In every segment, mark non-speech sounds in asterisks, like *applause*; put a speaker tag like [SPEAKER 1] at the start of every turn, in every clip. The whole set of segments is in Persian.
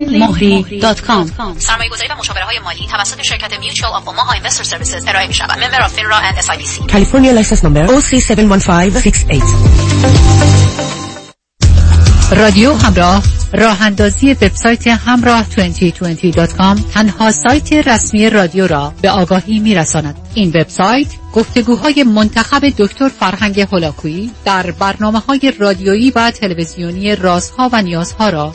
[SPEAKER 1] مهری dot com. سرمایه گذاری و مشاوره های مالی توسط شرکت Mutual of Omaha Investor Services ارائه می شود member of FINRA and SIPC
[SPEAKER 2] California license نمبر OC71568
[SPEAKER 3] رادیو همراه راه اندازی وبسایت همراه 2020.com تنها سایت رسمی رادیو را به آگاهی می رساند. این وبسایت گفتگوهای منتخب دکتر فرهنگ هلاکویی در برنامه های رادیویی و تلویزیونی رازها و نیازها را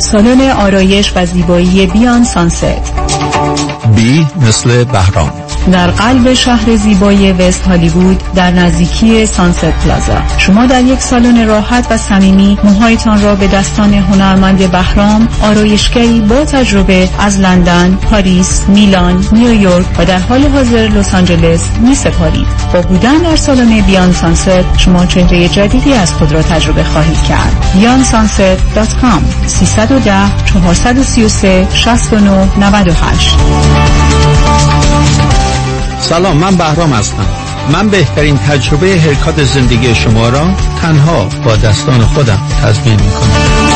[SPEAKER 4] سالن آرایش و زیبایی B on
[SPEAKER 5] Sunset. B مثل بهرام.
[SPEAKER 4] در قلب شهر زیبای وست هالیوود در نزدیکی Sunset Plaza شما در یک سالن راحت و صمیمی موهایتان را به دستان هنرمند بهرام آرایشگری با تجربه از لندن، پاریس، میلان، نیویورک و در حال حاضر لس آنجلس می سپارید. با بودن در سالن B on Sunset شما چهره جدیدی از خود را تجربه خواهید کرد. B on Sunset dot com 310 433 69 98
[SPEAKER 5] سلام من بهرام هستم. من بهترین تجربه هرکات زندگی شما را تنها با دستان خودم تضمین می کنم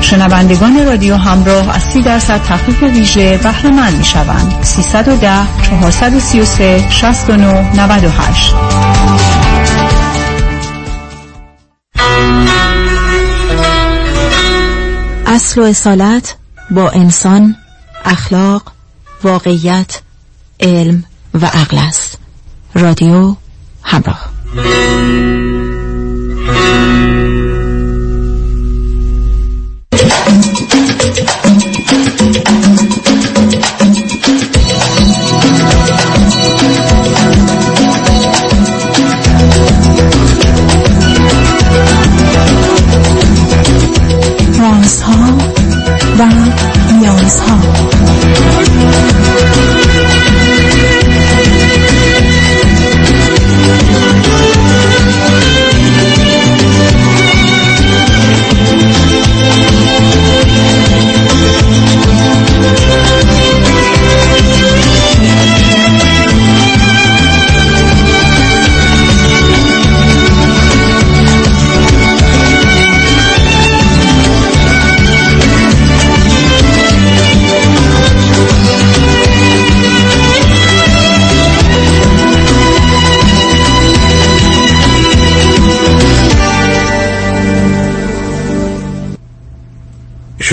[SPEAKER 4] شنوندگان رادیو همراه از 30 درصد تخفیف ویژه بهره مند می شوند 310 433 69 98
[SPEAKER 6] اصل و اصالت با انسان اخلاق واقعیت علم و عقل است. رادیو همراه.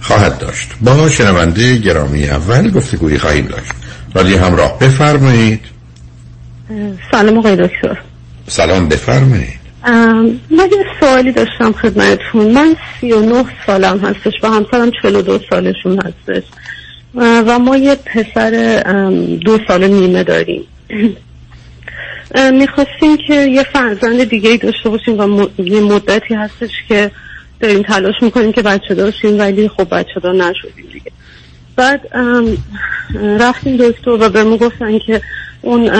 [SPEAKER 7] خواهد داشت. با شنونده گرامی اول گفتگویی خواهیم داشت. رادیو همراه بفرمایید.
[SPEAKER 8] سلام آقای دکتر.
[SPEAKER 7] سلام بفرمایید.
[SPEAKER 8] من یه سوالی داشتم خدمتتون. من سی و نه سالم هستش و همسرم چل و دو سالشون هستش. و ما یه پسر دو سال نیمه داریم. می‌خواستیم که یه فرزند دیگه داشته باشیم و یه مدتی هستش که داریم تلاش می‌کنیم که بچه داشتیم ولی خب بچه دار نشدیم دیگه. بعد رفتیم دکتر و به گفتن که اون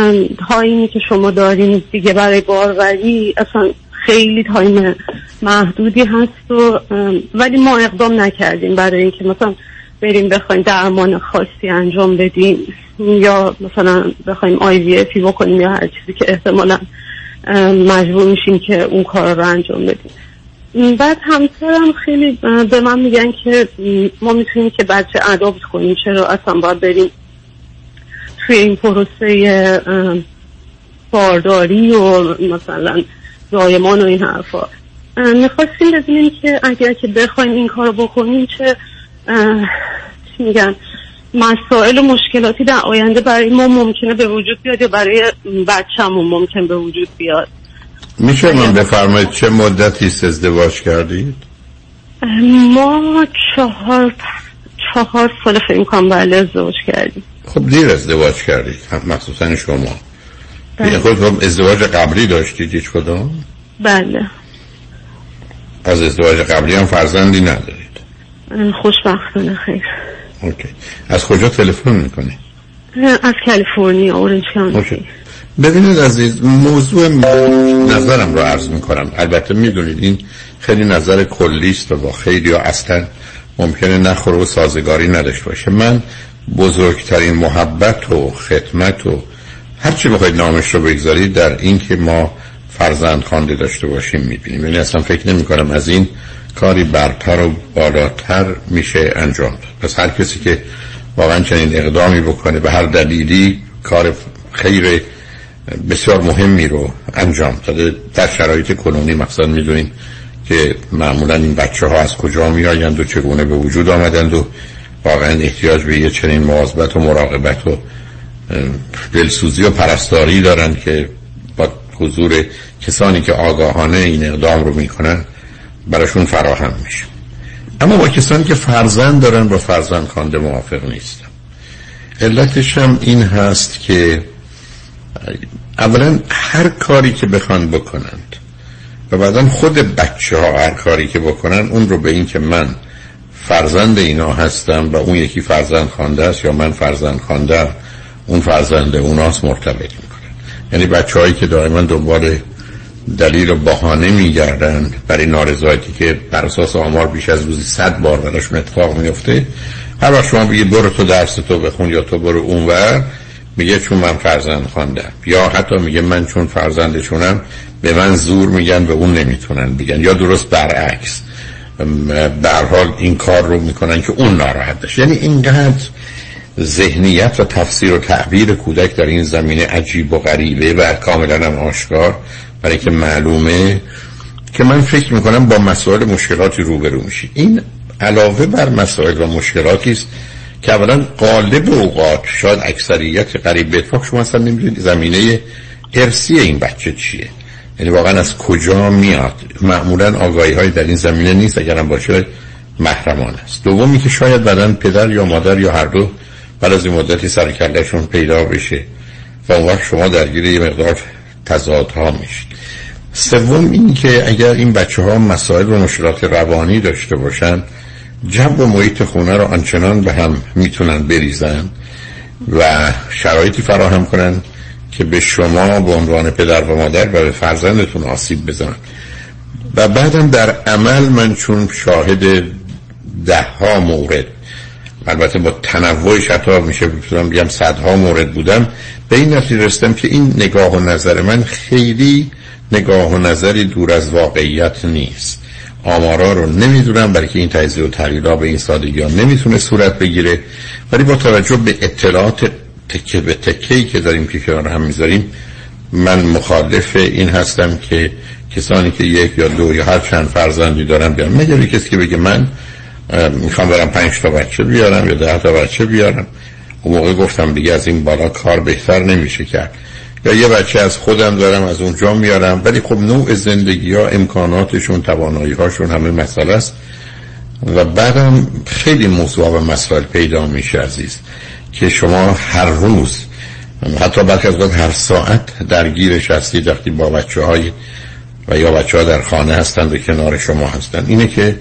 [SPEAKER 8] تایمی که شما دارین دیگه برای باروری اصلا خیلی تایم محدودی هست و ولی ما اقدام نکردیم برای اینکه مثلا بریم بخوایم درمان خاصی انجام بدیم یا مثلا بخوایم آی وی بکنیم یا هر چیزی که احتمالا مجبور میشیم که اون کار رو انجام بدیم. بعد همسرم خیلی به من میگن که ما می‌تونیم که بچه ادابت کنیم چرا اصلا باید بریم توی این پروسه بارداری و مثلا زایمان و این حرفا. می‌خواستیم ببینیم که اگر که بخوایم این کار بکنیم چه میگن مسائل و مشکلاتی در آینده برای ما ممکنه به وجود بیاد یا برای بچه‌مون ممکن به وجود بیاد.
[SPEAKER 7] میشه من بفرمایید چه مدتی ازدواج کردید؟
[SPEAKER 8] ما چهار چهار سال فکر کنم بله ازدواج کردیم
[SPEAKER 7] خب دیر ازدواج کردید مخصوصا شما بله. خود ازدواج قبلی داشتید هیچ کدام؟
[SPEAKER 8] بله
[SPEAKER 7] از ازدواج قبلی هم فرزندی ندارید
[SPEAKER 8] خوشبختانه خیر
[SPEAKER 7] اوکی از کجا تلفن می‌کنی؟
[SPEAKER 8] از کالیفرنیا اورنج کانتی
[SPEAKER 7] ببینید عزیز موضوع نظرم رو عرض می‌کنم. البته می‌دونید این خیلی نظر کلیست و با خیلی اصلا ممکنه نخوره و سازگاری نداشته باشه. من بزرگترین محبت و خدمت و هرچی بخواید نامش رو بگذارید در این که ما فرزند خانده داشته باشیم می‌بینیم. یعنی اصلا فکر نمی کنم از این کاری برتر و بالاتر میشه انجام داد. پس هر کسی که واقعا چنین اقدامی بکنه به هر دلیلی کار خیر بسیار مهمی رو انجام داده. در شرایط کنونی مثلا می‌دونیم که معمولا این بچه ها از کجا می آیند و چگونه به وجود آمدند و واقعا احتیاج به یه چنین مواظبت و مراقبت و دلسوزی و پرستاری دارند که با حضور کسانی که آگاهانه این اقدام رو می‌کنن براشون فراهم میشه. اما با کسانی که فرزند دارن با فرزند خوانده موافق نیستم علتش هم این هست که اولا هر کاری که بخوان بکنند و بعدا خود بچه ها هر کاری که بکنن اون رو به این که من فرزند اینا هستم و اون یکی فرزند خوانده است یا من فرزند خوانده اون فرزند اوناست مرتبط می‌کنن. یعنی بچه هایی که دائما دنبال دلیل و بهانه میگردن برای نارضایتی که بر اساس آمار بیش از روزی صد بار براشون اتفاق میفته هر وقت شما بگید برو تو درس تو بخون یا تو برو اونور میگه چون من فرزند خواندم. یا حتی میگه من چون فرزندشونم به من زور میگن به اون نمی‌تونن بگن. یا درست برعکس. در حال این کار رو می‌کنن که اون ناراحت بشه. یعنی اینقدر ذهنیت و تفسیر و تعبیر کودک در این زمینه عجیب و غریبه و کاملا هم آشکار. برای که معلومه که من فکر می‌کنم با مسائل مشکلاتی روبرو میشی. این علاوه بر مسائل و مشکلاتی است که اولا قالب اوقات شاید اکثریت قریب به اتفاق شما اصلا نمی‌دونید زمینه ارسی این بچه چیه؟ یعنی واقعا از کجا میاد؟ معمولا آگاهی های در این زمینه نیست اگرم باشه محرمان است. دومی که شاید بعدا پدر یا مادر یا هر دو بعد از این مدتی سرکلشون پیدا بشه و اون وقت شما درگیر یه مقدار تضادها میشید. سوم این که اگر این بچه ها مسائل و مشکلات روانی داشته باشن جو و محیط خونه رو آنچنان به هم می‌تونن بریزن و شرایطی فراهم کنن که به شما به عنوان پدر و مادر و به فرزندتون آسیب بزنن. و بعدم در عمل من چون شاهد ده ها مورد البته با تنوعش حتی میشه بتونم بگم صدها مورد بودم به این نتیجه رسیدم که این نگاه و نظر من خیلی نگاه و نظری دور از واقعیت نیست. آمارا رو نمی‌دونم برای که این تجزیه و تحلیل به این سادگی ها نمی‌تونه صورت بگیره. ولی با توجه به اطلاعات تکه به تکه که داریم که کنار هم می‌ذاریم من مخالف این هستم که کسانی که یک یا دو یا هر چند فرزندی دارن بیان. مگر کسی که بگه من می‌خوام برم پنج تا بچه بیارم یا ده تا بچه بیارم. اون موقع گفتم دیگه از این بالا کار بهتر نمیشه کرد. یا یه بچه از خودم دارم از اونجا میارم. ولی خب نوع زندگی ها امکاناتشون توانایی هاشون همه مسئله است. و بعدم خیلی موضوع و مسائل پیدا میشه عزیز که شما هر روز حتی برخی از وقت هر ساعت درگیرش هستید وقتی با بچه های و یا بچه ها در خانه هستند و کنار شما هستند اینه که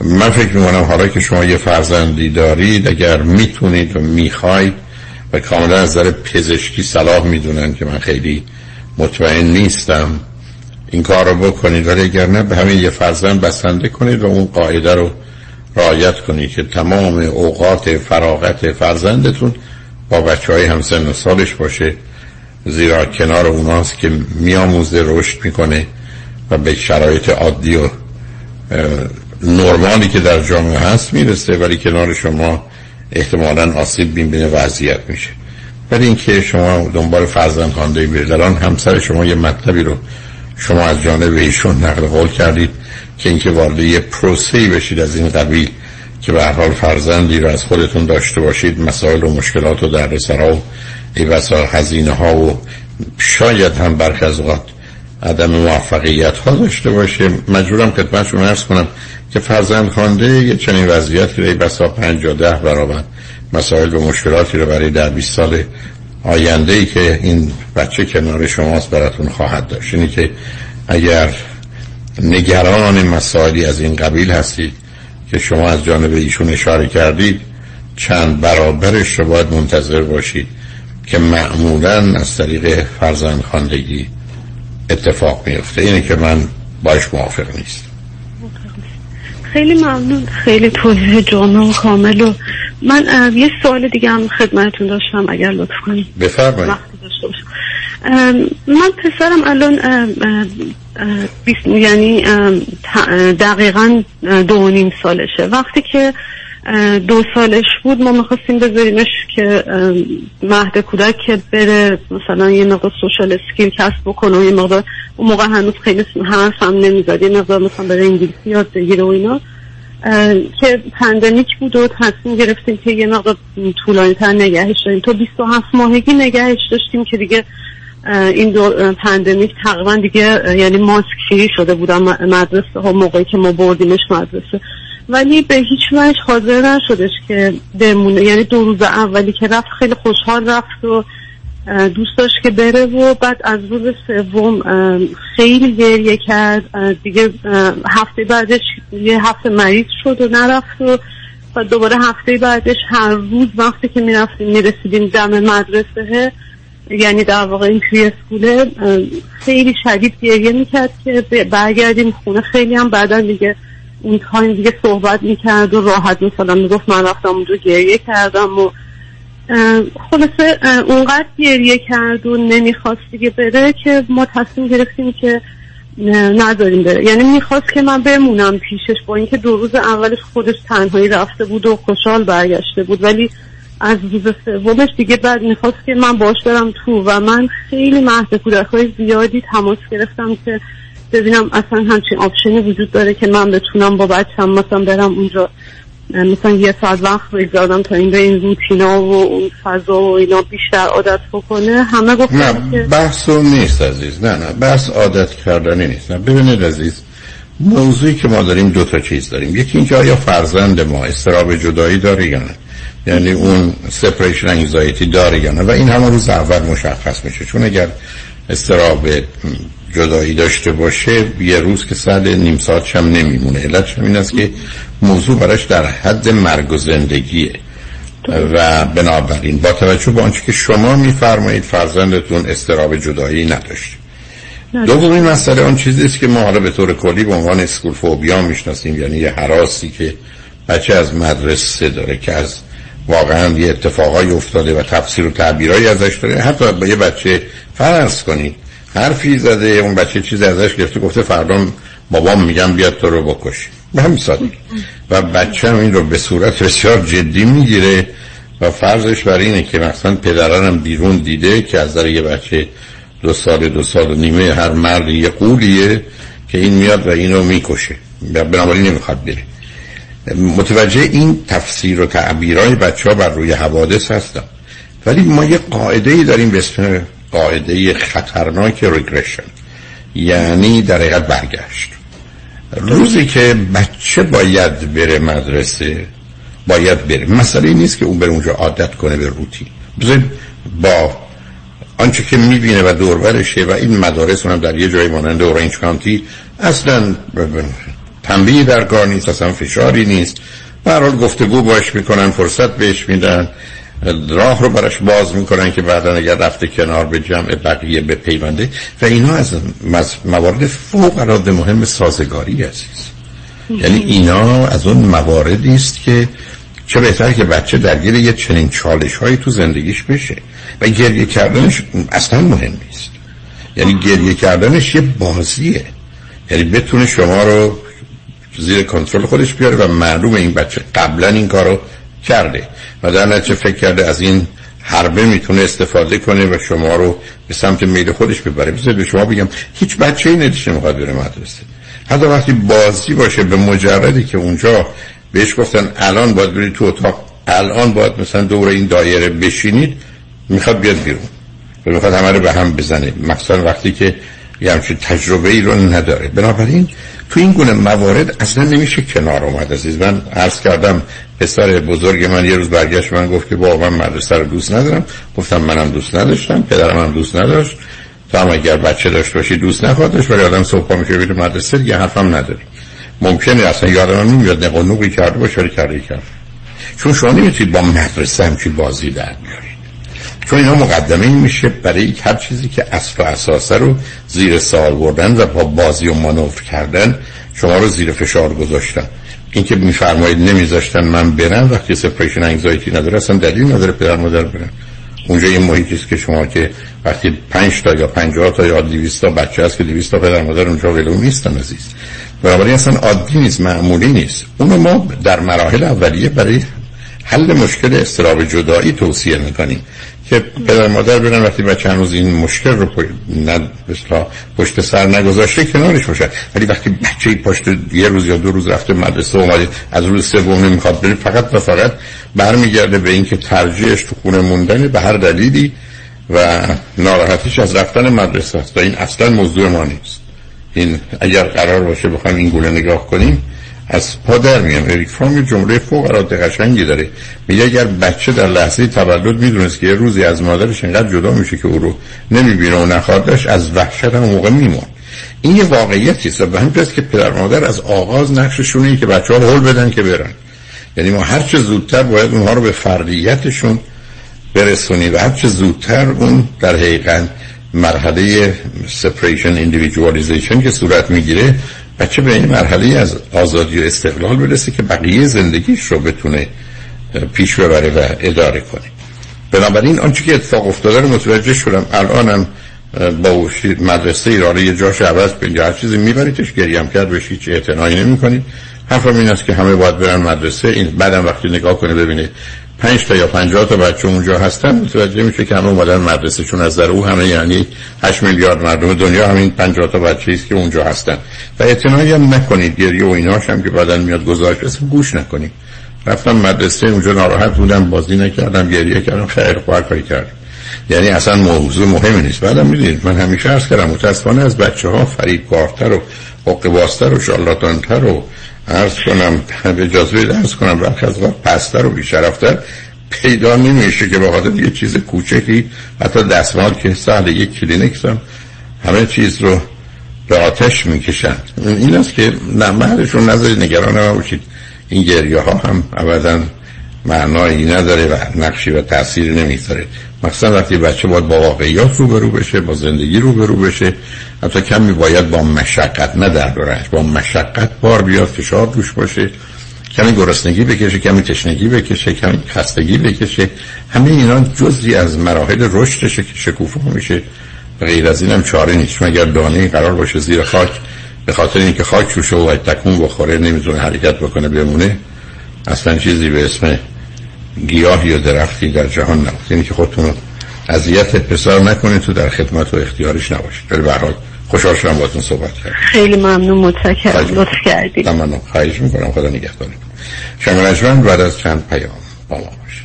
[SPEAKER 7] من فکر می‌کنم حالا که شما یه فرزندی دارید اگر می‌تونید و می‌خواید و کاملا از نظر پزشکی صلاح می‌دونن که من خیلی مطمئن نیستم. این کار رو بکنید ولی اگر نه به همین یه فرزند بسنده کنید و اون قاعده رو رعایت کنید که تمام اوقات فراغت فرزندتون با بچه های همسن و سالش باشه. زیرا کنار اوناست که میآموزه رشد می‌کنه و به شرایط عادی و نرمالی که در جامعه هست می‌رسه. ولی کنار شما احتمالا آسیب بین وضعیت میشه. ولی اینکه شما دنبال فرزند خانده برید الان همسر شما یه مطلبی رو شما از جانب ایشون نقل قول کردید که اینکه وارد یه پروسه بشید از این قبیل که به حال فرزندی رو از خودتون داشته باشید مسائل و مشکلات و دردسرها و ای بسا هزینه ها و شاید هم برخی از اوقات عدم موفقیت ها داشته باشه مجبورم خدمتشون ارز کنم که فرزند خانده یه چنین وضعیت که ای بسا پنج ده برابر مسائل و مشکلاتی رو برای در 20 سال آینده ای که این بچه کنار شماست براتون خواهد داشت. اینی که اگر نگران مسائلی از این قبیل هستید که شما از جانب ایشون اشاره کردید چند برابرش رو باید منتظر باشید که معمولا از طریق فرزند خاندگی اتفاق میفته. اینه که من باش موافق نیست
[SPEAKER 8] خیلی ممنون. خیلی توضیح جامع و کامل و من یه سوال دیگه هم خدمتتون داشتم اگر لطف کنید.
[SPEAKER 7] بفرمایید.
[SPEAKER 8] من پسرم الان یعنی دقیقا دو و نیم سالشه. وقتی که دو سالش بود. ما می‌خواستیم بذاریمش که مهد کودک که بره مثلا یه مقدار social skill کسب بکنه و یه مقدار اون موقع هنوز خیلی حرف هم نمی‌زد. یه مقدار مثلا برای انگلیسی یاد بگیره و اینا. که pandemic بود و تصمیم گرفتیم که یه مقدار طولانی تر نگهش داریم. تا 27 ماهگی نگهش داشتیم که دیگه این دو پندمیک تقریبا دیگه یعنی ماسک فری شده بودم مدرسه ها موقعی که ما بردیمش مدرسه. ولی به هیچ وجه حاضر نشدش که بمونه. یعنی دو روز اولی که رفت خیلی خوشحال رفت و دوست داشت که بره و بعد از روز سوم خیلی گریه کرد. دیگه هفته بعدش یه هفته مریض شد و نرفت و و دوباره هفته بعدش هر روز وقتی که می‌رفتیم می‌رسیدیم دم مدرسه یعنی در واقع این توی اسکوله خیلی شدید گریه می‌کرد که برگردیم خونه. خیلی هم بعدا دیگه تایم دیگه صحبت می‌کرد و راحت مثلا می‌گفت من رفتم اونجا گریه کردم و خلاصه اونقدر گریه کرد و نمی‌خواست دیگه بره که ما تصمیم گرفتیم که نداریم بره. یعنی می‌خواست که من بمونم پیشش با اینکه دو روز اولش خودش تنهایی رفته بود و خوشحال برگشته بود ولی از روز سومش دیگه بعد می‌خواست که من باش برم تو و من خیلی مهد کودک های زیادی تماس گرفتم که ببینم اصلا همچین آپشنی وجود داره که من بتونم با بچم مثلا برم اونجا مثلا یه ساعت وقت بگذارم تا این به این روتینا و اون فضا و اینا بیشتر عادت بکنه. همه گفتن
[SPEAKER 7] نه بحث نیست عزیز نه نه بحث عادت کردنی نیست. نه ببینید عزیز موضوعی که ما داریم دو تا چیز داریم. یکی اینکه آیا فرزند ما استراب جدایی داره یا نه؟ یعنی اون سپریشن انگزایتی داره یا نه؟ و این همون روز اول مشخص میشه. چون اگر استراب جدایی داشته باشه یه روز که ساعت نیم ساعت هم نمیمونه. علتش این است که موضوع براش در حد مرگ و زندگیه. و بنابراین با توجه به آنچه که شما میفرمایید فرزندتون استراب جدایی نداشته. دومین مسئله آن چیزی است که ما حالا به طور کلی به عنوان اسکول فوبیا می‌شناسیم یعنی یه حراسی که بچه از مدرسه داره که از واقعا یه اتفاقای افتاده و تفسیر و تعبیرایی ازش داره. حتی به یه بچه فرض کنید حرفی زده اون بچه چیز ازش گرفته گفته فردا بابام میگم بیاد تو رو بکش. به همین سادگی. و بچه هم این رو به صورت بسیار جدی می‌گیره و فرضش بر اینه که مثلا پدرانم بیرون دیده که از در یه بچه دو سال دو سال و نیمه هر مرد یه قولیه که این میاد و اینو می‌کشه. بنابراین نمی‌خواد بره. متوجه این تفسیر و تعبیرهای بچه ها بر روی حوادث هستم. ولی ما یه قاعده ای داریم به اسم قاعده خطرناک ریگرشن یعنی در حقیقت برگشت. روزی که بچه باید بره مدرسه باید بره. مسئله نیست که اون بره اونجا عادت کنه به روتی بذارید با آنچه که می‌بینه و دورورشه و این مدارس هم در یه جای مانند اورنج کانتی اصلا تنبیه در کار نیست اصلا فشاری نیست. برحال گفتگو باش می‌کنن فرصت بهش میدن. راه رو براش باز می‌کنن که بعدا اگر رفته کنار به جمع بقیه به پیونده و اینا از موارد فوق العاده مهم سازگاری عزیز. یعنی اینا از اون مواردی است که چه بهتره که بچه درگیر یه چنین چالش هایی تو زندگیش بشه و گریه کردنش اصلا مهم نیست. یعنی گریه کردنش یه بازیه. یعنی بتونه شما رو زیر کنترل خودش بیاره و معلوم این بچه قبلا این کارو کرده. و در نتیجه فکر کرده از این حربه می‌تونه استفاده کنه و شما رو به سمت میل خودش ببره. بذارید به شما بگم هیچ بچه ای ندیشه نمی‌خواد بره مدرسه. حتی وقتی بازی باشه به مجردی که اونجا بهش گفتن الان باید برید تو اتاق الان باید مثلا دور این دایره بشینید می‌خواد بیاد بیرون. و می‌خواد همه رو به هم بزنه. مثلا وقتی که یه همچین تجربه ای رو نداره. بنابراین تو این گونه موارد اصلا نمیشه کنار اومد عزیز. من عرض کردم پسر بزرگ من یه روز برگشت من گفت که بابا من مدرسه رو دوست ندارم. گفتم منم دوست نداشتم پدرم هم دوست نداشت. تو هم اگر بچه داشت باشی دوست نخواد داشت ولی آدم صبح پا میشه بیره مدرسه دیگه حرفم نداری ممکنه اصلا یادم هم نمیاد نقل نقی کرده باشه ولی کرده کرد چون شما نمی‌تونید با مدرسه همچی بازی در میارید چون اینا مقدمه این میشه برای هر چیزی که اصل و اساسه رو زیر سال بردن و با بازی و مانور کردن شما رو زیر فشار گذاشتن. اینکه میفرمایید نمیذاشتن من برم وقتی سپریشن انگزایتی نداره اصلا دلیل نداره پدر مادر برن. اونجا یه محیطی است که شما که وقتی 5 تا یا 50 تا یا 200 تا بچه هست که 200 تا پدر مادر اونجا ولو نیستن عزیز. بنابراین اصلا عادی نیست معمولی نیست. اونو ما در مراحل اولیه برای حل مشکل استراب جدایی توصیه می‌کنیم. که پدر مادر برن وقتی بچه هنوز این مشکل رو پشت سر نگذاشته کنارش باشد ولی وقتی بچه پشت یه روز یا دو روز رفته مدرسه اومده از روز سوم نمی‌خواد بره فقط و فقط برمیگرده به اینکه ترجیحش تو خونه موندن به هر دلیلی و ناراحتیش از رفتن مدرسه است. و این اصلا موضوع ما نیست. این اگر قرار باشه بخوایم این گونه نگاه کنیم از پا در میام اریک فرم جمله فوق العاده قشنگی داره. میگه اگر بچه در لحظه تولد می‌دونست که یه روزی از مادرش انقدر جدا میشه که او رو نمی‌بینه و نخواهدش از وحشت هم موقع میمون این یه واقعیتی است و به که پدر مادر از آغاز نقششونه که بچه ها هول بدن که برن. یعنی ما هر چه زودتر باید اونها رو به فردیتشون برسونیم و هر زودتر اون در حقیقت مرحله separation individualization که صورت می‌گیره بچه به این مرحله از آزادی و استقلال برسه که بقیه زندگیش رو بتونه پیش ببره و اداره کنه. بنابراین آنچه که اتفاق افتاده رو متوجه شدم. الانم با مدرسه ایرانی یه جاش عوض به هر چیزی میبریدش گریم کرد بهش هیچ اعتنایی نمی کنید حرفم این است که همه باید برن مدرسه. این بعدم وقتی نگاه کنه ببینه پنج تا یا پنجاه تا بچه اونجا هستن متوجه میشه که همه اومدن مدرسه چون از در او همه یعنی 8 میلیارد مردم دنیا همین پنجاه تا بچه است که اونجا هستن. و اعتنایی هم نکنید گریه و ایناش هم که بعدن میاد گزارش اصلا گوش نکنید. رفتم مدرسه اونجا ناراحت بودم بازی نکردم گریه کردم خیر کاری کردم یعنی اصلا موضوع مهمی نیست. بعدم می‌دونید من همیشه عرض کردم متاسفانه از بچه ها فریبکارتر و حقوق و شالاتانتر و عرض کنم به اجازه درس کنم برخی از وقت پستر و بیشرفتر پیدا نمیشه که به خاطر یه چیز کوچکی حتی دستمال که سهل یک کلینیک هم همه چیز رو به آتش می‌کشن. این است که نه محلشون نظری نگران نباشید این گریه ها هم ابدا معنایی نداره و نقشی و تأثیری نمی‌ذاره. مثلا وقتی بچه باید با واقعیات روبرو بشه با زندگی روبرو بشه حتی کمی باید با مشقت نه در با مشقت بار بیاد فشار روش باشه کمی گرسنگی بکشه کمی تشنگی بکشه کمی خستگی بکشه. همه اینا جزی از مراحل رشدشه که شکوفا میشه. و غیر از اینم چاره نیست. مگر دانه قرار باشه زیر خاک به خاطر اینکه خاک شوشه و تکون بخوره نمی‌تونه حرکت بکنه بمونه. اصلا چیزی به اسم گیاه یا درختی در جهان نبود یعنی که خودتون اذیت پسر نکنید تو در خدمت و اختیارش نباشید ولی به حال خوشحال شدم باهاتون صحبت کردم.
[SPEAKER 8] خیلی ممنون متشکرم. لطف کردید.
[SPEAKER 7] ممنون خواهش می‌کنم. خدا نگهدارتون شما نجمن بعد از چند پیام با ما باشید.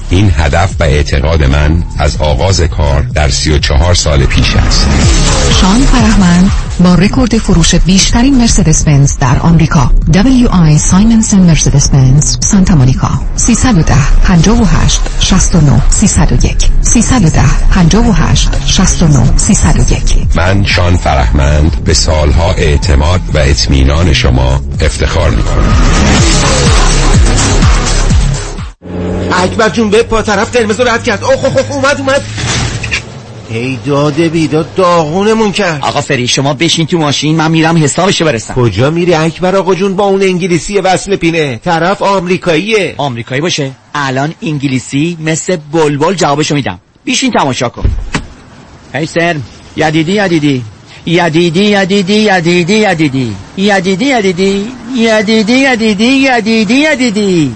[SPEAKER 9] این هدف و اعتقاد من از آغاز کار در 34 سال پیش است.
[SPEAKER 10] شان فرهمند با رکورد فروش بیشترین مرسدس بنز در آمریکا. WI سایمنسن مرسدس بنز سانتا مونیکا. 310 58 69 301 310 58 69 301
[SPEAKER 9] من شان فرهمند به سالها اعتماد و اطمینان شما افتخار می کنم
[SPEAKER 11] اکبر جون به پا طرف قرمز رو رد کرد. اوه اوه اومد اومد. ای داده بیداد داغونمون کرد.
[SPEAKER 12] آقا فری شما بشین تو ماشین من میرم حسابشو برسم.
[SPEAKER 11] کجا میری اکبر آقا جون؟ با اون انگلیسی وصل پینه. طرف آمریکاییه.
[SPEAKER 12] آمریکایی باشه. الان انگلیسی مثل بلبل جوابشو میدم. بیشین تماشا کن. هی سر یدیدی یدیدی. یدیدی یدیدی یدیدی یدیدی. یدیدی یدیدی. یدیدی یدیدی یدیدی یدیدی.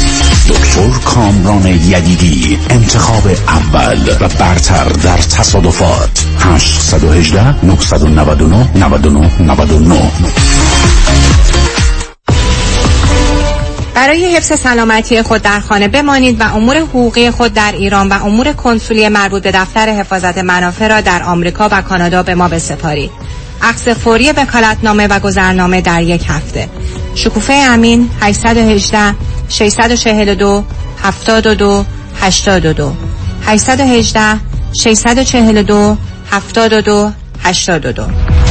[SPEAKER 13] دکتر کامران یدیدی انتخاب اول و برتر در تصادفات 818 999 99 99
[SPEAKER 14] برای حفظ سلامتی خود در خانه بمانید و امور حقوقی خود در ایران و امور کنسولی مربوط به دفتر حفاظت منافع را در آمریکا و کانادا به ما بسپارید. عکس فوری وکالتنامه و گذرنامه در یک هفته. شکوفه امین 818 642 72 82 818 642 72 82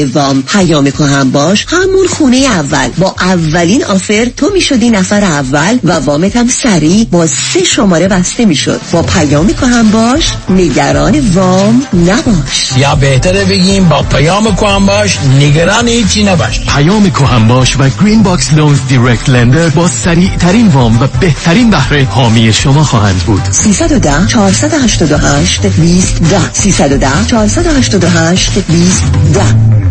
[SPEAKER 15] وام پیام کهن باش. همون خونه اول. با اولین offer تو می‌شدی نفر اول و وامت هم سریع با سه شماره بسته می‌شد. با پیام کهن باش. نگران وام نباش.
[SPEAKER 16] یا بهتره بگیم با پیام کهن باش. نگران هیچی نباش.
[SPEAKER 17] پیام کهن باش و Green Box Loans direct lender با سریع ترین وام و بهترین بهره حامی شما خواهند بود.
[SPEAKER 15] 310 488 20 10 310 488 20 10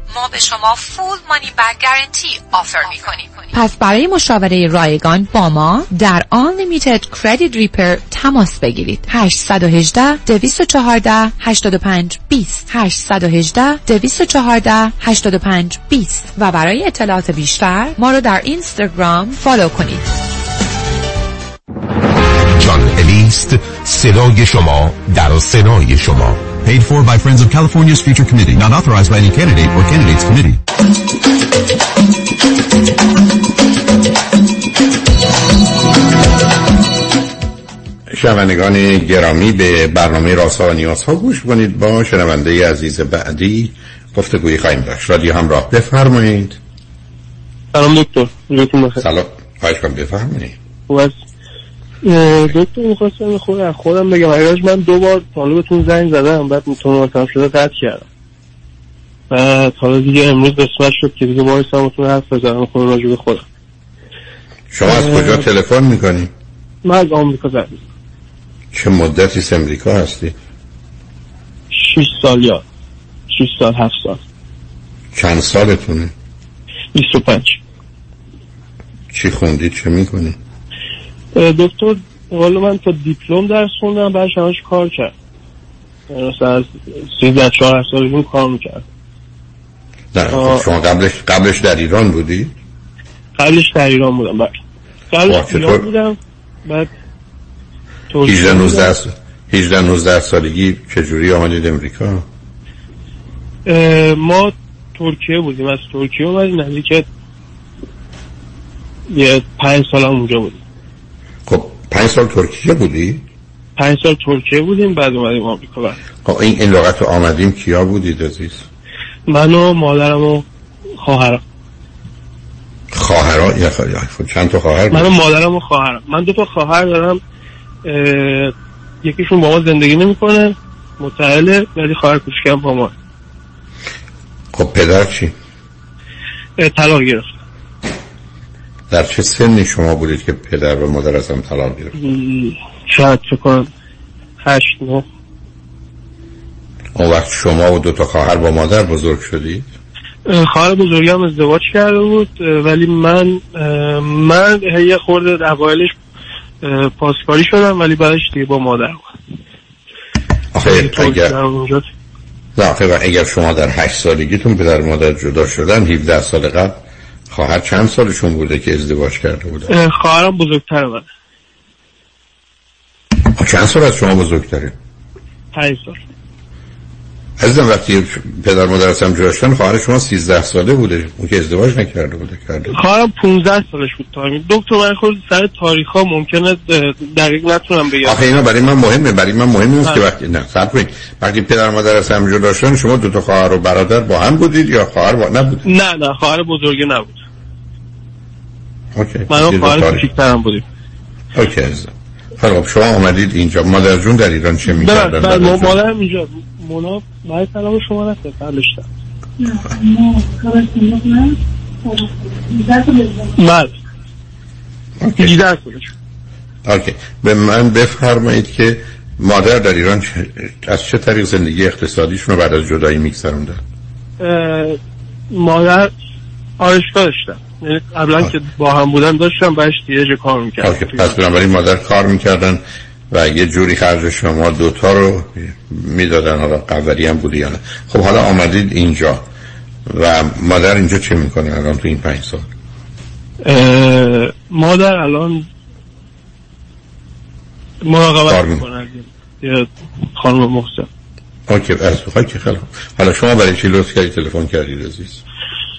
[SPEAKER 18] ما به شما فول مانی بک گارانتی آفر می کنیم پس برای مشاوره رایگان با ما در Unlimited Credit Repair تماس بگیرید. 818 214 85 20 818 214 85 20 و برای اطلاعات بیشتر ما رو در اینستاگرام فالو کنید.
[SPEAKER 9] جان الیست صدای شما در صدای شما.
[SPEAKER 19] Paid for by Friends of California's Future Committee. Not authorized by any candidate or candidates committee.
[SPEAKER 7] شنوندگان گرامی به برنامه راسا و نیاز ها گوش کنید با شنونده عزیز بعدی گفتگوی خواهیم داشت. رادیو همراه. بفرمایید.
[SPEAKER 20] سلام دکتر.
[SPEAKER 7] سلام. خواهش کنم بفرمایید.
[SPEAKER 20] خوب دکتر می‌خواستم خود از خودم بگم اگرش من دو بار طالبتون زنگ زدم بعد متماسم شده قطع کردم بعد حالا دیگه امروز قسمت شد که دیگه باعث همتون حرف بزنم خود راجع به خودم
[SPEAKER 7] شما از کجا تلفن می‌کنی؟
[SPEAKER 20] من از آمریکا زنگ.
[SPEAKER 7] چه مدتی از امریکا هستی؟
[SPEAKER 20] شیش سال یا شیش سال هفت سال
[SPEAKER 7] چند سالتونه؟
[SPEAKER 20] بیست و پنج
[SPEAKER 7] چی خوندی چه می‌کنی؟
[SPEAKER 20] دکتر حالا من تا دیپلم درس خوندم بعدش همش کار کرد مثلا از سیزده چهار سالگی کار می‌کرد
[SPEAKER 7] نه خب شما قبلش قبلش در ایران بودی؟
[SPEAKER 20] قبلش در ایران بودم بعد قبلش؟ ایران بودم بعد ترکیه
[SPEAKER 7] 18
[SPEAKER 20] بودم.
[SPEAKER 7] 19 سال 18 19 سالگی چجوری آمدید امریکا
[SPEAKER 20] ما ترکیه بودیم از ترکیه اومدیم نزدیک یه پنج سال هم اونجا بودیم
[SPEAKER 7] پنج سال ترکیه بودی؟
[SPEAKER 20] پنج سال ترکیه بودیم بعد اومدیم آمریکا بعد
[SPEAKER 7] خب این این لغت رو آمدیم کیا بودید عزیز؟
[SPEAKER 20] من و مادرم و خواهرم.
[SPEAKER 7] خواهرها یا خواهر چند تا خواهر
[SPEAKER 20] من و مادرم و خواهرم. من دو تا خواهر دارم اه، یکیشون با ما زندگی نمی‌کنه متعله ولی خواهر کوچیکم با ما.
[SPEAKER 7] خب پدر چی؟
[SPEAKER 20] طلاق گرفت.
[SPEAKER 7] در چه سنی شما بودید که پدر و مادر از هم طلاق گرفت
[SPEAKER 20] شاید کنم هشت نه.
[SPEAKER 7] اون وقت شما و دو تا خواهر با مادر بزرگ شدید؟
[SPEAKER 20] اه، خواهر بزرگم ازدواج کرده بود ولی من من یه خورده اوایلش پاسکاری شدم ولی بعدش دیگه با مادر بود.
[SPEAKER 7] آخه اگر نه اگر شما در هشت سالگیتون پدر و مادر جدا شدن 17 سال قبل خواهر چند سالشون بوده که ازدواج کرده بوده؟
[SPEAKER 20] اه، خواهرم بزرگتر من
[SPEAKER 7] خب چند سال از شما بزرگتره؟
[SPEAKER 20] پنج سال.
[SPEAKER 7] عزیزم وقتی پدر مادر از هم خواهر شما 13 ساله بوده اون که ازدواج نکرده بوده کرده
[SPEAKER 20] خواهرم 15 سالش بود. تایمی دکتر من خود سر تاریخ ها ممکنه دقیق نتونم بگم.
[SPEAKER 7] آخه اینا برای من مهمه برای من مهم نیست که
[SPEAKER 20] بله.
[SPEAKER 7] وقتی نه صبر کنید. وقتی پدر مادر از هم شما دو تا خواهر و برادر با هم بودید یا خواهر با نبود
[SPEAKER 20] نه نه خواهر بزرگی نبود. من
[SPEAKER 7] دو
[SPEAKER 20] خواهر. کوچیکترم بودیم.
[SPEAKER 7] اوکی. خب شما آمدید اینجا. مادر جون در ایران چه می‌کردن
[SPEAKER 20] بله؟ مادرم اینجا. مونا برای سلام شما نکنه قبلش 18 سالش
[SPEAKER 7] اوکی. به من بفرمایید که مادر در ایران از چه طریق زندگی اقتصادیشون رو بعد از جدایی میگذروندن؟
[SPEAKER 20] مادر آرشگاه داشتم یعنی قبلا که با هم بودن داشتم بعدش دیگه کار
[SPEAKER 7] اوکی
[SPEAKER 20] می‌کردم
[SPEAKER 7] پس بنابراین مادر کار می‌کردن و یه جوری خرج شما دوتا رو می‌دادن حالا قوری هم بودی یا نه. خب حالا آمدید اینجا. و مادر اینجا چه می‌کنه الان تو این پنج سال؟
[SPEAKER 20] مادر الان مراقبت
[SPEAKER 7] می-
[SPEAKER 20] می‌کنه خانم محسن
[SPEAKER 7] اوکی از که خیلی. حالا شما برای چی لطف کردی؟ تلفن کردید عزیز؟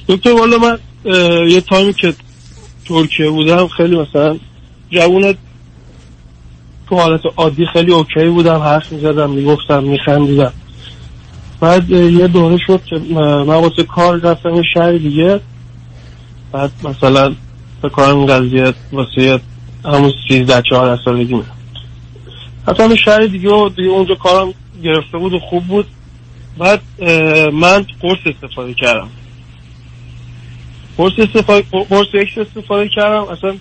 [SPEAKER 20] دکتر والا من یه تایمی که ترکیه بودم خیلی مثلا جوون تو حالت عادی خیلی اوکی بودم حرف می‌زدم می‌گفتم میخندیدم. بعد یه دوره شد که من واسه کار رفتم یه شهر دیگه. بعد مثلا فکر کنم این قضیه واسه همون سیزده چهار سالگی رفتم یه شهر دیگه و دیگه اونجا کارم گرفته بود و خوب بود. بعد من قرص استفاده کردم. قرص استفاده قرص اکس استفاده کردم. اصلا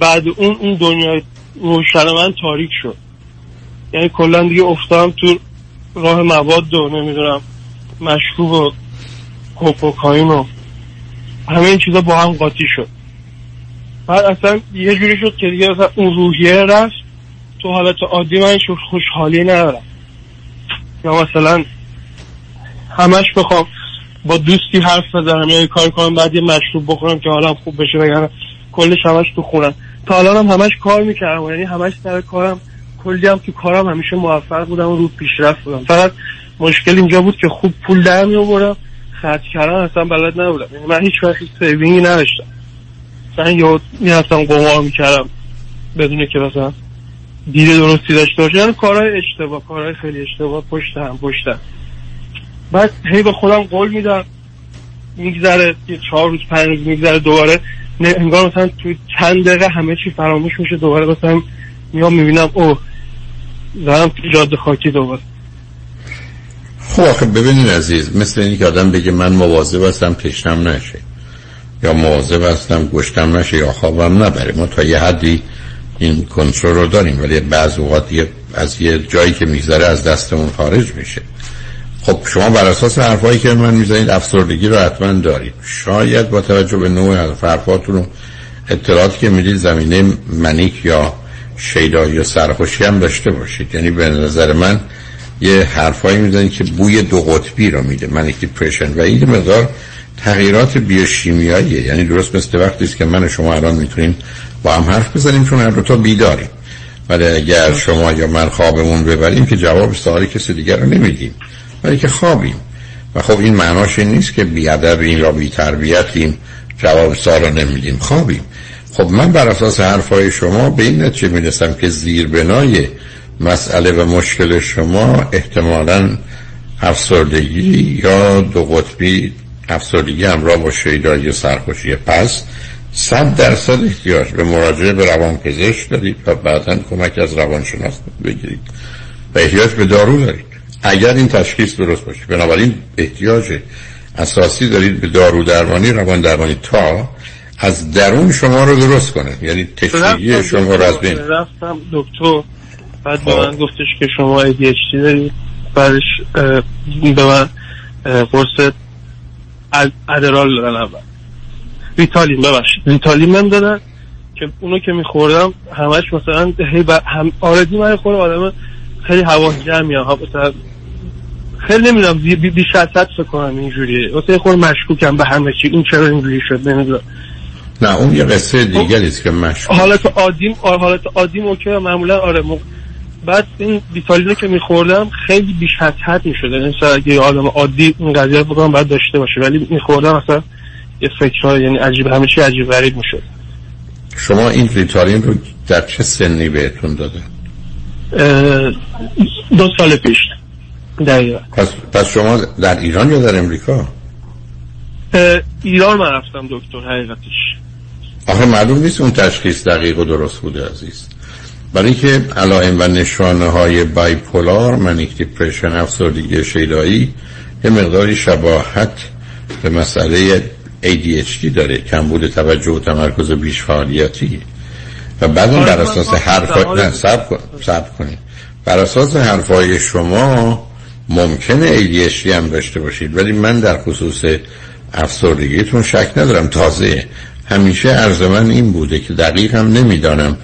[SPEAKER 20] بعد اون اون دنیای روشن من تاریک شد. یعنی کلا دیگه افتادم تو راه مواد و نمی‌دونم مشروب و کوکائین و همه این چیزا با هم قاطی شد. بعد اصلا یه جوری شد که دیگه اصلا اون روحیه رفت. تو حالت عادی من خوشحالی ندارم. یا مثلا همش بخوام با دوستی حرف بزنم یا یه کار کنم بعد یه مشروب بخورم که حالم خوب بشه وگرنه کلش همش تو خونم. تا الان هم همش کار می‌کردم یعنی همش سر کارم کلی هم تو کارم همیشه موفق بودم و رو پیشرفت بودم. فقط مشکل اینجا بود که خوب پول در می خرج کردن اصلا بلد نبودم. یعنی من هیچ وقت سیوینگی نداشتم. مثلا یه می‌رفتم قمار می‌کردم بدون که مثلا دید درستی داشته باشه یعنی کارهای اشتباه کارهای خیلی اشتباه پشت هم پشت هم. بعد هی به خودم قول میدم میگذره یه چهار روز پنج روز میگذره دوباره. انگار مثلا تو چند دقیقه همه چی فراموش میشه دوباره مثلا میام می‌بینم او دارم تو جاده خاکی دوباره.
[SPEAKER 7] خب آخه ببینید عزیز مثل اینی که آدم بگه من مواظب هستم تشنم نشه یا مواظب هستم گشتم نشه یا خوابم نبره. ما تا یه حدی این کنترل رو داریم ولی بعض اوقات از یه جایی که میگذره از دستمون خارج میشه. خب شما بر اساس حرفایی که من می‌زنید افسردگی رو حتما دارید. شاید با توجه به نوع حرفاتون و اطلاعاتی که می‌دید زمینه منیک یا شیدا یا سرخوشی هم داشته باشید. یعنی به نظر من یه حرفایی می‌زنید که بوی دو قطبی رو میده منیک دیپرشن و این مقدار تغییرات بیوشیمیاییه. یعنی درست مثل وقتی است که من و شما الان می‌تونیم با هم حرف بزنیم چون هر دو تا بیداریم. ولی اگر شما یا من خوابمون ببریم که جواب سوالی کسی دیگر رو نمیدیم. ولی که خوابیم. و خب این معناش این نیست که بیادبیم یا بیتربیتیم جواب سوال رو نمیدیم. خوابیم. خب من بر اساس حرفای شما به این نتیجه می‌رسم که زیربنای مسئله و مشکل شما احتمالا افسردگی یا دو قطبی افسردگی همراه با شیدایی سرخوشی پس صد درصد احتیاج به مراجعه به روانپزشک دارید و بعدا کمک از روانشناس بگیرید. و احتیاج به دارو دارید. اگر این تشخیص درست باشه. بنابراین احتیاج اساسی دارید به دارو درمانی روان درمانی تا از درون شما رو درست کنه. یعنی تشریعی شما رو از بین.
[SPEAKER 20] رفتم دکتر. بعد به من گفتش که شما ADHD دارید. بعدش به من قرص ادرال دادن اول. ریتالین ببخشید. ریتالین من دادن که اونو که میخوردم همش مثلا هی هم آردی من خورم آدم خیلی حواس جمعی ها مثلا خیلی نمی‌دونم بی بی فکر کنم اینجوریه. واسه خور مشکوکم به همه چی. این چرا اینجوری شد؟ نمی‌دونم.
[SPEAKER 7] نه اون یه قصه دیگری است که مشکوک.
[SPEAKER 20] حالت عادیم حالت عادیم اوکی معمولا آره. بعد این بیتالینو که میخوردم خیلی بیش از حد می‌شده. یعنی مثلا اگه آدم عادی این قضیه بکنم باید داشته باشه. ولی میخوردم مثلا یه فکرها یعنی عجیب همه چی عجیب غریب می‌شد.
[SPEAKER 7] شما این ریتالین رو در چه سنی بهتون داده
[SPEAKER 20] دو سال پیش. دقیقا.
[SPEAKER 7] پس, پس شما در ایران یا در امریکا؟
[SPEAKER 20] ایران من رفتم دکتر حقیقتش.
[SPEAKER 7] آخه معلوم نیست اون تشخیص دقیق و درست بوده عزیز. برای که علائم و نشانه های بایپولار منیک دیپریشن افسردگی شیدایی یه مقداری شباهت به مسئله ADHD داره کمبود توجه و تمرکز بیش فعالیتی. و بعد بر اساس حرف نه سب سب کنید. بر اساس حرفای شما ممکنه ADHD هم داشته باشید ولی من در خصوص افسردگیتون شک ندارم. تازه همیشه عرض من این بوده که دقیق هم نمی‌دانم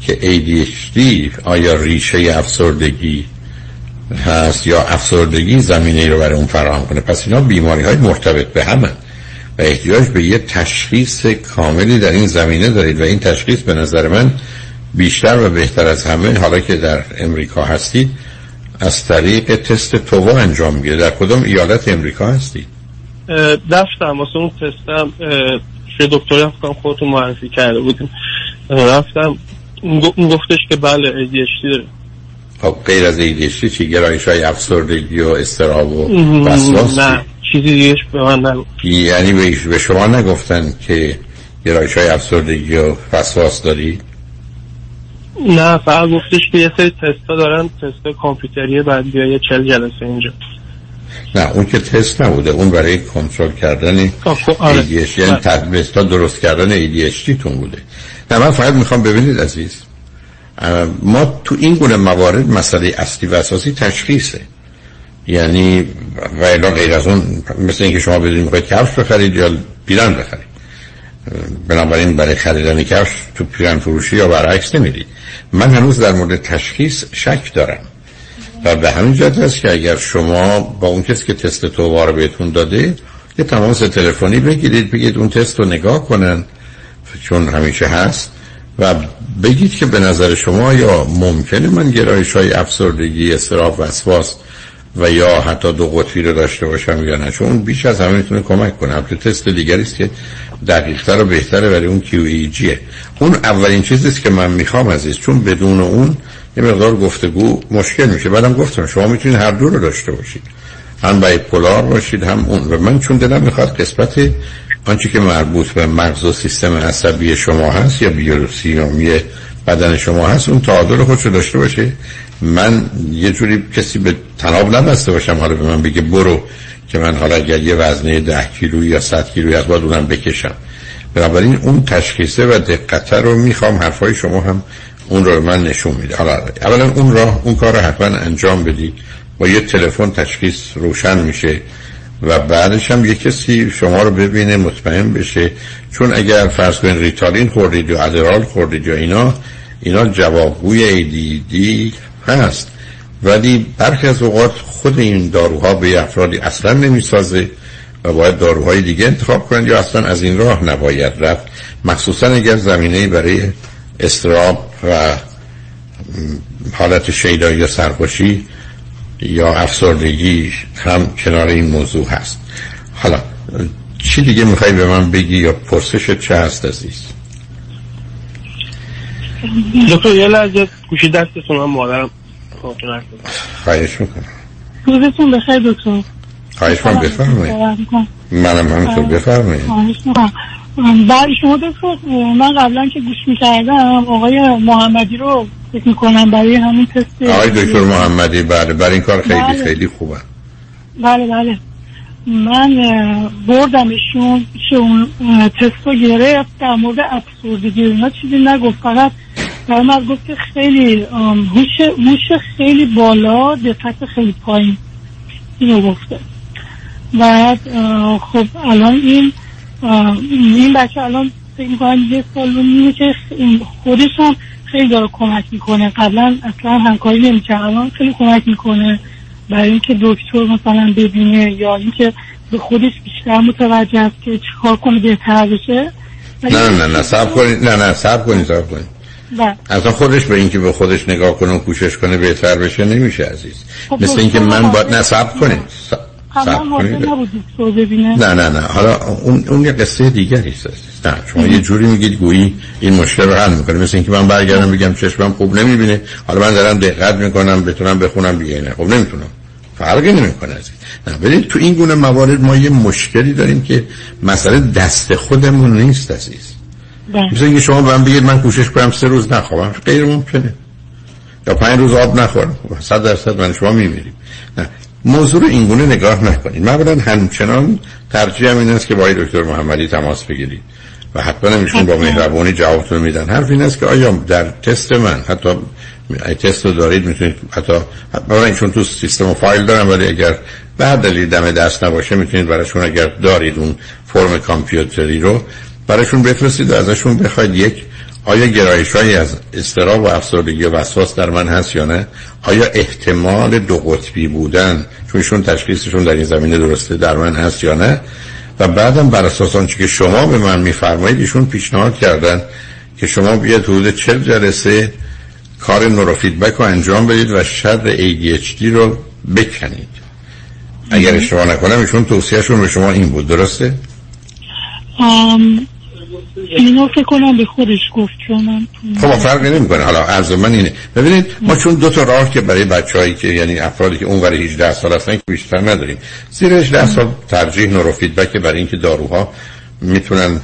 [SPEAKER 7] که ADHD آیا ریشه افسردگی هست یا افسردگی زمینه رو برای اون فراهم کنه. پس اینا بیماری های مرتبط به همه و احتیاج به یه تشخیص کاملی در این زمینه دارید و این تشخیص به نظر من بیشتر و بهتر از همه حالا که در امریکا هستید از طریق تست تووا انجام می‌گیره. در کدام ایالت امریکا هستید
[SPEAKER 20] رفتم واسه اون تستم یه دکتری هم خودتون معرفی کرده بودیم. رفتم. اون گفتش که بله ADHD داره.
[SPEAKER 7] خب غیر از ADHD چی؟ گرایش های افسردگی و استراب و وسواس
[SPEAKER 20] نه چیزی دیگه به من نگفت.
[SPEAKER 7] یعنی به شما نگفتن که گرایش های افسردگی و وسواس داری؟
[SPEAKER 20] نه فقط گفتش که یه سری تستا دارن تست کامپیوتری بعد بیا یه چل جلسه اینجا.
[SPEAKER 7] نه اون که تست نبوده اون برای کنترل کردن
[SPEAKER 20] آره.
[SPEAKER 7] ADHD یعنی تدبستا درست کردن ADHD تون بوده. نه من فقط می‌خوام ببینید عزیز ما تو این گونه موارد مسئله اصلی و اساسی تشخیصه. یعنی و غیر از اون مثل اینکه شما بدونید می‌خواید کفش بخرید یا پیرن بخرید. بنابراین برای خریدن کفش تو پیرن فروشی یا برعکس نمی‌دید من هنوز در مورد تشخیص شک دارم. و به همین جهت است که اگر شما با اون کسی که تست توبار بهتون داده یه تماس تلفنی بگیرید بگید اون تست رو نگاه کنن چون همیشه هست و بگید که به نظر شما یا ممکنه من گرایش های افسردگی استراف وسواس و یا حتی دو قطبی رو داشته باشم یا نه. چون بیش از همه می‌تونه کمک کنه. البته تست دیگری است که دقیقتر و بهتره برای اون کیو ای جیه. اون اولین چیزی که من می‌خوام عزیز چون بدون اون یه مقدار گفتگو مشکل میشه. بعدم گفتم شما می‌تونید هر دو رو داشته باشید. هم بایپولار باشید هم اون. و من چون دلم می‌خواد قسمت آنچه که مربوط به مغز و سیستم عصبی شما هست یا بیولوژی بدن شما هست اون تعادل خودش رو داشته باشه. من یه جوری کسی به تناب نبسته باشم حالا به من بگه برو که من حالا اگر یه وزنه ده کیلو یا صد کیلویی از باید اونم بکشم. بنابراین اون تشخیصه و دقته رو می‌خوام حرفای شما هم اون رو من نشون میده. حالا اولا اون راه اون کار رو حتما انجام بدید. با یه تلفن تشخیص روشن میشه و بعدش هم یه کسی شما رو ببینه مطمئن بشه. چون اگر فرض کنید ریتالین خوردید یا ادرال خوردید یا اینا اینا جوابگوی ADD هست ولی برخی از اوقات خود این داروها به افرادی اصلا نمی‌سازه و باید داروهای دیگه انتخاب کنند یا اصلا از این راه نباید رفت. مخصوصا اگر زمینه برای استراب و حالت شیدایی یا سرخوشی یا افسردگی هم کنار این موضوع هست. حالا چی دیگه می‌خوای به من بگی یا پرسش چه هست عزیز؟
[SPEAKER 20] دکتر یه لحظه گوشی دستتون هم مادرم
[SPEAKER 7] خواهش می‌کنم.
[SPEAKER 8] روزتون بخیر دکتر.
[SPEAKER 7] خواهش من بفرمایید. منم همینطور. بفرمایید.
[SPEAKER 8] خواهش می‌کنم. برای شما دکتر من قبلا که گوش می‌کردم آقای محمدی رو فکر می‌کنم برای همین تست
[SPEAKER 7] آقای دکتر محمدی بله. برای این کار خیلی
[SPEAKER 8] بله.
[SPEAKER 7] خیلی خوبه.
[SPEAKER 8] بله بله. من بردمشون اه، تست رو گرفت در مورد افسردگی اینا چیزی نگفت. فقط من گفت که خیلی هوش هوش خیلی بالا دقت خیلی پایین. اینو گفته. بعد خب الان این این بچه الان فکر می‌کنم یه سال و نیمه که خودش خیلی داره کمک می‌کنه. قبلا اصلا همکاری نمی‌کرد. الان خیلی کمک می‌کنه برای اینکه دکتر مثلا ببینه یا اینکه به خودش بیشتر متوجه است که چیکار کنه بهتر بشه.
[SPEAKER 7] نه نه نه سب کنید. نه نه سب کنید سب کنید. اصلا خودش به اینکه به خودش نگاه کنه و کوشش کنه بهتر بشه نمیشه عزیز.
[SPEAKER 8] خب
[SPEAKER 7] مثل اینکه من باید
[SPEAKER 8] حاضر-
[SPEAKER 7] نه سب کنید. س-
[SPEAKER 8] قبلا
[SPEAKER 7] سب
[SPEAKER 8] حاضر
[SPEAKER 7] کنید.
[SPEAKER 8] نبود دکتر ببینه.
[SPEAKER 7] نه نه نه. حالا اون اون یه قصه دیگری است. نه شما یه جوری میگید گویی این مشکل رو حل می‌کنه. مثل اینکه من برگردم بگم چشمم خوب نمی‌بینه. حالا من دارم دقت می‌کنم بتونم بخونم دیگه. نه خب نمی‌تونم. فرقی نمی‌کنه عزیز. نه ببینید تو این گونه موارد ما یه مشکلی داریم که مسئله دست خودمون نیست عزیز. مثل اینکه شما به من بگید من کوشش کنم سه روز نخوابم. غیر ممکنه. یا پنج روز آب نخورم. خب، صد درصد من شما میمیریم. نه. موضوع رو اینگونه نگاه نکنید. معمولا همچنان ترجیح این است که با دکتر محمدی تماس بگیرید. و حتما ایشون با مهربانی جوابتون میدن. حرف این است که آیا در تست من حتی ای تست رو دارید می‌تونید حتی حتی ایشون تو سیستم و فایل دارم ولی اگر به هر دلیل دم دست نباشه می‌تونید براشون اگر دارید اون فرم کامپیوتری رو براشون بفرستید و ازشون بخواید یک آیا گرایش از استراب و افسردگی و وسواس در من هست یا نه؟ آیا احتمال دو قطبی بودن چون ایشون تشخیصشون در این زمینه درسته در من هست یا نه؟ و بعدم بر اساس آنچه که شما به من میفرمایید ایشون پیشنهاد کردن که شما بیاید حدود 40 جلسه کار نوروفیدبک رو انجام بدید و شر ADHD رو بکنید. اگر اشتباه نکنم ایشون توصیهشون به شما این بود. درسته؟
[SPEAKER 8] آم، اینو فکر کنم به خودش گفت چون من
[SPEAKER 7] خب فرقی نمی‌کنه. حالا عرض من اینه. ببینید ما چون دو تا راه که برای بچه‌هایی که یعنی افرادی که اونور 18 سال هستن که بیشتر نداریم. زیر 18 سال ترجیح نوروفیدبک برای اینکه داروها می‌تونن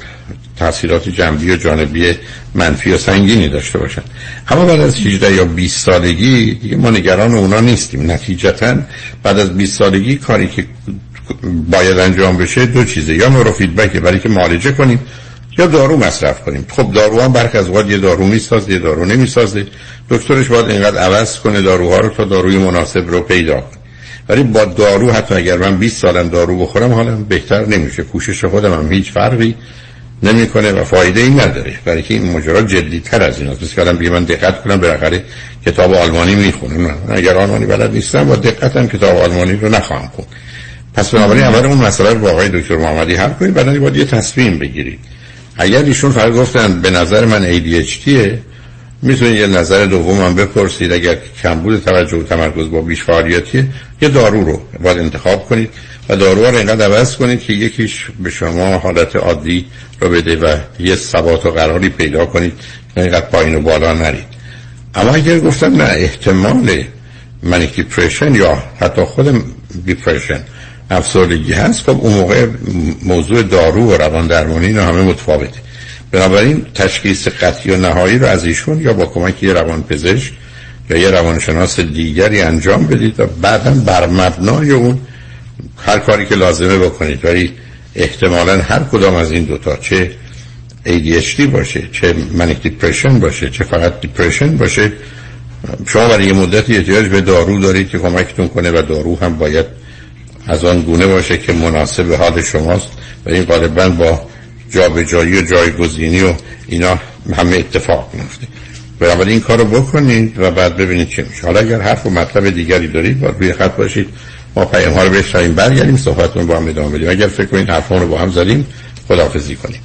[SPEAKER 7] تاثیرات جنبی و جانبی منفی و سنگینی داشته باشن. اما بعد از 18 یا 20 سالگی دیگه ما نگران اونا نیستیم. نتیجتا بعد از 20 سالگی کاری که باید انجام بشه دو چیزه. یا نوروفیدبک برای که معالجه کنیم یا دارو مصرف کنیم. خب دارو هم برخ از اوقات یه دارو می‌سازه یه دارو نمی‌سازه. دکترش باید اینقدر عوض کنه داروها رو تا داروی مناسب رو پیدا کنه. ولی با دارو حتی اگر من 20 سالم دارو بخورم حالم بهتر نمیشه. کوشش خودم هم هیچ فرقی نمی‌کنه و فایده ای نداره. برای که این ماجرا جدی تر از این است کردم بگه من دقت کنم بالاخره کتاب آلمانی می‌خونم. اگر آلمانی بلد نیستم با دقتم کتاب آلمانی رو نخواهم خوند. پس بنابراین اول اون مسئله رو دکتر محمدی حل کنید بعد باید یه تصمیم بگیرید. اگر ایشون فقط گفتن به نظر من ADHD می‌تونید یه نظر دوم هم بپرسید. اگر کمبود توجه و تمرکز با بیش فعالیتیه یه دارو رو باید انتخاب کنید و داروها رو اینقدر عوض کنید که یکیش به شما حالت عادی رو بده و یه ثبات و قراری پیدا کنید نه اینقدر پایین و بالا نرید. اما اگر گفتن نه احتمال manic depression یا حتی خود depression افسردگی هست خب اون موقع موضوع دارو و روان درمانی اینا همه متفاوته. بنابراین تشخیص قطعی و نهایی رو از ایشون یا با کمک یه روان پزشک یا یه روانشناس دیگری انجام بدید و بعدا بر مبنای اون هر کاری که لازمه بکنید. ولی احتمالا هر کدام از این دوتا چه ADHD باشه چه manic depression باشه چه فقط depression باشه شما برای یه مدتی احتیاج به دارو دارید که کمکتون کنه و دارو هم باید از آن گونه باشه که مناسب حال شماست و این غالبا با جابجایی و جایگزینی و اینا همه اتفاق میفته بنابراین این کار رو بکنید و بعد ببینید چه میشه. حالا اگر حرف و مطلب دیگری دارید باید روی خط باشید. ما پیام ها رو بشنویم برگردیم صحبتون با هم ادامه بدیم. اگر فکر کنید حرفمون رو با هم زدیم خداحافظی کنیم.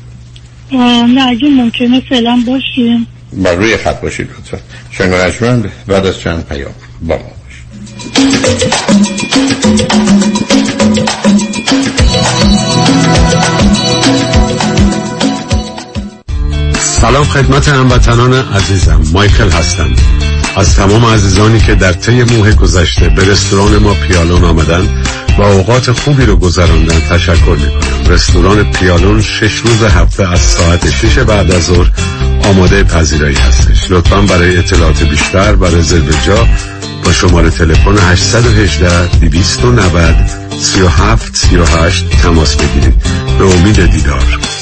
[SPEAKER 21] نه اگه ممکنه فعلا باشیم.
[SPEAKER 7] بر روی خط باشید لطفا. شنگانشمند بعد از چند پیام با ما.
[SPEAKER 22] سلام خدمت هموطنان عزیزم. مایکل هستم. از تمام عزیزانی که در طی موه گذشته به رستوران ما پیالون آمدن و اوقات خوبی رو گذراندن تشکر می‌کنم. رستوران پیالون شش روز هفته از ساعت 6 بعد از ظهر آماده پذیرایی هستش. لطفا برای اطلاعات بیشتر و رزرو جا با شماره تلفن 818 290 37 38 تماس بگیرید. به امید دیدار.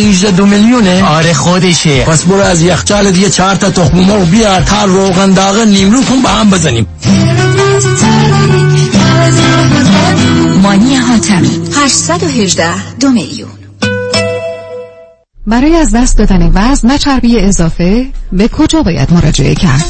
[SPEAKER 16] 818 دو میلیونه؟
[SPEAKER 17] آره خودشه.
[SPEAKER 16] پس برو از یخچال دیگه چهار تا تخم مرغ بیار تا روغن داغ نیمرو کن با هم بزنیم.
[SPEAKER 10] مانی حاتمی 818 دو میلیون. برای از دست دادن وزن و چربی اضافه به کجا باید مراجعه کرد؟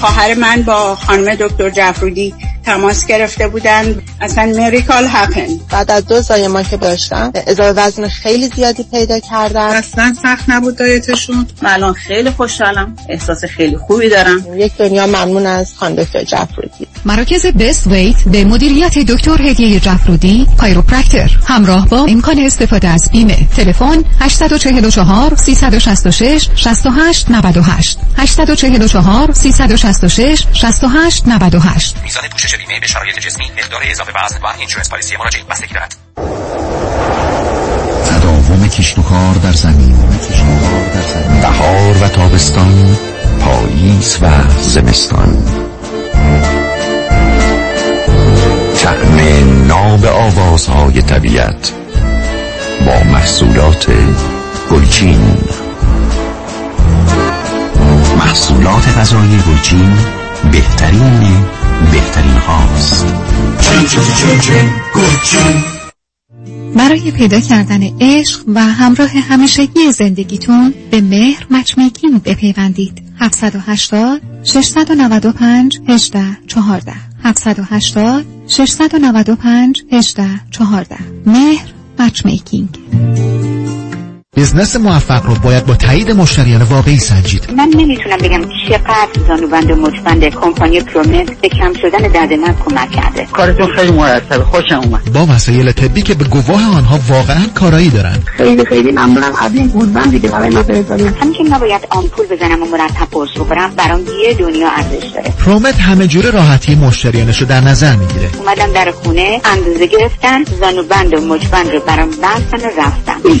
[SPEAKER 23] خواهر من با خانم دکتر جعفرودی تماس گرفته بودن. اصلا میریکال هپن
[SPEAKER 24] بعد از دو زایمان که داشتم اضافه وزن خیلی زیادی پیدا کردم
[SPEAKER 23] اصلا سخت نبود دایتشون. من الان خیلی خوشحالم. احساس خیلی خوبی دارم.
[SPEAKER 24] یک دنیا ممنون از خانم دکتر جعفرودی.
[SPEAKER 10] مراکز Best Weight به مدیریت دکتر هدیه جعفرودی chiropractor همراه با امکان استفاده از بیمه تلفن 844 366 68 98 844 366 68 98
[SPEAKER 25] میزان پوشش بیمه به شرایط جسمی مقدار اضافه وزن و insurance policy مراجع بستگی دارد
[SPEAKER 26] تداوم کشت و کار در زمین بهار و تابستان پاییز و زمستان طعم ناب آوازهای طبیعت با محصولات گلچین محصولات غذایی گلچین بهترین بهترین هاست
[SPEAKER 10] برای پیدا کردن عشق و همراه همیشگی زندگیتون به مهر مچمیکینگ بپیوندید. 780 695 18 14 780 695 18 14 مهر مچمیکینگ
[SPEAKER 27] بزنس موفق رو باید با تایید مشتریان واقعی سنجید.
[SPEAKER 28] من نمی‌تونم بگم چقدر زانوبند و مچبند کمپانی پرومت به کم شدن درد من کمک کرده.
[SPEAKER 29] کارتون خیلی مرتبه خوشم اومد.
[SPEAKER 27] با وسایل طبی که به گواه آنها واقعا کارایی دارن
[SPEAKER 28] خیلی خیلی ممنونم. از این گودبند دیگه برای ما فرستادین. همین که نباید آمپول بزنم و مرتب قرص بخورم برام یه دنیا ارزش داره.
[SPEAKER 27] پرومت همه جوره راحتی مشتریانش رو در نظر می‌گیره.
[SPEAKER 28] اومدم در خونه اندازه گرفتن زانوبند و مچبند رو برام بستن و رفتم
[SPEAKER 29] این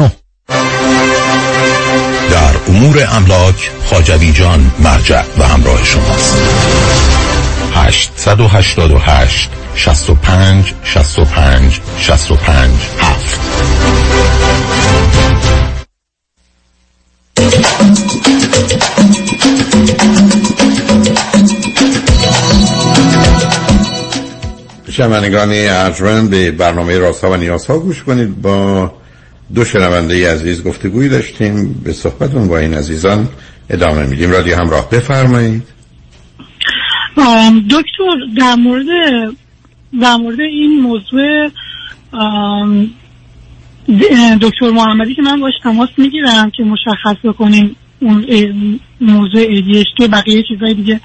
[SPEAKER 9] در امور املاک خاجوی جان مرجع و همراه شماست. 888 65 65 65 7
[SPEAKER 7] شنوندگان ارجمند به برنامه راستا و نیازها گوش کنید با دو شنونده عزیز گفتگویی داشتیم. به صحبتون با این عزیزان ادامه میدیم. رادیو همراه بفرمایید.
[SPEAKER 21] دکتر در مورد در مورد این موضوع دکتر محمدی که من باش تماس می‌گیرم که مشخص بکنیم اون موضوع ADHD بقیه چیزهای دیگه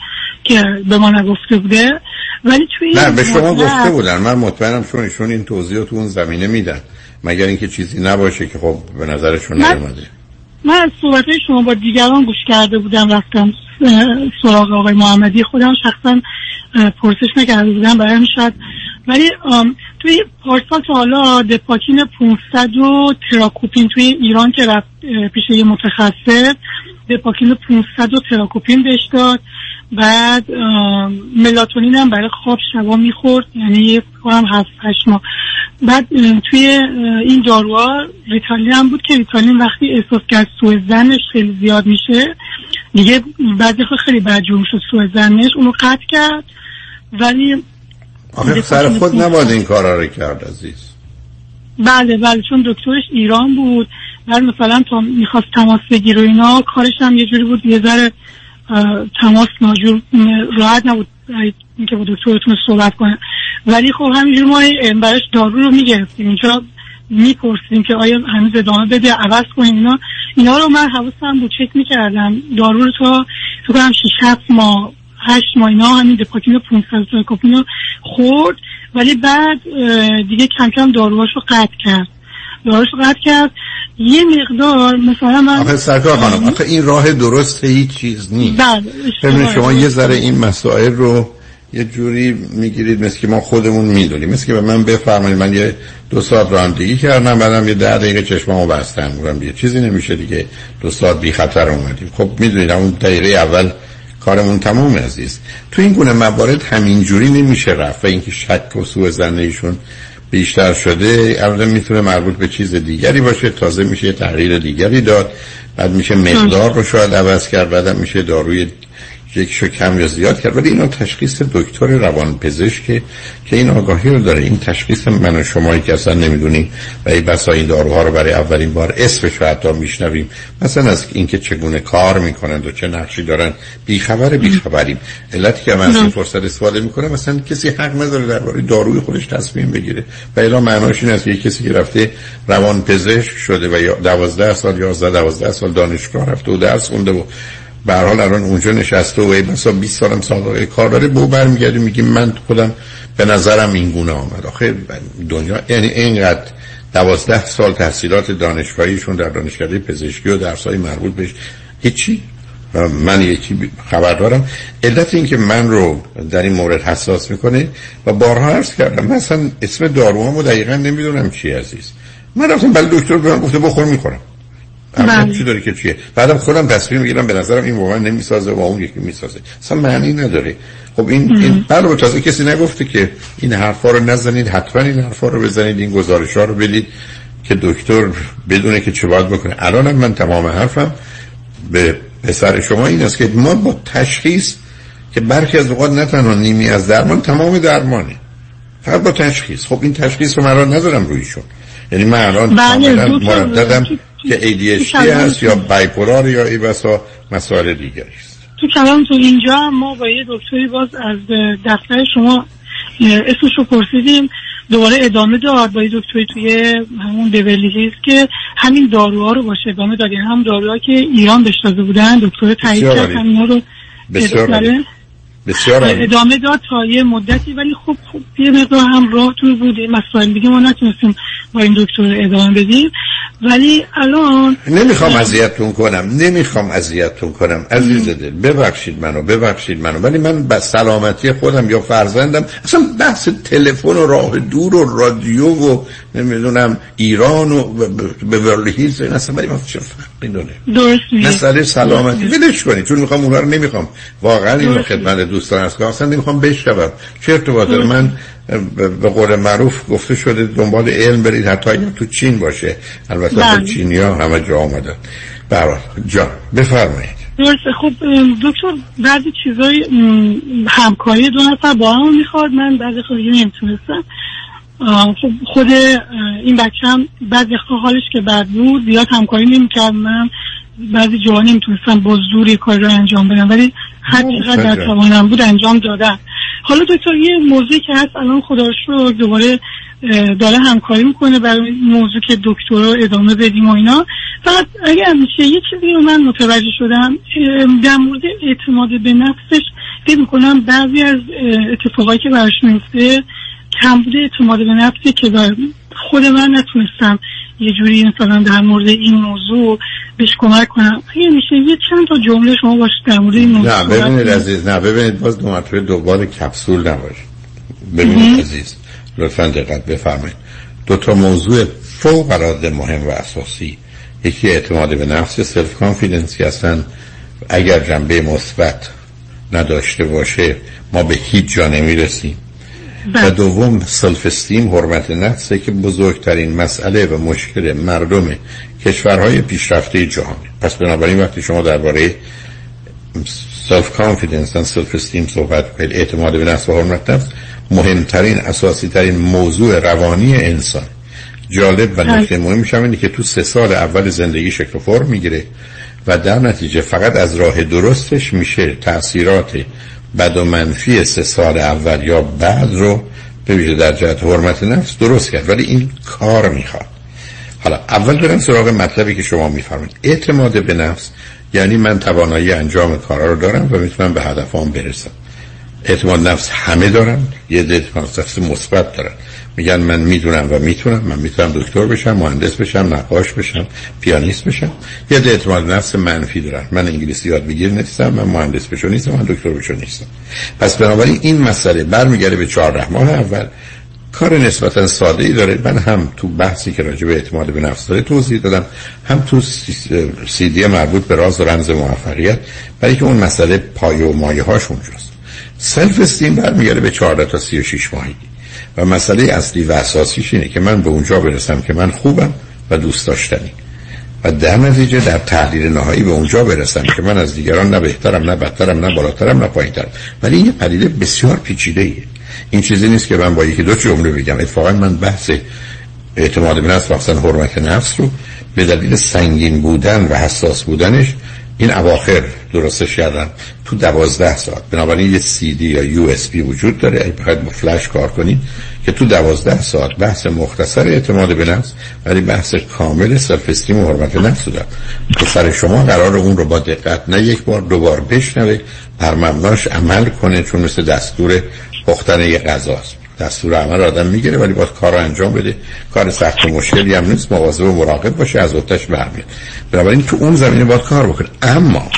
[SPEAKER 21] که به ما نگفته بوده. ولی توی
[SPEAKER 7] نه به شما گفته بودن. من مطمئنم چون ایشون این توضیح تو اون زمینه میدن. مگر اینکه چیزی نباشه که خب به نظرشون نیومده.
[SPEAKER 21] من از صحبت شما با دیگران گوش کرده بودم رفتم سراغ آقای محمدی. خودم شخصا پرسش نکرده بودم برای شاید. ولی توی پارسال تا حالا دپاکین 500 و تراکوپین توی ایران که رفت پیش یه متخصص دپاکین 500 و تراکوپین بهش داد. بعد ملاتونین هم برای خواب شبا می‌خورد یعنی یه کنم هفت هشت ماه. بعد توی این داروها ریتالین هم بود که ریتالین وقتی احساس کرد سوء زنش خیلی زیاد میشه دیگه بعضی خیلی بدجور شد سوء زنش اونو قطع کرد. ولی
[SPEAKER 7] آخه سر خود نباید این کارا رو کرد عزیز.
[SPEAKER 21] بله بله چون دکترش ایران بود. بعد مثلا تا می‌خواست تماس بگیره و اینا کارش هم یه جوری بود یه ذره تماس ناجور راحت نبود. اینکه با دکترتون صحبت کنه. ولی خب همینجور ما اه، براش دارو رو می‌گرفتیم. اینجا می‌پرسیم که آیا هنوز ادامه بده عوض کنیم اینا. اینا رو من حواسم بود. چک می‌کردم. دارو رو تا تو کنم 6 7 ماه هشت ماه اینا همین دپاکین 500 تراکوپین رو خورد. ولی بعد دیگه کم کم داروهاش رو قطع کرد. رو قطع کرد. یه مقدار مثلا من
[SPEAKER 7] آخه سرکار خانم آخه این راه درست هیچ چیز نیست.
[SPEAKER 21] بله.
[SPEAKER 7] شما یه ذره این مسائل رو یه جوری می‌گیرید مثل که ما خودمون می‌دونیم. مثل که به من بفرمایید من یه دو ساعت رانندگی کردم بعدم یه ده دقیقه چشمامو بستم گفتم یه چیزی نمیشه دیگه. دو ساعت بی خطر اومدیم. خب می‌دونید اون دقیقه اول کارمون تموم عزیز. تو این گونه موارد همین جوری نمیشه رفت. و اینکه شک و سوء زن ایشون بیشتر شده اولا می‌تونه مربوط به چیز دیگری باشه تازه میشه تغییر دیگری داد بعد میشه مقدار رو شاید عوض کرد بعدم میشه داروی یکیشو کم یا زیاد کرد ولی اینا تشخیص دکتر روان پزشک که این آگاهی رو داره. این تشخیص من و شمایی که اصلا نمی‌دونیم و این بسا این داروها رو برای اولین بار اسمش رو حتی میشنویم. مثلا از اینکه چگونه کار می‌کنند و چه نقشی دارن بیخبر بیخبریم. علتی که من از این فرصت استفاده می‌کنم مثلا کسی حق نداره درباره داروی خودش تصمیم بگیره. و الا معناش این است که یک کسی که رفته روان پزشک شده و یا 12 سال 11 12 سال دانشگاه رفته و درس خونده و به حال الان اونجا نشسته و بسا 20 سالم سابقه کار داره. به او برمیگردیم میگیم من خودم به نظرم این گونه آمد. آخه دنیا یعنی اینقدر دوازده سال تحصیلات دانشگاهیشون در دانشکده پزشکی و درسای مربوط بهش هیچی. من یکی خبر دارم. علت این که من رو در این مورد حساس می‌کنه و بارها عرض کردم مثلا اسم داروامو دقیقا نمی‌دونم چی عزیز. من رفتم بله دکتر به من گفته بخور می‌خورم. چی داره که چیه؟ بعدم خودم تصمیم می‌گیرم به نظرم این واقعا نمی‌سازه و اون یکی می‌سازه. اصلا معنی نداره. خب این این بله تازه کسی نگفته که این حرفا رو نزنید حتما این حرفا رو بزنید این گزارش ها رو بدید که دکتر بدونه که چه باید بکنه. الان من تمام حرفم به پسر شما این است که ما با تشخیص که برخی از اوقات نه تنها نیمی از درمان تمام درمانه. فقط با تشخیص. خب این تشخیص رو من الان نذارم رویشون یعنی من الان
[SPEAKER 21] بله،
[SPEAKER 7] کاملا مرددم که ADHD هست یا بایپولار یا ای بسا مسائل دیگری است.
[SPEAKER 21] تو کلام تو اینجا ما با یه دکتری باز از دفتر شما اسمش رو پرسیدیم. دوباره ادامه داد با یه دکتری توی همون بیورلی هیلز که همین داروها رو باشه. ادامه داد. یعنی هم داروها که ایران بهش داده بودن. دکتر تایید کرد رو.
[SPEAKER 7] بسیار
[SPEAKER 21] بله.
[SPEAKER 7] بسیار.
[SPEAKER 21] ادامه داد تا یه مدتی ولی خب خب یه مقدار هم راه تو بود. مسائل دیگه ما نتونستیم با این دکتر ادامه بدیم. ولی الان
[SPEAKER 7] نمی‌خوام اذیتتون کنم. نمی‌خوام اذیتتون کنم. عزیز دل ببخشید منو ببخشید منو. ولی من به سلامتی خودم یا فرزندم اصلا بحث تلفن و راه دور و رادیو و نمی‌دونم ایران و به هیلز اصلا. ولی من داره
[SPEAKER 21] درست
[SPEAKER 7] مسئله سلامتی. ولش کنید چون می‌خوام اونها رو نمی‌خوام. واقعا این
[SPEAKER 21] درست.
[SPEAKER 7] خدمت دوستان است که اصلا نمی‌خوام بشنوم. چه ارتباط داره؟ من به- به قول معروف گفته شده دنبال علم برید. حتی اگر تو چین باشه. البته
[SPEAKER 21] بله.
[SPEAKER 7] تو چینی ها همه جا آمدن برای جان بفرمایید.
[SPEAKER 21] درسته خب دکتر بعضی چیزای همکاری دو نفر با هم می‌خواد. من بعضی خود دیگه نمی‌تونستم. خب خود این بچه هم بعضی وقتا حالش که بد بود زیاد همکاری نمی‌کرد. من بعضی جاها نمی‌تونستم با زوری کار رو انجام بدم ولی هر چقدر در. توانم بود انجام دادم. حالا دکتر یه موضوعی که هست الان خدا رو دوباره داره همکاری می‌کنه برای موضوع که دکتر رو ادامه بدیم و اینا. فقط اگر میشه یه چیزی رو من متوجه شدم در مورد اعتماد به نفسش فکر می‌کنم بعضی از اتفاقایی که براش میفته کمبود اعتماد به نفسی که خود من نتونستم یه جوری مثلا در مورد این موضوع بهش کمک کنم. اگه میشه یه چند تا جمله شما باشید در مورد این موضوع
[SPEAKER 7] نه ببینید. عزیز نه ببینید باز دو مرتبه دنبال کپسول نباشید. ببینید. عزیز لطفا دقت بفرمایید. دو تا موضوع فوق العاده مهم و اساسی. یکی اعتماد به نفس self-confidence ی هستن. اگر جنبه مثبت نداشته باشه ما به هیچ جا نمی‌رسیم. و دوم self-esteem حرمت نفسه که بزرگترین مسئله و مشکل مردم کشورهای پیشرفته جهان. پس بنابراین وقتی شما درباره self-confidence و self-esteem صحبت کنید اعتماد به نفس و حرمت نفس مهمترین اساسی ترین موضوع روانی انسان. جالب و نکته مهمش هم اینه که تو سه سال اول زندگی شکل و فرم می‌گیره و در نتیجه فقط از راه درستش میشه تاثیرات بد و منفی سه سال اول یا بعد رو به ویژه در جهت حرمت نفس درست کرد ولی این کار می‌خواد. حالا اول برم سراغ مطلبی که شما میفرمایید. اعتماد به نفس یعنی من توانایی انجام کارا رو دارم و می‌تونم به هدفام برسم. اعتماد نفس همه دارن یه اعتماد نفس مثبت دارن. میگن من می‌دونم و می‌تونم من می‌تونم دکتر بشم مهندس بشم نقاش بشم پیانیست بشم. یه اعتماد نفس منفی دارن. من انگلیسی یاد بگیر نیستم من مهندس بشو نیستم من دکتر بشو نیستم. پس بنابراین این مسئله برمیگرده به چهارده ماه اول کار نسبتا ساده ای داره. من هم تو بحثی که راجع به اعتماد به نفس داره توضیح دادم. هم تو سی- دی مربوط به راز و رمز موفقیت. برای که اون مسئله پایه و مایه هاش اونجاست. self-esteem برمیگرده به 14 تا 36 ماهگی. و مسئله اصلی و اساسیش اینه که من به اونجا برسم که من خوبم و دوست داشتنی. و در نتیجه در تحلیل نهایی به اونجا برسم که من از دیگران نه بهترم نه بدترم نه بالاترم نه پایینترم. ولی این پدیده بسیار پیچیده ایه این چیزی نیست که من با یکی دو جمله بگم. اتفاقا من بحث اعتماد به نفس مخصوصا حرمت نفس رو به دلیل سنگین بودن و حساس بودنش این اواخر درستش کردم تو دوازده ساعت. بنابراین یه سی دی یا یو اس بی وجود داره. اگه بخواید با فلش کار کنید که تو دوازده ساعت بحث مختصر اعتماد به نفس ولی بحث کامل سلف استیم و حرمت نفس دارم سر شما قرار اون رو با دقت نه یک بار دو بار بشنوه بر عمل کنه چون مثل دستور پختن یه غذاست. دستور عمل آدم می‌گیره ولی باید کار انجام بده. کار سخت و مشکلی هم نیست مواظب و مراقب باشه از اوتش برمیاد بنابراین تو اون زمینه باید کار بکنه. اما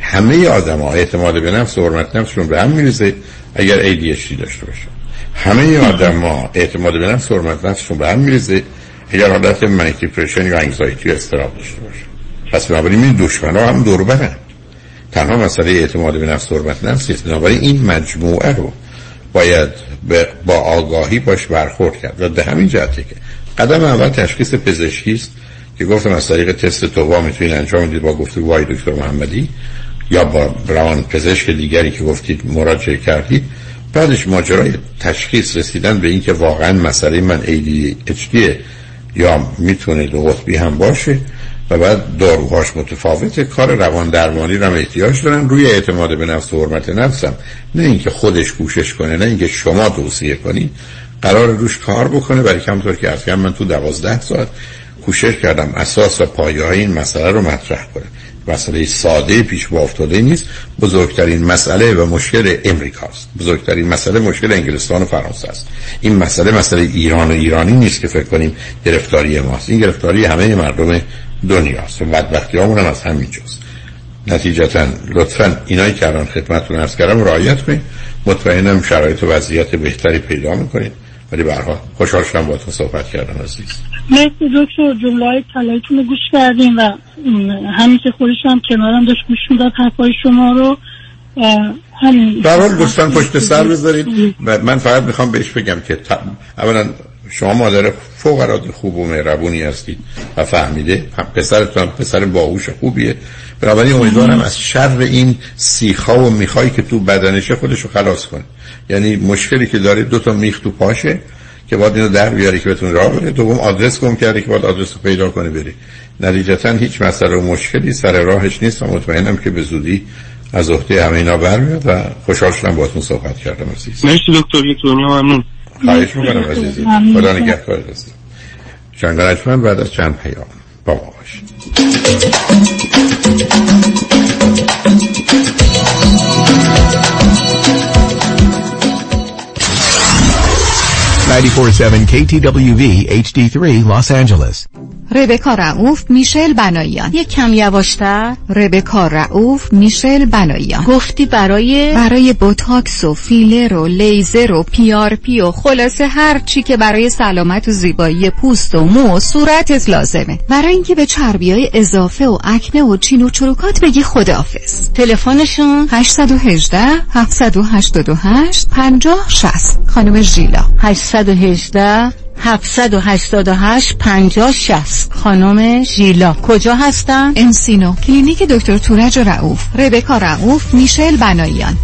[SPEAKER 7] همه آدم ها اعتماد به نفس و حرمت نفسشون به هم میریزه اگر ADHD داشته باشه. همه آدم ها اعتماد به نفس و حرمت نفسشون به هم میریزه اگر حالت منیک دیپرشن یا انگزایتی استراب داشته باشه. پس بنابراین این دشمن ها هم دور برن تنها مسئله اعتماد به نفس و حرمت نفس نیست. بنابراین این مجموعه رو باید با آگاهی باش برخورد کرد. و به همین جهته که. قدم اول تشخیص پزشکی است که گفتم از طریق تست تووا می‌تونید انجام بدید با گفتگو با دکتر محمدی یا با روان پزشک دیگری که گفتید مراجعه کردید. بعدش ماجرای تشخیص رسیدن به اینکه واقعا مسئله من ADHD یا می‌تونه دو قطبی هم باشه. و بعد داروهاش متفاوته. کار روان درمانی رو هم احتیاج دارن روی اعتماد به نفس و حرمت نفسم. نه اینکه خودش کوشش کنه نه اینکه شما توصیه کنید قرار روش کار بکنه. برای که همونطور که عرض من تو دوازده ساعت کوشش کردم اساس و پایه این مسئله رو مطرح کنم مسئله ساده پیش با افتاده نیست. بزرگترین مسئله و مشکل امریکاست بزرگترین مسئله مشکل انگلستان و فرانسه است. این مسئله مسئله ایران و ایرانی نیست که فکر کنیم گرفتاری ماست. این گرفتاری همه مردم دنیاست. و بدبختی هم از همین جاست. نتیجتا لطفا اینایی که الان خدمتتون عرض کردم رعایت کنید. مطمئنم شرایط و وضعیت بهتری پیدا می‌کنید. ولی حال خوشحال شدم باهاتون صحبت کردم عزیز.
[SPEAKER 21] مرسی دکتر. جمله های رو گوش کردیم و همین که خودش هم کنارم داشت گوش می‌داد حرفای شما رو. همین.
[SPEAKER 7] در حال دوستان پشت سر بذارید. من فقط می‌خوام بهش بگم که اولا شما مادر فوق العاده خوب و مهربونی هستید و فهمیده. پسرتون پسر باهوش خوبیه. بنابراین امیدوارم از شر این سیخا و میخایی که تو بدنشه خودشو خلاص کنه. یعنی مشکلی که داره دو تا میخ تو پاشه که باید اینو در بیاری که بتون راه بره دوم آدرس گم کرده که باید آدرس رو پیدا کنه بری. نتیجتا هیچ مسئله و مشکلی سر راهش نیست. و مطمئنم که به زودی از عهده همه اینا برمیاد و خوشحال شدم باهاتون صحبت کردم عزیز.
[SPEAKER 20] مرسی دکتر یک دنیا ممنون.
[SPEAKER 7] خواهش می‌کنم عزیزی. خدا نگهدار هستم شنگ بعد از چند پیام. با ما باشید.
[SPEAKER 30] 94.7 KTWV HD3 Los Angeles.
[SPEAKER 10] ربکا رعوف میشل بنایان.
[SPEAKER 31] یک کم یواشتر
[SPEAKER 10] ربکا رعوف میشل بنایان.
[SPEAKER 31] گفتی برای
[SPEAKER 10] برای بوتاکس و فیلر و لیزر و peel و خلاصه هر چی که برای سلامت و زیبایی پوست و مو و صورتت لازمه. برای اینکه به چربی های اضافه و اکنه و چین و چروکات بگی خداحافظ.
[SPEAKER 31] تلفنشون؟
[SPEAKER 10] 818 788 50 60 خانم ژیلا.
[SPEAKER 31] 818 788 50 60 خانم ژیلا. کجا هستن؟
[SPEAKER 10] انسینو کلینیک دکتر تورج رعوف ربکا رعوف میشل بنایان.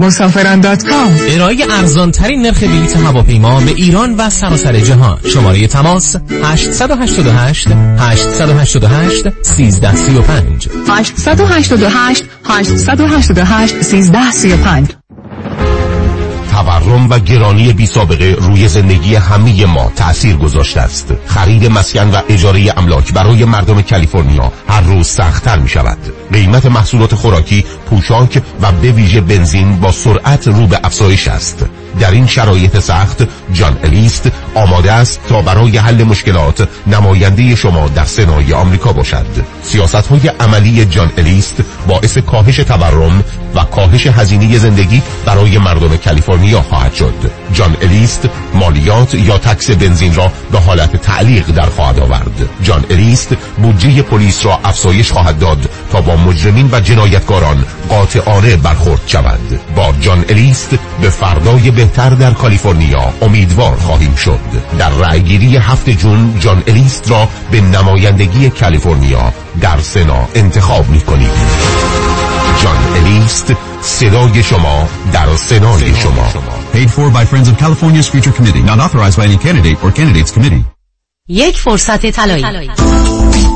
[SPEAKER 32] مسافران dot com. ارائه ارزان ترین نرخ بلیط هواپیما به ایران و سراسر جهان. شماره تماس 888 888 1335
[SPEAKER 10] 888 888 1335
[SPEAKER 26] تورم و گرانی بی سابقه روی زندگی همه ما تأثیر گذاشته است. خرید مسکن و اجاره املاک برای مردم کالیفرنیا هر روز سختتر می شود قیمت محصولات خوراکی پوشاک و به ویژه بنزین با سرعت رو به افزایش است. در این شرایط سخت جان الیست آماده است تا برای حل مشکلات نماینده شما در سنای آمریکا باشد. سیاست های عملی جان الیست باعث کاهش تورم و کاهش هزینه زندگی برای مردم کالیفرنیا خواهد شد. جان الیست مالیات یا تکس بنزین را به حالت تعلیق در خواهد آورد. جان الیست بودجه پلیس را افزایش خواهد داد تا با مجرمین و جنایتکاران قاطعانه برخورد شود. با جان الیست به فردای بهتر در کالیفرنیا. امیدوار خواهیم شد. در رأیگیری هفت جون جان الیست را به نمایندگی کالیفرنیا در سنا انتخاب می کنید جان الیست صدای شما در سنای شما.
[SPEAKER 33] Paid for by Friends of California's Future Committee. Not authorized by any candidate or candidate's committee.
[SPEAKER 31] یک فرصت طلایی.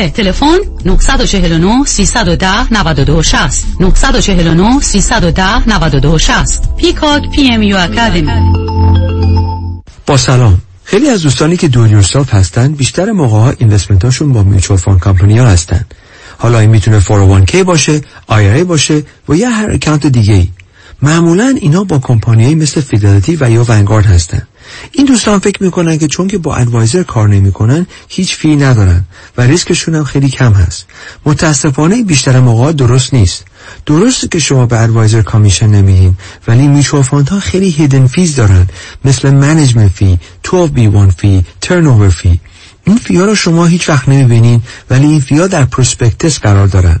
[SPEAKER 31] سن تلفن 949 310 92 60 949 310 92 60 Peacock PMU Academy.
[SPEAKER 34] با سلام. خیلی از دوستانی که do yourself هستن بیشتر موقع ها investment اشون با mutual fund کمپانی ها هستن. حالا این می‌تونه 401k باشه IRA باشه و یا هر account دیگه ای معمولا اینا با کمپانیایی مثل فیدلیتی و یا ونگارد هستن. این دوستان فکر می‌کنن که چون که با advisor کار نمی‌کنن هیچ fee ندارن و ریسکشون هم خیلی کم هست. متاسفانه بیشتر موقع درست نیست. درسته که شما به advisor commission نمیدین ولی میچو ها خیلی hidden fees دارن. مثل management fee 12B1 fee ترن fee این fee ها رو شما هیچ وقت نمی‌بینین ولی این fee ها در prospectus قرار دارن.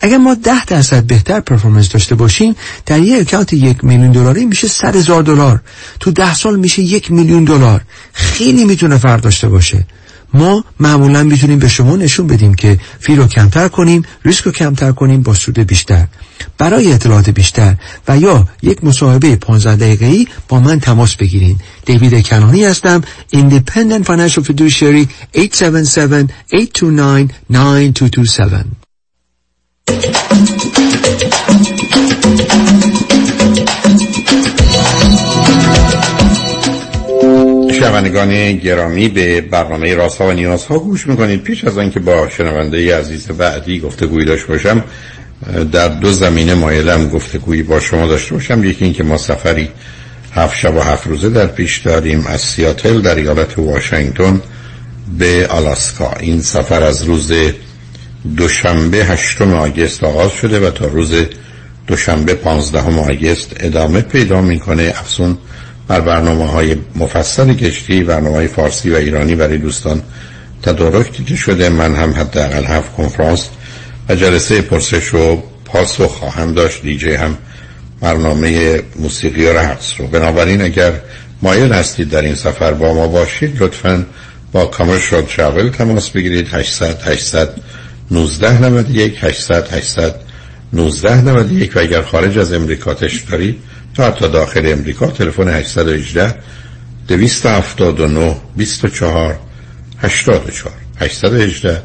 [SPEAKER 34] اگر ما ده درصد بهتر پرفورمنس داشته باشیم در یک اکانت یک میلیون دلاری میشه صد هزار دلار. تو ده سال میشه یک میلیون دلار. خیلی می‌تونه فرق داشته باشه. ما معمولا می‌تونیم به شما نشون بدیم که فی رو کمتر کنیم ریسک رو کمتر کنیم با سود بیشتر. برای اطلاعات بیشتر و یا یک مصاحبه 15 دقیقه‌ای با من تماس بگیرید دیوید کنانی هستم Independent Financial Fiduciary 877 829 9227
[SPEAKER 7] شنوندگان گرامی به برنامه راسا و نیازها گوش می‌کنید. پیش از آنکه با شنونده عزیز بعدی گفتگویی داشته باشم در دو زمینه مایلم گفتگویی با شما داشته باشم. یکی اینکه ما سفری هفت شب و هفت روزه در پیش داریم از سیاتل در ایالت واشنگتن به آلاسکا. این سفر از روز دوشنبه هشتم آگست آغاز شده و تا روز دوشنبه پانزدهم آگست ادامه پیدا می‌کنه. افزون بر برنامه های مفصل کشتی برنامه های فارسی و ایرانی برای دوستان تدارک دیده شده. من هم حداقل هفت کنفرانس و جلسه پرسش و پاسخ خواهم داشت. دیجی هم برنامه موسیقی و رقص رو. بنابراین اگر مایل هستید در این سفر با ما باشید لطفا با کامرشال ترافل تماس بگیرید. 800 800 19 91 800 800 19 91 و اگر خارج از امریکا تشت دارید تا حتی داخل امریکا تلفن 818 279 24 84 818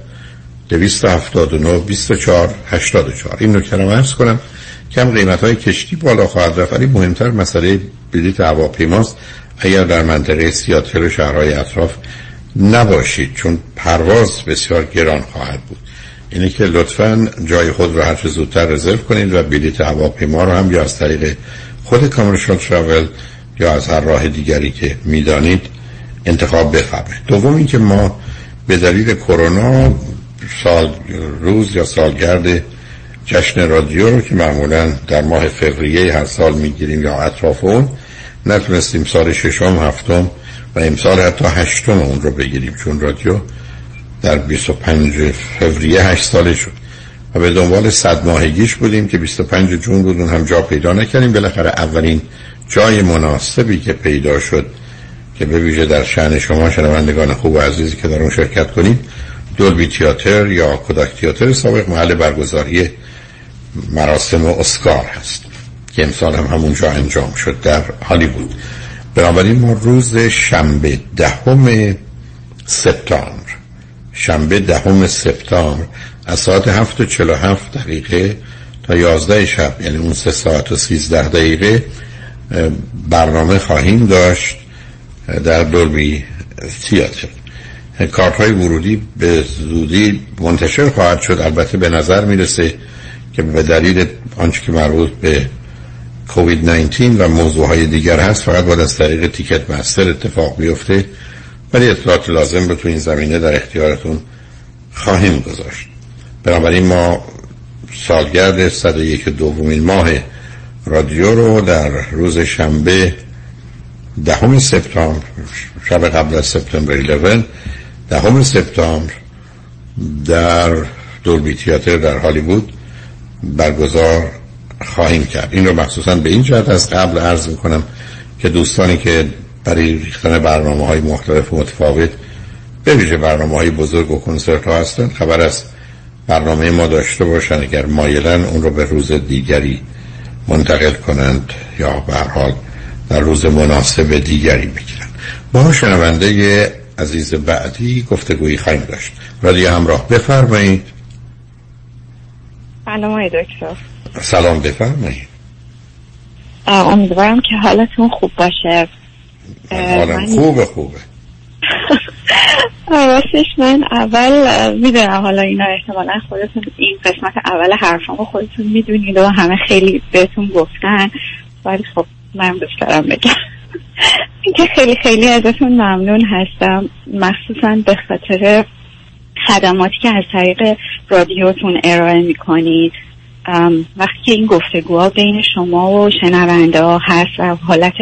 [SPEAKER 7] 279 24 84 این نکته رو عرض کنم کم قیمت های کشتی بالا خواهد رفت ولی مهمتر مسئله بلیط هواپیماست. اگر در منطقه سیاتل و شهرهای اطراف نباشید چون پرواز بسیار گران خواهد بود. اینه که لطفا جای خود رو هرچه زودتر رزرو کنید و بلیط هواپیما رو هم یا از طریق خود کامرشال تراول یا از هر راه دیگری که می‌دانید انتخاب بفرمایید. دوم اینکه ما به دلیل کرونا سال روز یا سالگرد جشن رادیو رو که معمولا در ماه فوریه هر سال می‌گیریم یا اطراف اون نتونستیم سال ششم هفتم و امسال حتی هشتم اون رو بگیریم. چون رادیو در 25 فوریه 8 ساله شد و به دنبال صد ماهگیش بودیم که 25 جون بود هم جا پیدا نکردیم. بالاخره اولین جای مناسبی که پیدا شد که به ویژه در شأن شما شنوندگان خوب و عزیزی که در اون شرکت کنید دولبی تیاتر یا کودک تیاتر سابق محل برگزاری مراسم اسکار هست که امسال هم همونجا انجام شد در هالیوود. بنابراین ما روز شنبه دهم سپتامبر شنبه دهم سپتامبر از ساعت هفت و چلو هفت دقیقه تا یازده شب یعنی اون سه ساعت و سیزده دقیقه برنامه خواهیم داشت در دولبی تیاتر. کارت های ورودی به زودی منتشر خواهد شد. البته به نظر می‌رسه که به دلیل آنچه که مربوط به کووید 19 و موضوع های دیگر هست فقط باید از طریق تیکت مستر اتفاق بیفته. ولی اطلاعات لازم رو تو این زمینه در اختیارتون خواهیم گذاشت. بنابراین ما سالگرد 101 دومین ماه رادیو رو در روز شنبه دهم سپتامبر شب قبل از سپتامبر 11 دهم سپتامبر در دولبی تیاتر در هالیوود برگزار خواهیم کرد. این رو مخصوصا به این جهت از قبل عرض می‌کنم که دوستانی که برای ریختن برنامه های مختلف و متفاوت. به ویژه برنامه های بزرگ و کنسرت ها هستن. خبر از برنامه ما داشته باشن. اگر مایلن اون رو به روز دیگری منتقل کنند یا به حال در روز مناسب دیگری بگیرن با شنونده عزیز بعدی گفتگویی خواهیم داشت. رادیو همراه بفرمایید.
[SPEAKER 35] سلام دکتر.
[SPEAKER 7] سلام بفرمایید.
[SPEAKER 35] امیدوارم که حالتون خوب باشه.
[SPEAKER 7] حالم خوبه خوبه. *laughs*
[SPEAKER 35] راستش من اول می‌دونم حالا اینا احتمالا خودتون این قسمت اول حرفامو خودتون می‌دونید و همه خیلی بهتون گفتن. ولی خب من دوست دارم بگم. *laughs* که خیلی خیلی ازتون ممنون هستم. مخصوصا به خاطر خدماتی که از طریق رادیوتون ارائه می‌کنید. وقتی که این گفتگوها بین شما و شنونده ها هست و حالت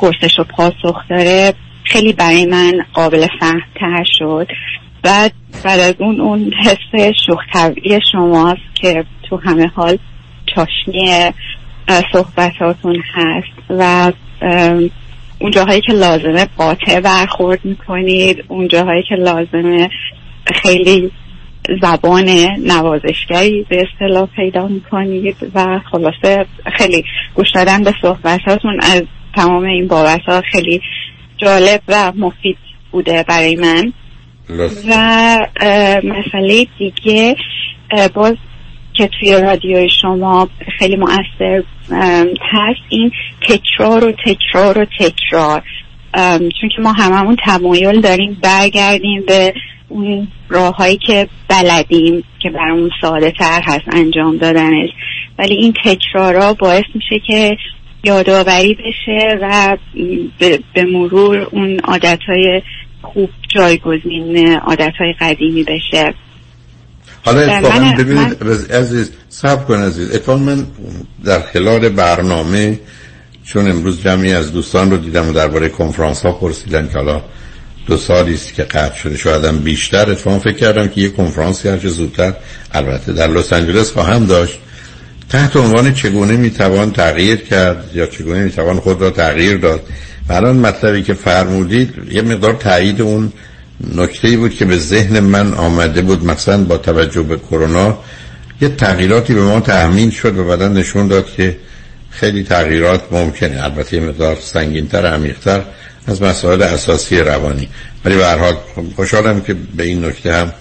[SPEAKER 35] پرسش و پاسخ داره خیلی برای من قابل فهم تر شد. بعد بعد از اون اون حس شوخ شماست که تو همه حال چاشنی صحبتاتون هست و اون جاهایی که لازمه قاطع برخورد می‌کنید اون جاهایی که لازمه خیلی زبان نوازشگری به اصطلاح پیدا می‌کنید و خلاصه خیلی گوش دادن به صحبتاتون از تمام این بابت ها خیلی جالب و مفید بوده برای من. و مسئله دیگه باز که توی رادیوی شما خیلی مؤثر هست این تکرار و تکرار و تکرار. چون که ما هممون تمایل داریم برگردیم به اون راههایی که بلدیم که برامون ساده تر هست انجام دادنش. ولی این تکرارا باعث میشه که یادآوری بشه و به مرور اون عادت های خوب جایگزین عادت های قدیمی بشه.
[SPEAKER 7] حالا اتفاقا ببینید عزیز سب کن عزیز. اتفاقا من در خلال برنامه چون امروز جمعی از دوستان رو دیدم و درباره کنفرانس ها پرسیدن که حالا دو سالی است که قطع شده شاید بیشتر. اتفاقا فکر کردم که یه کنفرانسی هرچه زودتر البته در لس آنجلس خواهم داشت. تحت عنوان چگونه می‌توان تغییر کرد یا چگونه می‌توان خود را تغییر داد. و الان مطلبی که فرمودید یه مقدار تایید اون نکته بود که به ذهن من آمده بود مثلا با توجه به کرونا. یه تغییراتی به ما تأمین شد و بعدا نشون داد که خیلی تغییرات ممکنه. البته یه مقدار سنگینتر عمیقتر از مسائل اساسی روانی. ولی به هر حال خوشحالم که به این نکته هم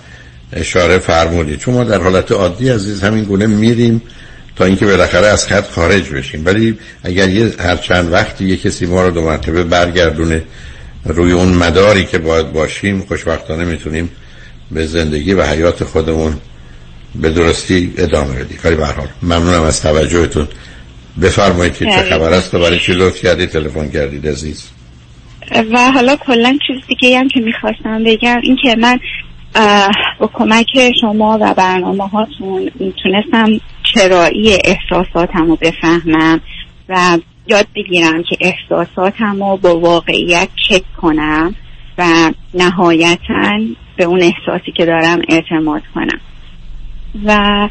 [SPEAKER 7] اشاره فرمودید. چون ما در حالت عادی عزیز همین گونه میریم. تا اینکه بالاخره از خط خارج بشیم. ولی اگر یه هر چند وقتی یه کسی ما رو دو مرتبه برگردونه روی اون مداری که باید باشیم خوشبختانه می‌تونیم به زندگی و حیات خودمون به درستی ادامه بدیم. کاری به ممنونم از توجهتون. بفرمایید که چه خبر است. و برای چی لطف کردید تلفن کردید عزیز.
[SPEAKER 35] و حالا کلا چیز دیگه هم که می‌خواستم بگم این که من با کمک شما و برنامه هاتون می‌تونستم چرایی احساساتم رو بفهمم و یاد بگیرم که احساساتم رو با واقعیت چک کنم و نهایتا به اون احساسی که دارم اعتماد کنم. و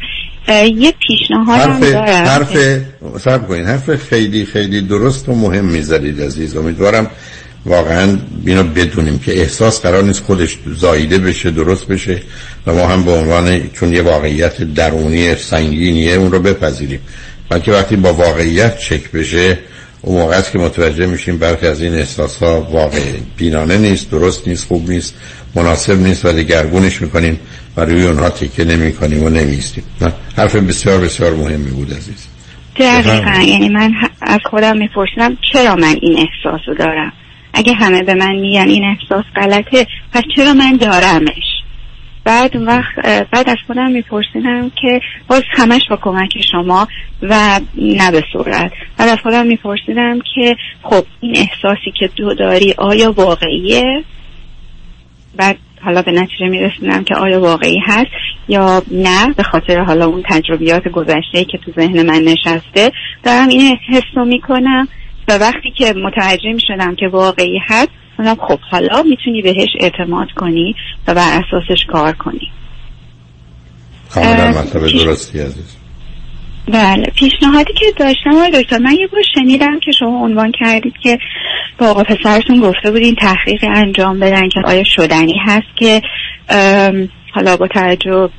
[SPEAKER 35] یه پیشنهاد هم دارم.
[SPEAKER 7] حرف سب کنید حرف خیلی خیلی درست و مهم می‌زدید عزیز. امیدوارم واقعا اینو بدونیم که احساس قرار نیست خودش زاییده بشه درست بشه و ما هم به عنوان چون یه واقعیت درونی سنگینیه اون رو بپذیریم. بلکه وقتی با واقعیت چک بشه اون موقع است که متوجه میشیم برخی از این احساس ها واقع بینانه نیست درست نیست خوب نیست مناسب نیست و دگرگونش می‌کنیم و روی اونها تکه نمی کنیم و نمیستیم حرف بسیار بسیار مهمی بود عزیز.
[SPEAKER 35] دقیقا یعنی من از خودم میپرسیدم چرا من این احساس رو دارم؟ اگه همه به من میگن این احساس غلطه پس چرا من دارمش؟ بعد وقت بعد از خودم میپرسیدم که باز همش با کمک شما و نه به صورت بعد از خودم میپرسیدم که خب این احساسی که تو داری آیا واقعیه؟ بعد حالا به نتیجه می‌رسیدم که آیا واقعی هست یا نه به خاطر حالا اون تجربیات گذشته که تو ذهن من نشسته. دارم این حس رو می‌کنم. و وقتی که متوجه می شدم که واقعی هست منم خب حالا می‌تونی بهش اعتماد کنی و بر اساسش کار کنی.
[SPEAKER 7] کاملا مطلب درستی عزیز.
[SPEAKER 35] بله پیشنهادی که داشتم آقای دکتر من یه بار شنیدم که شما عنوان کردید که با آقا پسرتون گفته بودین تحقیق انجام بدن که آیا شدنی هست که حالا با توجه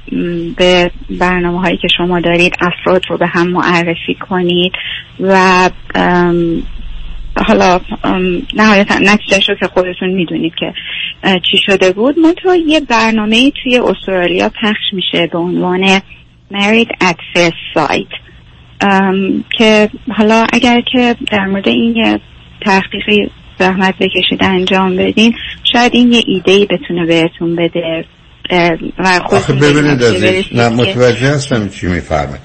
[SPEAKER 35] به برنامه هایی که شما دارید افراد رو به هم معرفی کنید و حالا نهایتا نتیجه رو که خودتون می‌دونید که چی شده بود. ما تو یه برنامه توی استرالیا پخش میشه به عنوان Married at First Sight. که حالا اگر که در مورد این یه تحقیقی زحمت بکشید انجام بدین شاید این یه ایده بتونه بهتون بده و
[SPEAKER 7] خود ببینید نه متوجه هستم چی میفرمه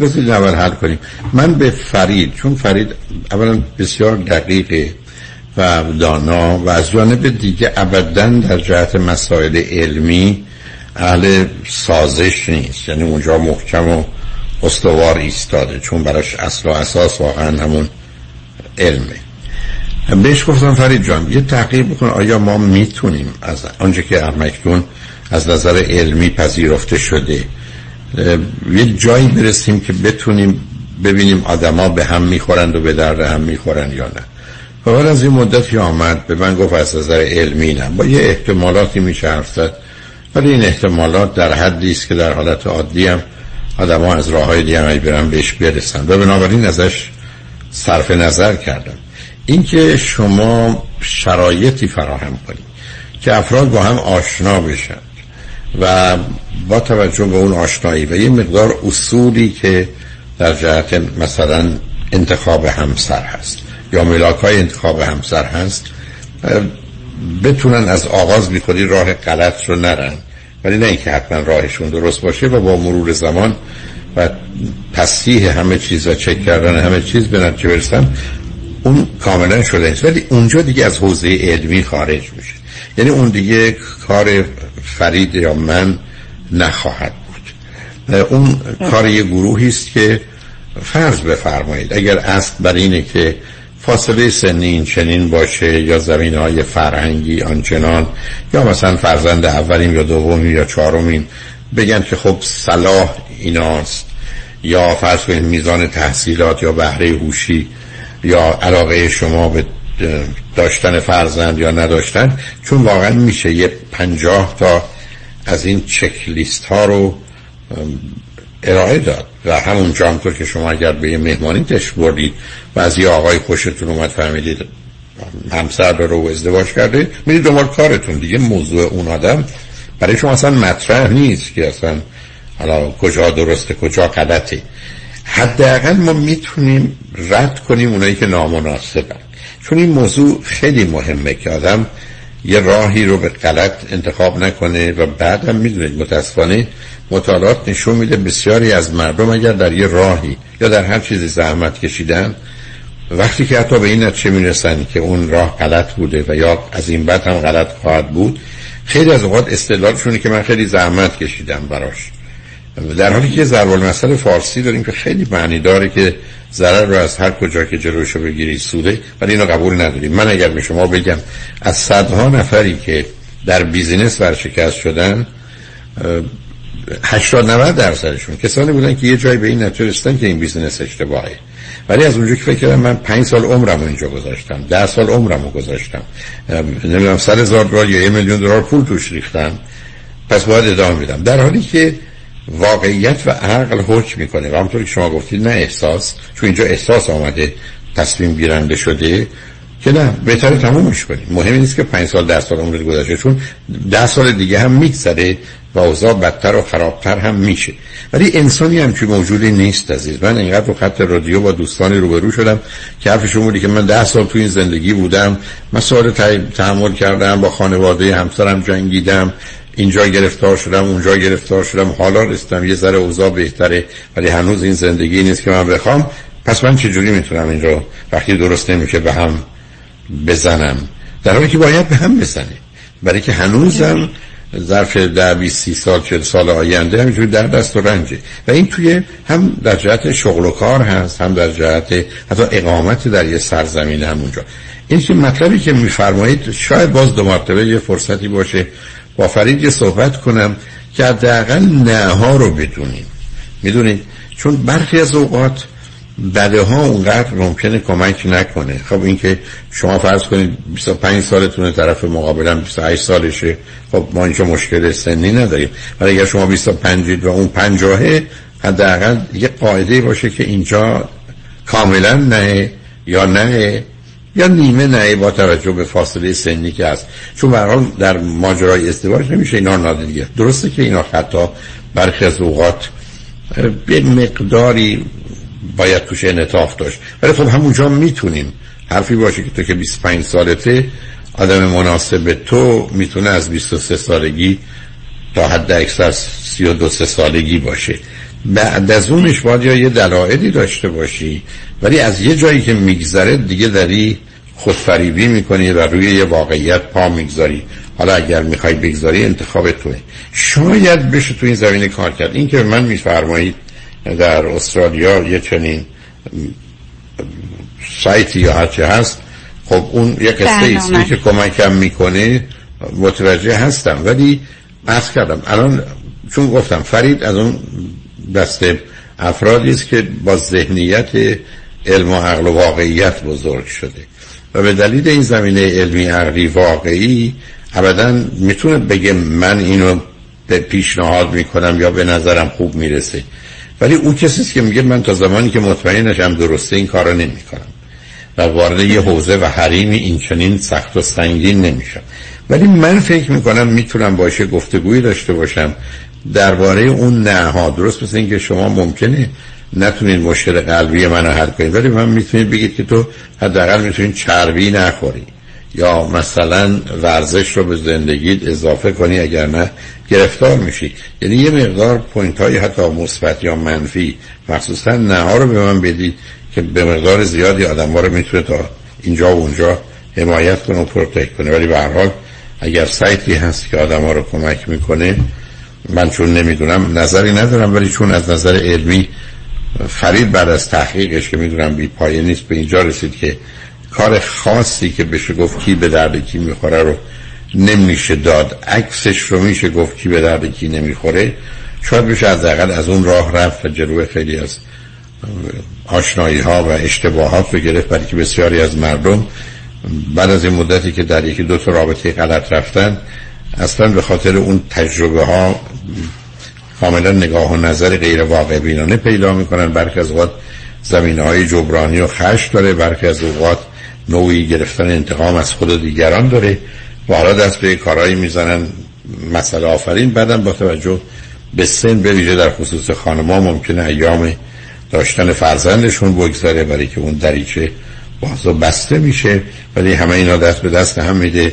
[SPEAKER 7] بسید اول حل کنیم. من به فرید چون فرید اولا بسیار دقیقه و دانا و از جانب دیگه ابدا در جهت مسائل علمی اهل سازش نیست. یعنی اونجا محکم و استوار ایستاده چون براش اصل و اساس واقعا همون علمه. بهش گفتم فرید جان یه تحقیق بکن آیا ما می‌تونیم از آنچه که ارمکتون از نظر علمی پذیرفته شده یه جایی برسیم که بتونیم ببینیم آدما به هم می‌خورند و به درد هم می‌خورن یا نه. و بعد از این مدتی آمد به من گفت از نظر علمی نه. با یه احتمالاتی میشه حرف زد. ولی این احتمالات در حدی است که در حالت عادی هم آدم ها از راه های دیگه برن بهش برسن. و بنابراین ازش صرف نظر کردم اینکه شما شرایطی فراهم کنید که افراد با هم آشنا بشن. و با توجه به اون آشنایی و یه مقدار اصولی که در جهت مثلا انتخاب همسر هست یا ملاک های انتخاب همسر هست بتونن از آغاز بیخودی راه غلط رو نرن. ولی نه اینکه حتما راهشون درست باشه و با مرور زمان و تصحیح همه چیز و چک کردن همه چیز به نتیجه برسن اون کاملا شده است ولی اونجا دیگه از حوزه علمی خارج میشه. یعنی اون دیگه کار فرید یا من نخواهد بود. اون کار یه گروهی است که فرض بفرمایید اگر اصل بر اینه که فاصله سنی این چنین باشه یا زمین های فرهنگی آنچنان یا مثلا فرزند اولین یا دومین یا چهارمین بگن که خب صلاح ایناست یا فرض کنید میزان تحصیلات یا بهره هوشی یا علاقه شما به داشتن فرزند یا نداشتن چون واقعا میشه یه پنجاه تا از این چک لیست ها رو ارائه داد. و همون همطور که شما اگر به یه مهمانی تش بردید و از یه آقای خوشتون اومد فهمیدید همسر رو ازدواج کرده میرید دنبال کارتون. دیگه موضوع اون آدم برای شما اصلا مطرح نیست که اصلا حالا کجا درسته کجا غلطه. حداقل ما می‌تونیم رد کنیم اونایی که نامناسبن. چون این موضوع خیلی مهمه که آدم یه راهی رو به غلط انتخاب نکنه و بعدم می‌دونید متاسفانه مطالعات نشون میده بسیاری از مردم اگر در یه راهی یا در هر چیزی زحمت کشیدن وقتی که حتی به این نتیجه می‌رسن که اون راه غلط بوده و یا از این بعد هم غلط خواهد بود خیلی از اوقات استدلالشونه که من خیلی زحمت کشیدم براش. در حالی که ضرب المثل فارسی داریم که خیلی معنی داره که ضرر رو از هر کجا که جلوشو بگیری سوده ولی اینو قبول نداریم. من اگر به شما بگم از صدها نفری که در business ورشکست شدن 80 90 درصدشون کسانی بودن که یه جایی به این نتیجه که این business اشتباهه. ولی از اونجا که فکر کردم من 5 سال عمرم اینجا گذاشتم 10 سال عمرم گذاشتم. نمی‌دونم 100 هزار دلار یا 1 میلیون دلار پول توش ریختم. پس باید ادامه میدم در حالی که واقعیت و عقل حکم می‌کنه. و همونطور که شما گفتید نه احساس چون اینجا احساس آمده تصمیم گیرنده شده که نه بهتره تمومش کنیم. مهم نیست که پنج سال ده سال عمر گذشته چون ده سال دیگه هم میگذره و اوضاع بدتر و خرابتر هم میشه. ولی انسانی هم که موجودی نیست عزیز. من اینقدر رو خط رادیو با دوستانی روبرو شدم که حرفشون بودی که من ده سال تو این زندگی بودم. مسائل تحمل کردم با خانواده همسرم جنگیدم. اینجا گرفتار شدم اونجا گرفتار شدم. حالا رستم یه ذره اوضاع بهتره ولی هنوز این زندگی نیست که من بخوام. پس من چجوری می‌تونم این رو وقتی درست نمیشه به هم بزنم؟ در حالی که باید به هم بزنه. برای که هنوزم ظرف ده بیست سی سال چل سال آینده همینجوری در دست و رنجه. و این توی هم در جهت شغل و کار هست هم در جهت حتی اقامت در یه سرزمین همونجا. این که مطلبی که میفرمایید شاید باز دو مرتبه یه فرصتی باشه با فرید یه صحبت کنم که حداقل نه ها رو بدونیم. می‌دونید؟ چون برخی از اوقات بده ها اونقدر ممکنه کمک نکنه. خب اینکه شما فرض کنید 25 سالتونه طرف مقابلم 28 سالشه. خب ما اینجا مشکل سنی نداریم. ولی اگر شما 25 و اون 50 حداقل یه قاعده باشه که اینجا کاملا نه یا نه یا نیمه نه با توجه به فاصله سنی که هست. چون به در ماجرای ازدواج نمیشه اینا ناده دیگه. درسته که اینا حتی برخی از اوقات به مقداری باید توش انطاف داشت. ولی خب همونجا می‌تونیم. حرفی باشه که تو که 25 سالته آدم مناسب تو می‌تونه از 23 سالگی تا حد اکثر 32 سالگی باشه. بعد از اونش باید یا یه دلایلی داشته باشی ولی از یه جایی که میگذره دیگه داری خودفریبی می‌کنی و روی یه واقعیت پا می‌گذاری. حالا اگر می‌خوای بگذاری انتخاب توه. شاید بشه تو این زمینه کار کرد. این که من میفرمایید در استرالیا یه چنین سایتی یا هرچه هست خب اون یه قصه ایستی که کمکم می‌کنه متوجه هستم. ولی از کردم الان چون گفتم فرید از اون دسته افرادی است که با ذهنیت علم و عقل و واقعیت بزرگ شده. و به دلیل این زمینه علمی عقلی واقعی ابدا می‌تونه بگه من اینو به پیشنهاد می‌کنم یا به نظرم خوب می‌رسه. ولی اون کسی که میگه من تا زمانی که مطمئن نشم درسته این کارو نمی‌کنم. و وارد یه حوزه و حریمی این چنین سخت و سنگین نمیشم. ولی من فکر می‌کنم می‌تونم باشه گفتگویی داشته باشم درباره اون نه ها درست مثل اینکه شما ممکنه نتونید مشکل قلبی منو حل کنید ولی من می‌تونید بگید که تو حداقل می‌تونید چربی نخوری یا مثلا ورزش رو به زندگیت اضافه کنی اگر نه گرفتار میشی. یعنی یه مقدار point های حتی مثبت یا منفی مخصوصا نه رو به من بدید که به مقدار زیادی آدم ها رو می‌تونه تا اینجا و اونجا حمایت کنه و protect کنه. ولی به هر حال اگر سایتی هست که آدم ها رو کمک می‌کنه من چون نمی‌دونم نظری ندارم ولی چون از نظر علمی فرید بعد از تحقیقش که می‌دونم بی پایه نیست به اینجا رسید که کار خاصی که بشه گفت کی به درد کی می‌خوره رو نمیشه داد. عکسش رو میشه گفت کی به درد کی نمی‌خوره. شاید بشه از از اون راه رفت و جلو خیلی از آشنایی ها و اشتباهات رو گرفت برای که بسیاری از مردم بعد از این مدتی که در یکی دو تا رابطه غلط رفتن اصلا به خاطر اون تجربه ها کاملا نگاه و نظر غیر واقع بینانه پیدا می‌کنن. برخی از اوقات زمینه های جبرانی و خش داره برخی از اوقات نوعی گرفتن انتقام از خود دیگران داره. و حالا دست به کارهایی می‌زنن. مسئله آفرین. بعدم با توجه به سن به در خصوص خانما ممکنه ایام داشتن فرزندشون بگذاره برای که اون دریچه باز بسته میشه. ولی همه اینا دست به دست هم میده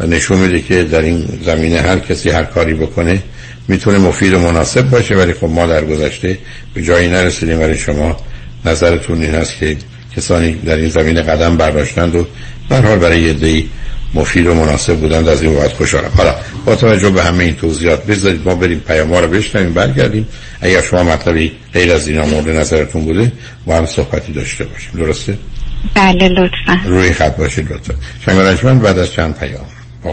[SPEAKER 7] و نشون میده که در این زمینه هر کسی هر کاری بکنه می‌تونه مفید و مناسب باشه ولی خب ما در گذشته به جایی نرسیدیم. ولی شما نظرتون این هست که کسانی در این زمینه قدم برداشتند و در حال برای یه مفید و مناسب بودند. از این وقت خوشحالم. حالا با توجه به همه این توضیحات بذارید ما بریم پیام رو بشنویم برگردیم. اگر شما مطلبی غیر از اینا مورد نظرتون بوده با هم صحبتی داشته باشیم. درسته؟
[SPEAKER 35] بله لطفا.
[SPEAKER 7] روی خط باشید لطفا. شنگ بعد از چند پیام. با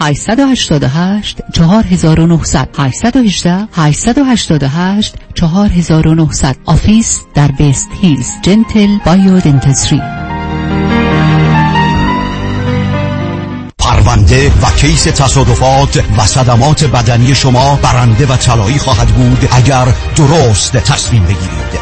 [SPEAKER 3] 888 4900 818 888 4900 office در وست هیلز Gentle Biodentistry
[SPEAKER 36] پرونده و case تصادفات و صدمات بدنی شما برنده و طلایی خواهد بود اگر درست تصمیم بگیرید.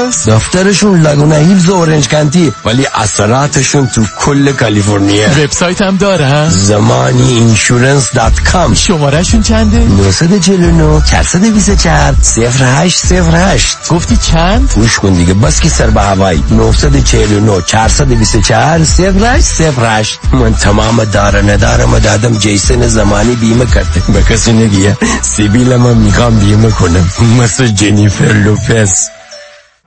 [SPEAKER 37] کجاست؟ دفترشون لگونا هیلز و اورنج کانتی ولی اثراتشون تو کل کالیفرنیا.
[SPEAKER 17] وبسایت هم دارن
[SPEAKER 37] Zamani Insurance dot com
[SPEAKER 17] شماره‌شون چنده؟
[SPEAKER 37] 949 424 0808
[SPEAKER 17] گفتی چند؟
[SPEAKER 37] گوش کن دیگه بس که سر به هوایی. 949 424 0808 من تمام دار ندارم دادم جیسن زمانی بیمه کرده. به کسی نگیه. سیبیل من می‌خوام بیمه کنم. مثل جنیفر لوپز.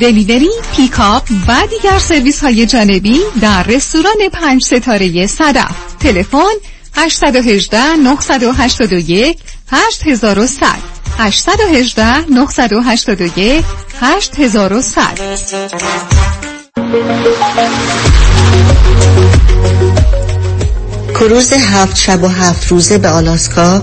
[SPEAKER 10] delivery، pickup و دیگر سرویس های جانبی در رستوران پنج ستاره صدف. تلفن 818 981 8100 818 981 8100
[SPEAKER 38] کروز هفت شب و هفت روزه به آلاسکا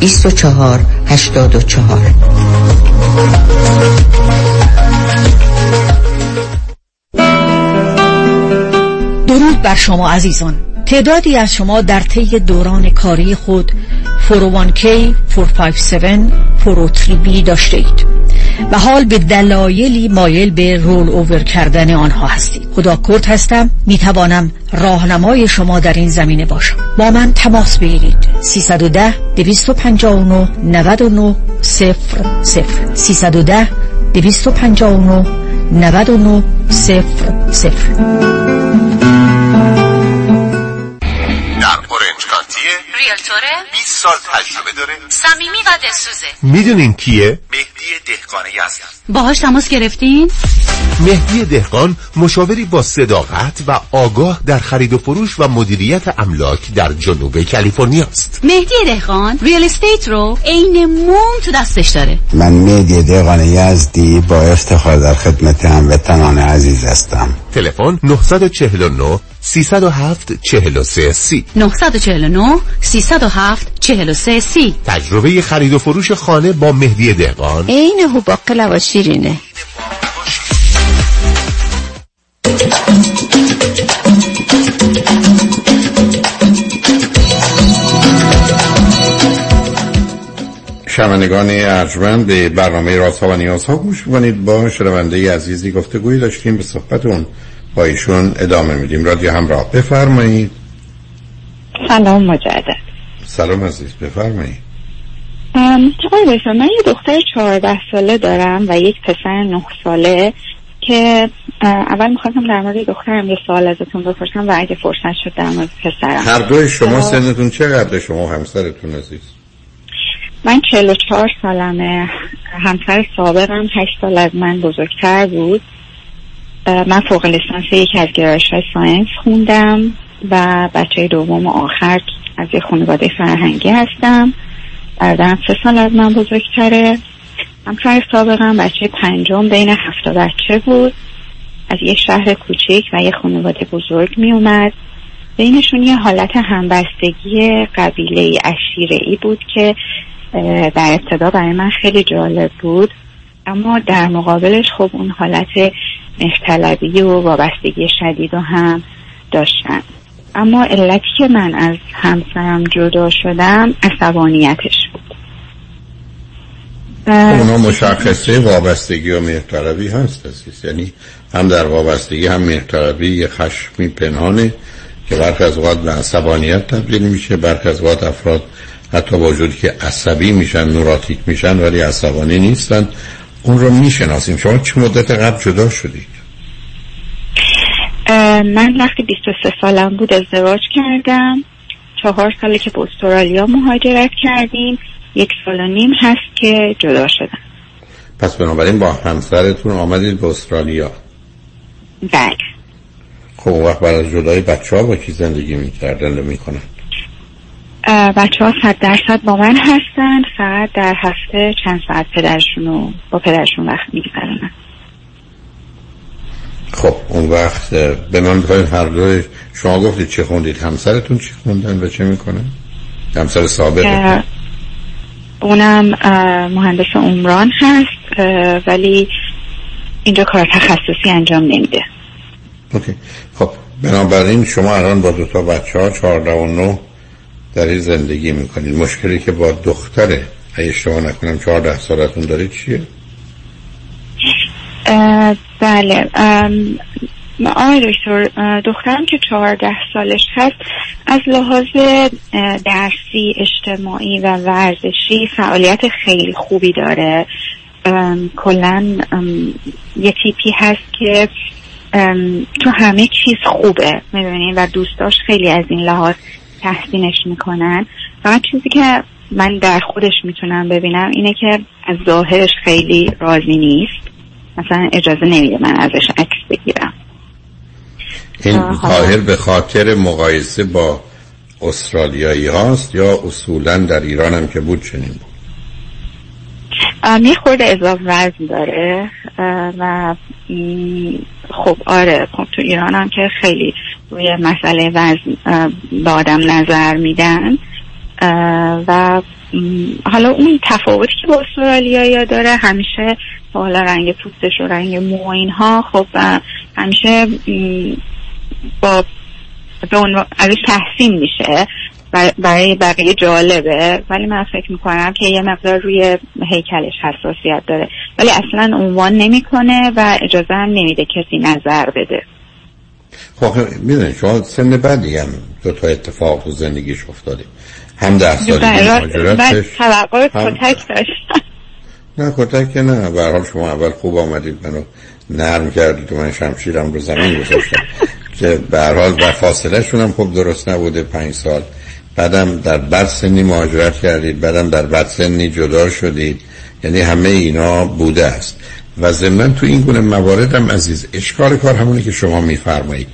[SPEAKER 38] 24 84
[SPEAKER 39] درود بر شما عزیزان. تعدادی از شما در طی دوران کاری خود 401k 457 403b داشته اید. و حال به دلایلی مایل به رول اوور کردن آنها هستید خدا کرد هستم می توانم راهنمای شما در این زمینه باشم. با من تماس بگیرید. 310 259 99 0 0 310 259 99 0 0
[SPEAKER 31] ریلتوره
[SPEAKER 26] 20 سال تجربه داره.
[SPEAKER 31] صمیمی و دلسوزه.
[SPEAKER 26] می‌دونین کیه؟ مهدی دهقانی هست
[SPEAKER 31] باهاش تماس گرفتین؟
[SPEAKER 26] مهدی دهقان مشاوری با صداقت و آگاه در خرید و فروش و مدیریت املاک در جنوب کالیفرنیا است.
[SPEAKER 31] مهدی دهقان ریال استیت رو عین موم تو دستش داره.
[SPEAKER 40] من مهدی دهقان یزدی با افتخار در خدمت هموطنان عزیز هستم.
[SPEAKER 26] تلفن 949 307 43 سی.
[SPEAKER 31] 949 307 43 سی.
[SPEAKER 26] تجربه خرید و فروش خانه با مهدی دهقان.
[SPEAKER 31] عین هوباقلا و شیرینه
[SPEAKER 7] شنوندگان ارجمند به برنامه رازها و نیازها گوش کنید با شنونده عزیزی گفتگویی داشتیم. به صحبتون با ایشون ادامه میدیم. رادیو همراه. بفرمایید.
[SPEAKER 35] سلام مجدد.
[SPEAKER 7] سلام عزیز بفرمایید
[SPEAKER 35] آقای بایستان من یه دختر چهارده ساله دارم و یک پسر نه ساله که اول می‌خواستم در مورد دخترم یه سوال ازتون بپرسم و اگه فرصت شد در مورد پسرم.
[SPEAKER 7] هر دوی شما سنتون چقدر شما همسرتون عزیز؟
[SPEAKER 35] من 44 سالمه. همسر سابقم 8 سال از من بزرگتر بود. من فوق لیسانس یکی از گرایش های ساینس خوندم. و بچه دوم و آخر از یه خانواده فرهنگی هستم. برادرم سه سال از من بزرگتره. همسر سابقم بچه پنجم بین هفت بچه بود. از یه شهر کوچیک و یه خانواده بزرگ می اومد. بینشون یه حالت همبستگی قبیله اشیره ای بود که در ابتدا برای من خیلی جالب بود. اما در مقابلش خب اون حالت مهرطلبی و وابستگی شدید و هم داشتن. اما علتی که من از همسرم جدا شدم عصبانیتش بود.
[SPEAKER 7] اونا مشخصه وابستگی و مهرطلبی هست عزیز. یعنی هم در وابستگی هم مهرطلبی یه خشمی پنهانه که برخی از اوقات به عصبانیت تبدیل میشه برخی از اوقات افراد حتی با وجودی که عصبی میشن نوراتیک میشن ولی عصبانی نیستن. اون رو می‌شناسیم. شما چه مدت قبل جدا شدید؟
[SPEAKER 35] من وقتی 23 سالم بود ازدواج کردم. چهار ساله که به استرالیا مهاجرت کردیم. یک سال و نیم هست که جدا شدن
[SPEAKER 7] پس بنابراین با همسرتون آمدید به استرالیا.
[SPEAKER 35] بله.
[SPEAKER 7] خب وقت بعد از جدای بچه ها با کی زندگی می‌کردن و می‌کنن؟
[SPEAKER 35] بچه ها صد درصد با من هستن. فقط در هفته چند ساعت پدرشون با پدرشون وقت میگذرونن.
[SPEAKER 7] خب اون وقت به من بخواید هر دوی شما گفتید چه خوندید همسرتون چی خوندن و چه می‌کنن؟ همسر سابق
[SPEAKER 35] اونم مهندس عمران هست ولی اینجا کار تخصصی انجام نمیده.
[SPEAKER 7] اوکی. خب بنابراین شما الان با دو تا بچه ها چهارده و نو در این زندگی می‌کنید. مشکلی که با دختره اگه اشتباه نکنم چهارده سالتون دارید چیه؟
[SPEAKER 35] بله آقای دکتر دخترم که چهارده سالش هست از لحاظ درسی اجتماعی و ورزشی فعالیت خیلی خوبی داره. کلا یه تیپی هست که تو همه چیز خوبه می‌دونین و دوستاش خیلی از این لحاظ تحسینش می‌کنن. فقط چیزی که من در خودش می‌تونم ببینم اینه که از ظاهرش خیلی راضی نیست. مثلا اجازه نمیده من ازش عکس بگیرم.
[SPEAKER 7] این ظاهر به خاطر مقایسه با استرالیایی هاست یا اصولا در ایران هم که بود چنین بود؟
[SPEAKER 35] یه خورده اضافه وزن داره و خب آره خب تو ایران هم که خیلی روی مسئله وزن به آدم نظر میدن و حالا اون تفاوتی که با استرالیا داره همیشه حالا رنگ پوستش و رنگ مو اینها خب همیشه با ازش تحسین میشه برای بقیه جالبه. ولی من فکر می‌کنم که یه مقدار روی هیکلش حساسیت داره. ولی اصلا عنوان نمی‌کنه و اجازه هم نمیده کسی نظر بده.
[SPEAKER 7] خب می‌دونی شما سن بعدی هم دو تا اتفاق تو زندگیش افتاده. هم ده سالی
[SPEAKER 35] بعد توقع کتک داشتم.
[SPEAKER 7] نه کتک که نه. برحال شما اول خوب آمدید منو نرم کردید و من شمشیرم رو زمین گذاشتم. *laughs* که به حال و فاصله شونم خوب درست نبوده پنج سال. بعدم در بد سنی مهاجرت کردید بعدم در بد سنی جدا شدید. یعنی همه اینا بوده است. و ضمن تو این گونه مواردم عزیز اشکال کار همونی که شما میفرمایید.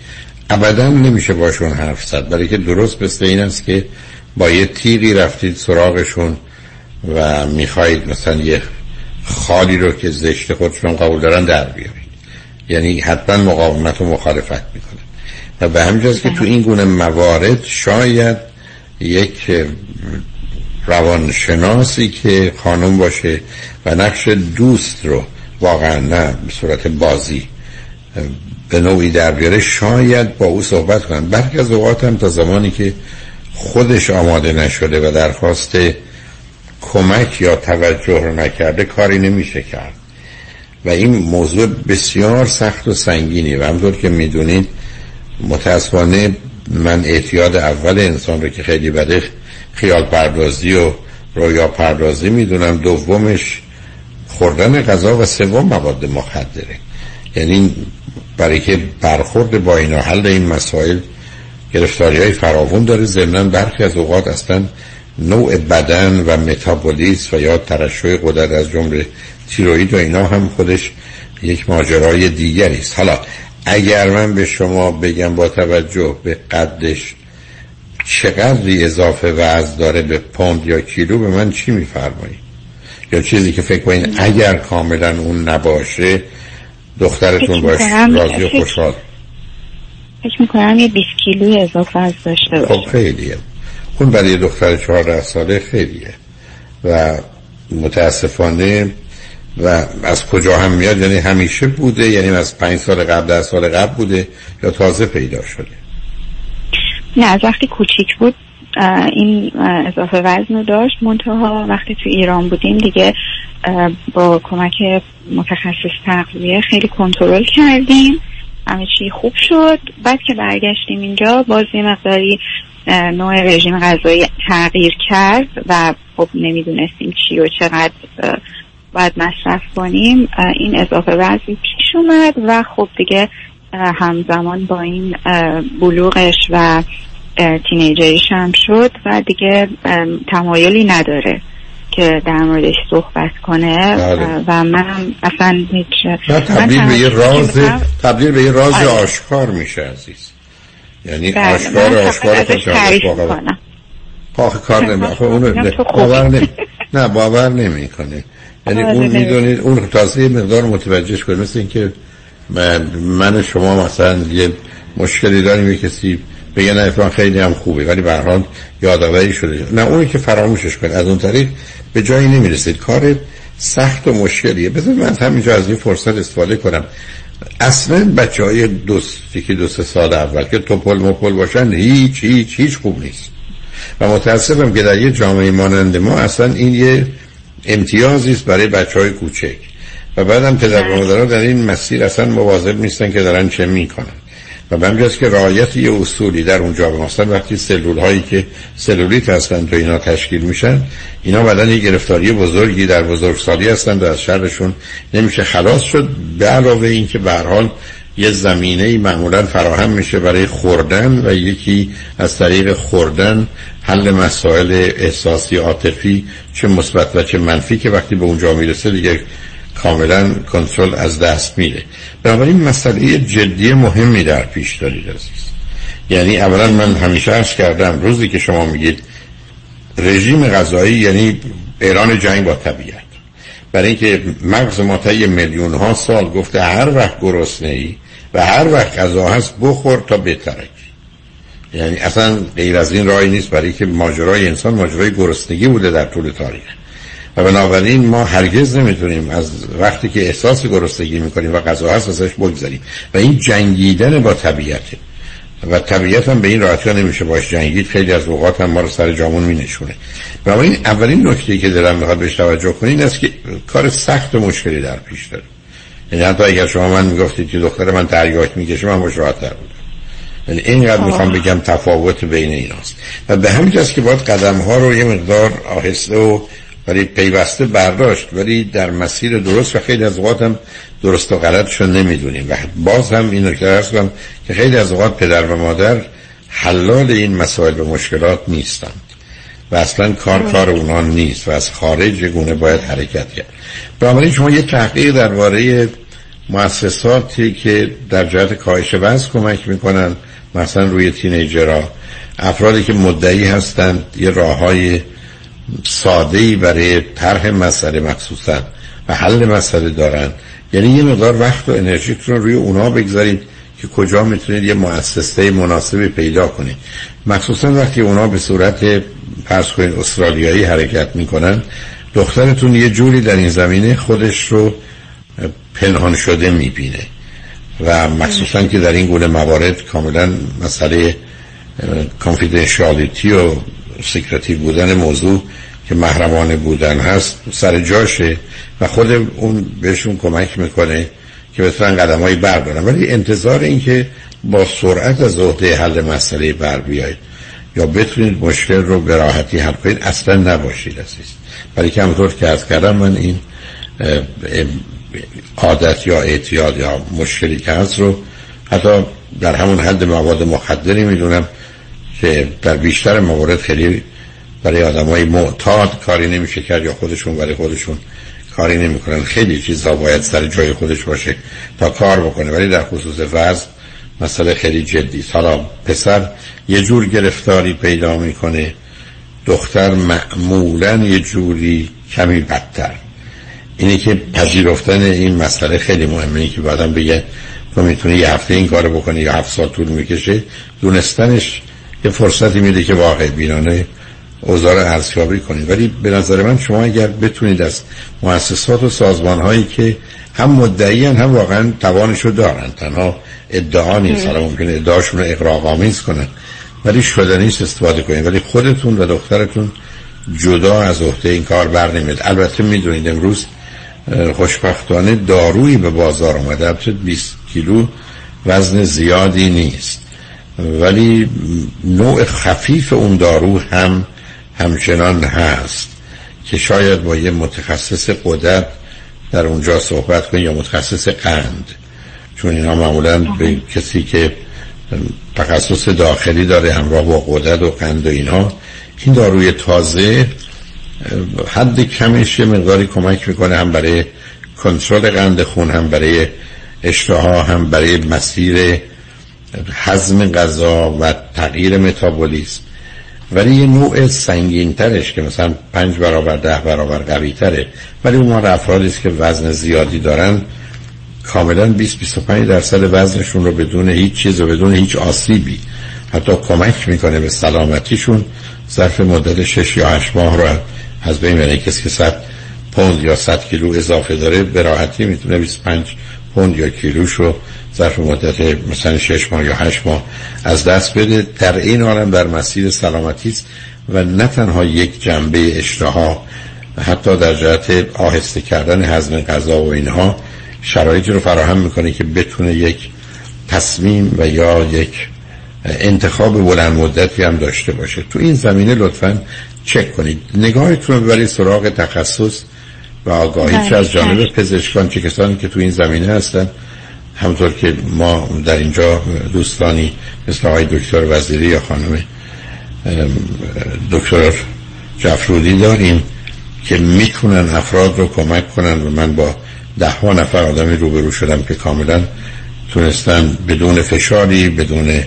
[SPEAKER 7] ابدا نمیشه باشون حرف زد برای که درست مثل این است که با یه تیغی رفتید سراغشون و می‌خواهید مثلا یه خالی رو که زشت خودشون قبول دارن در بیارید. یعنی حتما مقاومت و مخالفت می‌کنن. و به همجاز که تو این گونه موارد شاید یک روانشناسی که خانم باشه و نقش دوست رو واقعا نه به صورت بازی به نوعی در بیاره شاید با او صحبت کنن. برخی از اوقات هم تا زمانی که خودش آماده نشده و درخواست کمک یا توجه رو نکرده کاری نمیشه کرد. و این موضوع بسیار سخت و سنگینی و همطور که می‌دونید متاسفانه من اعتیاد اول انسان رو که خیلی بده خیال پردازی و رویا پردازی می‌دونم. دومش خوردن غذا و سوم مواد مخدره. یعنی برای که برخورد با اینا حل این مسائل گرفتاری های فراوون داره. ضمنا برخی از اوقات اصلا نوع بدن و متابولیسم و یا ترشح قدرت از جمله تیروید و اینا هم خودش یک ماجرای دیگری است. حالا اگر من به شما بگم با توجه به قدش چقدری اضافه وزن داره به پوند یا کیلو به من چی میفرمایید؟ یا چیزی که فکر کنید اگر کاملا اون نباشه دخترتون باش راضی و خوشحال.
[SPEAKER 35] فکر می‌کنم یه 20 کیلو اضافه از داشته باشه.
[SPEAKER 7] خب خیلیه. اون برای دختر 14 ساله خیلیه. و متاسفانه و از کجا هم میاد؟ یعنی همیشه بوده یعنی از پنج سال قبل در سال قبل بوده یا تازه پیدا شده؟
[SPEAKER 35] نه از وقتی کوچیک بود این اضافه وزن رو داشت. منتها وقتی تو ایران بودیم دیگه با کمک متخصص تغذیه خیلی کنترل کردیم. همه چی خوب شد. بعد که برگشتیم اینجا باز یه مقداری نوع رژیم غذایی تغییر کرد و خب نمی‌دونستیم چی و چقدر باید مصرف کنیم. این اضافه وزن پیش اومد و خب دیگه همزمان با این بلوغش و تینیجریش هم شد و دیگه تمایلی نداره. که در موردش صحبت کنه.
[SPEAKER 7] بله.
[SPEAKER 35] و من اصلا هیچ
[SPEAKER 7] نه تبدیل به یه راز تبدیل به یه راز. آشکار میشه عزیز. یعنی
[SPEAKER 35] بله،
[SPEAKER 7] آشکار آشکار
[SPEAKER 35] کنم
[SPEAKER 7] آخه کار نمی اونو
[SPEAKER 35] خوبی.
[SPEAKER 7] باور نمی نه باور نمی‌کنه یعنی
[SPEAKER 35] آره،
[SPEAKER 7] اون
[SPEAKER 35] نمی-
[SPEAKER 7] می‌دونید اون تازه یه مقدار متوجهش کنه مثل اینکه من, من شما مثلا یه مشکلی داریم یه کسی بگه نه خیلی هم خوبه ولی به حال یادآوری شده. نه اونی که فراموشش کنه از اون طریق به جایی نمی‌رسید. کار سخت و مشکلیه. بذار من همینجا از این فرصت استفاده کنم. اصلا بچه های دو یکی دو سه سال اول که توپل مپل باشن هیچ هیچ هیچ خوب نیست. و متاسفم که در یه جامعه مانند ما اصلا این یه امتیازی است برای بچه های کوچک. و بعدم پدر و مادرها در این مسیر اصلا مواظب نیستن که دارن چه می‌کنن. و به همجاست که رعایت یه اصولی در اونجا به مثلا وقتی سلول هایی که سلولیت هستن تو اینا تشکیل میشن اینا بعدا یه گرفتاری بزرگی در بزرگسالی هستن و از شرشون نمیشه خلاص شد. به علاوه این که به هر حال یه زمینه معمولا فراهم میشه برای خوردن و یکی از طریق خوردن حل مسائل احساسی عاطفی چه مثبت و چه منفی که وقتی به اونجا می‌رسه دیگه کاملا کنترل از دست میره. بنابراین مسئله جدی مهمی در پیش دارید عزیز. یعنی اولا من همیشه عرض کردم روزی که شما میگید رژیم غذایی یعنی اعلان جنگ با طبیعت. برای اینکه مغز ما طی میلیون ها سال گفته هر وقت گرسنه ای و هر وقت غذا هست بخور تا بترکی. یعنی اصلا غیر از این راهی نیست برای که ماجرای انسان ماجرای گرسنگی بوده در طول تاریخ. و بنابراین ما هرگز نمی‌تونیم از وقتی که احساس گرسنگی می‌کنیم و غذا هست ازش بگذاریم. و این جنگیدن با طبیعته و طبیعت هم به این راحتی نمیشه باش جنگید. خیلی از اوقات هم ما رو سر جامون می نشونه بنابراین اولین نکته که دلم می‌خواد بهش توجه کنین است که کار سخت و مشکلی در پیش داره. یعنی حتی اگر شما من می‌گفتید که دختر من تریاک می‌کشه من باش راحت بودم. یعنی اینقدر می‌خوام بگم تفاوت بین ایناست. و به همین که باید قدم ها رو یه مقدار آهسته و ولی پیوسته برداشت. ولی در مسیر درست و خیلی از اوقات هم درست و غلطشون نمی‌دونیم. و باز هم این نکته ارز کنم که خیلی از اوقات پدر و مادر حلال این مسائل و مشکلات نیستند. و اصلا کار کار اونا نیست و از خارج گونه باید حرکت کرد. بنابراین شما یه تحقیق درباره مؤسساتی که در جهت کاهش وزن کمک می‌کنن مثلا روی تینیجرها. افرادی که مدعی هستند یه راه های ساده ای برای طرح مسئله مخصوصا و حل مسئله دارن. یعنی یه مقدار وقت و انرژیتون رو روی اونا بگذارید که کجا می‌تونید یه مؤسسه مناسبی پیدا کنید. مخصوصا وقتی اونا به صورت فرض کنید استرالیایی حرکت می‌کنن دخترتون یه جوری در این زمینه خودش رو پنهان شده می‌بینه. و مخصوصا که در این گونه موارد کاملا مسئله confidentiality و secretive بودن موضوع که محرمانه بودن هست سر جاشه و خود اون بهشون کمک می‌کنه که بتونن قدم هایی بردارن ولی انتظار این که با سرعت از عهده حل مسئله بر بیاید یا بتونید مشکل رو به راحتی حل کنید اصلا نباشید عزیز. برای که همطور که از کردم من این عادت یا اعتیاد یا مشکلی که هست رو حتی در همون حد مواد مخدری می‌دونم که در بیشتر موارد خیلی برای آدم های معتاد کاری نمیشه کرد یا خودشون برای خودشون کاری نمی‌کنن. خیلی چیزها باید سر جای خودش باشه تا کار بکنه. ولی در خصوص وزن مسئله خیلی جدی. حالا پسر یه جور گرفتاری پیدا می‌کنه. دختر معمولا یه جوری کمی بدتر. اینه که پذیرفتن این مسئله خیلی مهمه. اینه که بعدم بگه تو می‌تونی یه هفته این کارو بکنی یا هفت سال طول می‌کشه دونستنش یه فرصتی میده که واقع بینانه اوضاع ارزیابی کنید ولی به نظر من شما اگر بتونید از مؤسسات و سازمان هایی که هم مدعی هم واقعا توانشو دارن. تنها ادعا نیست. حالا ممکنه ادعاشون رو اقراق کنن. ولی شده نیست استفاده کنید ولی خودتون و دخترتون جدا از عهده این کار بر نمید البته می‌دونید امروز خوشبختانه دارویی به بازار آمده البته 20 کیلو وزن زیادی نیست. ولی نوع خفیف اون دارو هم همچنان هست که شاید با یه متخصص قدرت در اونجا صحبت کنید یا متخصص قند. چون اینا معمولا به کسی که تخصص داخلی داره همراه با قدرت و قند و اینها این داروی تازه حد کمش یه مقداری کمک می‌کنه هم برای کنترل قند خون هم برای اشتها هم برای مسیر هضم غذا و تغییر متابولیسم. ولی یه نوع سنگین ترش که مثلا پنج برابر ده برابر قوی تره ولی اون ما افرادی که وزن زیادی دارن کاملا 20 25 درصد وزنشون رو بدون هیچ چیز و بدون هیچ آسیبی حتی کمک می‌کنه به سلامتیشون. ظرف مدت 6 یا 8 ماه رو از بین یعنی کسی که 100 پوند یا 100 کیلو اضافه داره به راحتی می‌تونه 25 پوند یا کیلوش رو ظرف مدت مثلا 6 ماه یا 8 ماه از دست بده. در این حالم در مسیر سلامتی است و نه تنها یک جنبه اشتها حتی در جهت آهسته کردن هضم غذا و اینها شرایطی رو فراهم می‌کنه که بتونه یک تصمیم و یا یک انتخاب بلند مدتی هم داشته باشه. تو این زمینه لطفا چک کنید. نگاهتون رو ببرید سراغ تخصص و آگاهی. چه از جانب پزشکان چه کسانی که تو این زمینه هستن همطور که ما در اینجا دوستانی مثل آقای دکتر وزیری یا خانم دکتر جفرودی داریم که می‌تونن افراد رو کمک کنن و من با ده ها نفر آدمی روبرو شدم که کاملا تونستن بدون فشاری بدون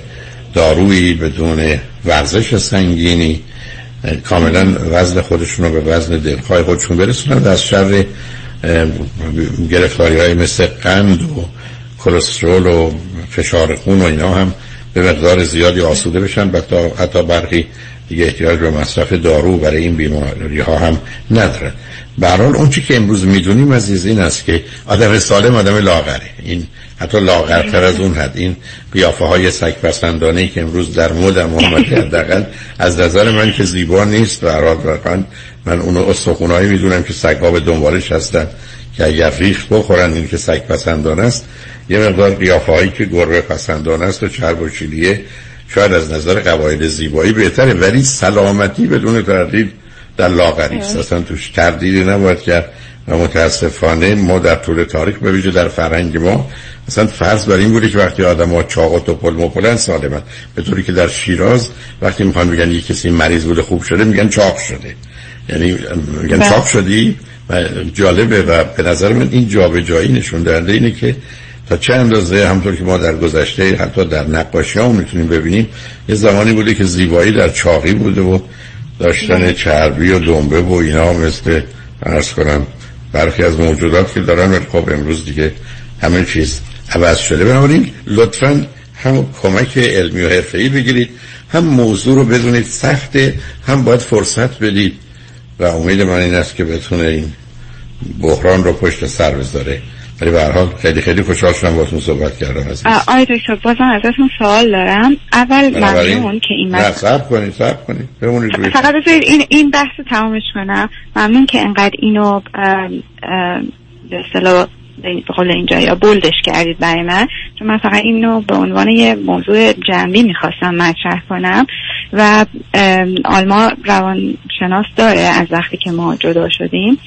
[SPEAKER 7] دارویی بدون ورزش سنگینی کاملا وزن خودشون رو به وزن دلخواه خودشون برسونن از شر گرفتاری های مثل قند و کلسترول و فشار خون و اینا هم به مقدار زیادی آسوده بشن و حتی برخی دیگه احتیاج به مصرف دارو برای این بیماری ها هم ندارن به حال اون چی که امروز می‌دونیم از این است که آدم سالم آدم لاغره. این حتی لاغرتر از اون حد. این قیافه های که امروز در مد هم حداقل از نظر من که زیبا نیست. به هر من اونو استخونایی می‌دونم که سگ ها به دنبالش هستن که اگر ریخ بخورن این که سگ پسندانه است. یه مقدار قیافه هایی که گربه پسندانه است و چرب و چیلیه شاید از نظر قواعد زیبایی بهتره ولی سلامتی بدون تردید در لاغری است. اصلا توش تردیدی نباید کرد و متاسفانه ما در طول تاریخ به ویژه در فرهنگ ما مثلا فرض بر این بوده که وقتی آدم ها چاق و توپل مپلن سالمن. به طوری که در شیراز وقتی می‌خوان بگن یک کسی مریض بوده خوب شده میگن چاق شده. یعنی میگن بله. چاق شدی؟ و جالبه و به نظر من این جابجایی نشون دهنده اینه که تا چه اندازه؟ همطور که ما در گذشته حتی در نقاشی ها می‌تونیم ببینیم یه زمانی بوده که زیبایی در چاقی بوده و داشتن بله. چربی و دنبه و اینا مثل ارز کنم برخی از موجودات که دارن خب امروز دیگه همه چیز عوض شده. بنابراین لطفا هم کمک علمی و حرفه‌ای بگیرید هم موضوع رو بدونید سخته هم باید فرصت بدید. و امید من این است که بتونه این بحران رو پشت سر بذاره. ولی به حال خیلی خیلی خوشحال شدم باهاتون صحبت کردم عزیز.
[SPEAKER 35] آقای دکتر بازم ازتون سوال دارم. اول ممنون که این
[SPEAKER 7] نه صبر کنید صبر کنید بمونید
[SPEAKER 35] فقط این این بحث تمامش کنم. ممنون که انقدر اینو به اصطلاح قول اینجا یا بولدش کردید برای من. چون من فقط اینو به عنوان یه موضوع جنبی می‌خواستم مطرح کنم. و آلما روانشناس داره از وقتی که ما جدا شدیم.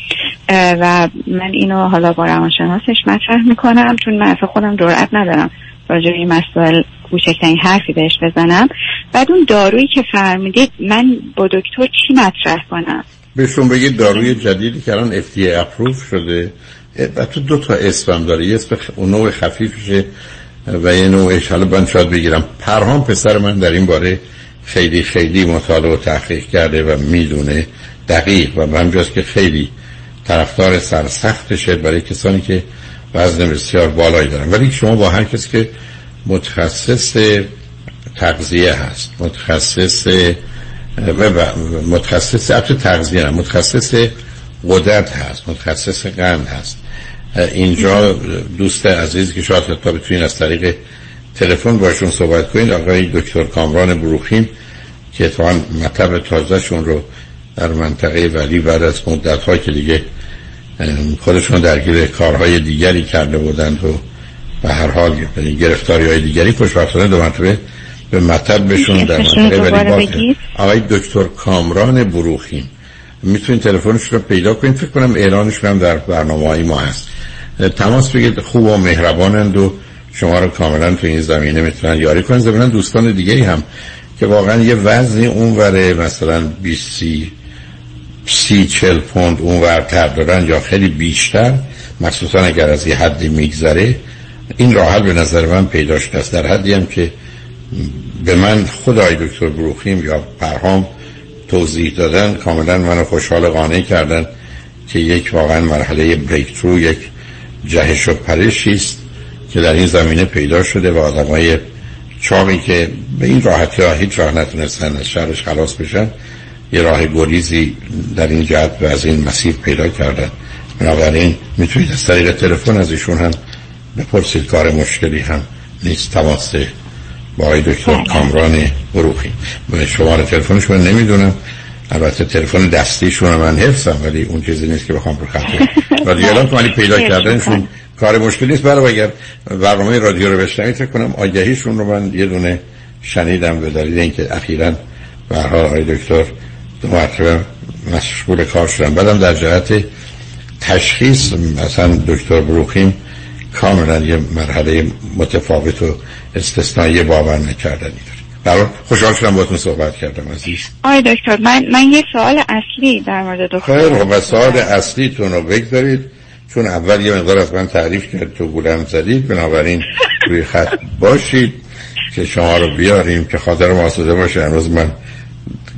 [SPEAKER 35] و من اینو حالا با روانشناسش مطرح می‌کنم چون من اصلا خودم جرأت ندارم راجع این مسائل کوچکترین حرفی بهش بزنم. بعد اون دارویی که فرمودید من با دکتر چی مطرح کنم؟
[SPEAKER 7] بهشون بگید داروی جدیدی که الان FDA اپروف شده. و تو دو تا اسمم داره. یه اسم نوع خفیفشه و یه نوعش حالا من شاید بگیرم. پرهام پسر من در این باره خیلی خیلی مطالعه و تحقیق کرده و می‌دونه دقیق و همجاست که خیلی طرفدار سرسختشه برای کسانی که وزن بسیار بالایی دارن. ولی شما با هر کسی که متخصص تغذیه هست متخصص متخصص تغذیه نه متخصص قدرت هست متخصص قند هست. اینجا دوست عزیز که شاید حتی بتونین از طریق تلفن باشون صحبت کنید آقای دکتر کامران بروخیم که اتفاقا مطلب تازهشون رو در منطقه ولی بعد از مدت که دیگه خودشون درگیر کارهای دیگری کرده بودند و به هر حال یعنی گرفتاری های دیگری خوشبختانه دو مرتبه به مطلب بشون در منطقه ولی آقای دکتر کامران بروخیم. می‌تونید تلفنش رو پیدا کنید فکر کنم اعلانش هم در برنامه های ما هست. تماس بگید خوب و مهربانند و شما رو کاملا تو این زمینه می‌تونن یاری کنن. زمینه دوستان دیگه هم که واقعا یه وزنی اونوره مثلا 20 سی سی چل پوند اونورتر دارن یا خیلی بیشتر مخصوصا اگر از یه حدی میگذره. این راه به نظر من پیداش است. در حدی هم که به من خدای دکتر بروخیم یا پرهام توضیح دادن کاملا منو خوشحال قانع کردن که یک واقعا مرحله بریک ترو یک جهش و پرشی است که در این زمینه پیدا شده و آدمای چاقی که به این راحتی ها هیچ راه نتونستن از شهرش خلاص بشن یه راه گریزی در این جهت و از این مسیر پیدا کردن. بنابراین می‌تونید از طریق تلفن از ایشون هم بپرسید کار مشکلی هم نیست تماس با آقای دکتر بله. کامران بروخی شماره تلفنشون نمی‌دونم. البته تلفن دستیشون من حفظم ولی اون چیزی نیست که بخوام رو خط *laughs* رادیو ولی پیدا کردنشون کار مشکلی نیست. برای اگر برنامه رادیو رو بشنوید فکر کنم آگهیشون رو من یه دونه شنیدم به دلیل اینکه اخیراً به حال آقای دکتر دو مرتبه مشغول کار شدن. بعدم در جهت تشخیص مثلا دکتر بروخیم کاملا یه مرحله متفاوت و استثنایی باور نکردنی داره. خوشحال شدم باهاتون صحبت کردم عزیز.
[SPEAKER 35] آقای دکتر من من یه سوال اصلی در مورد دکتر
[SPEAKER 7] خیر و سوال اصلیتون رو بگذارید. چون اول یه مقدار از من تعریف کرد تو گولم زدید. بنابراین روی خط باشید که شما رو بیاریم که خاطر محاسده باشه. امروز من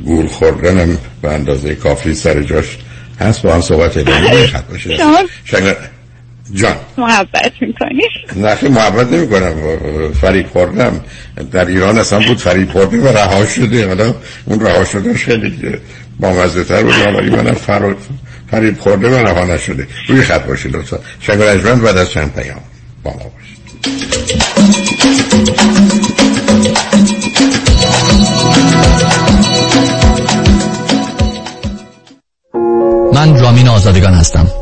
[SPEAKER 7] گول خوردنم به اندازه کافی سر جاش هست. با هم صحبت ادامه خط باشه. جان.
[SPEAKER 35] محبت می‌کنی؟
[SPEAKER 7] نه خیلی محبت نمی کنم فریب خوردم. در ایران اصلا بود فریب خورده و رها شده. حالا اون رها شده خیلی با مزده تر بود حالا من فریب خورده و رها نشده. روی خط باشید لطفا. شنگ رجمند بعد از چند پیام با ما باشید.
[SPEAKER 41] من رامین آزادگان هستم.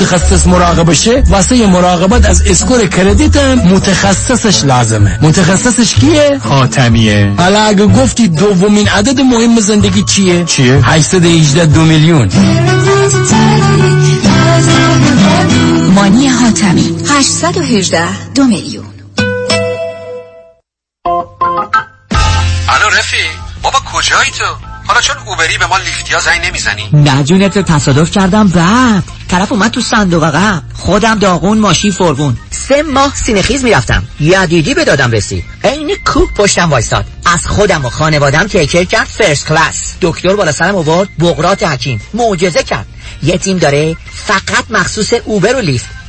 [SPEAKER 16] متخصص مراقبشه واسه مراقبت از score credit هم متخصصش لازمه. متخصصش کیه؟
[SPEAKER 41] حاتمیه
[SPEAKER 16] حالا اگه گفتی دومین عدد مهم زندگی چیه؟
[SPEAKER 41] چیه؟
[SPEAKER 16] 818 دو میلیون.
[SPEAKER 10] مانی حاتمی 818 دو میلیون.
[SPEAKER 42] الو رفی بابا کجایی تو؟ حالا چون اوبری به ما لیفتیا زنگ نمی‌زنی؟
[SPEAKER 12] نه جونت تصادف کردم. بعد طرف اومد تو صندوق عقب خودم داغون ماشین فرغون. سه ماه سینخیز می‌رفتم. یدیدی به دادم رسید عین کوه پشتم وایستاد. از خودم و خانوادم تیکر کرد فرست کلاس. دکتر بالا سرم آورد بغرات حکیم. معجزه کرد. یه تیم داره فقط مخصوص اوبر و لیفت.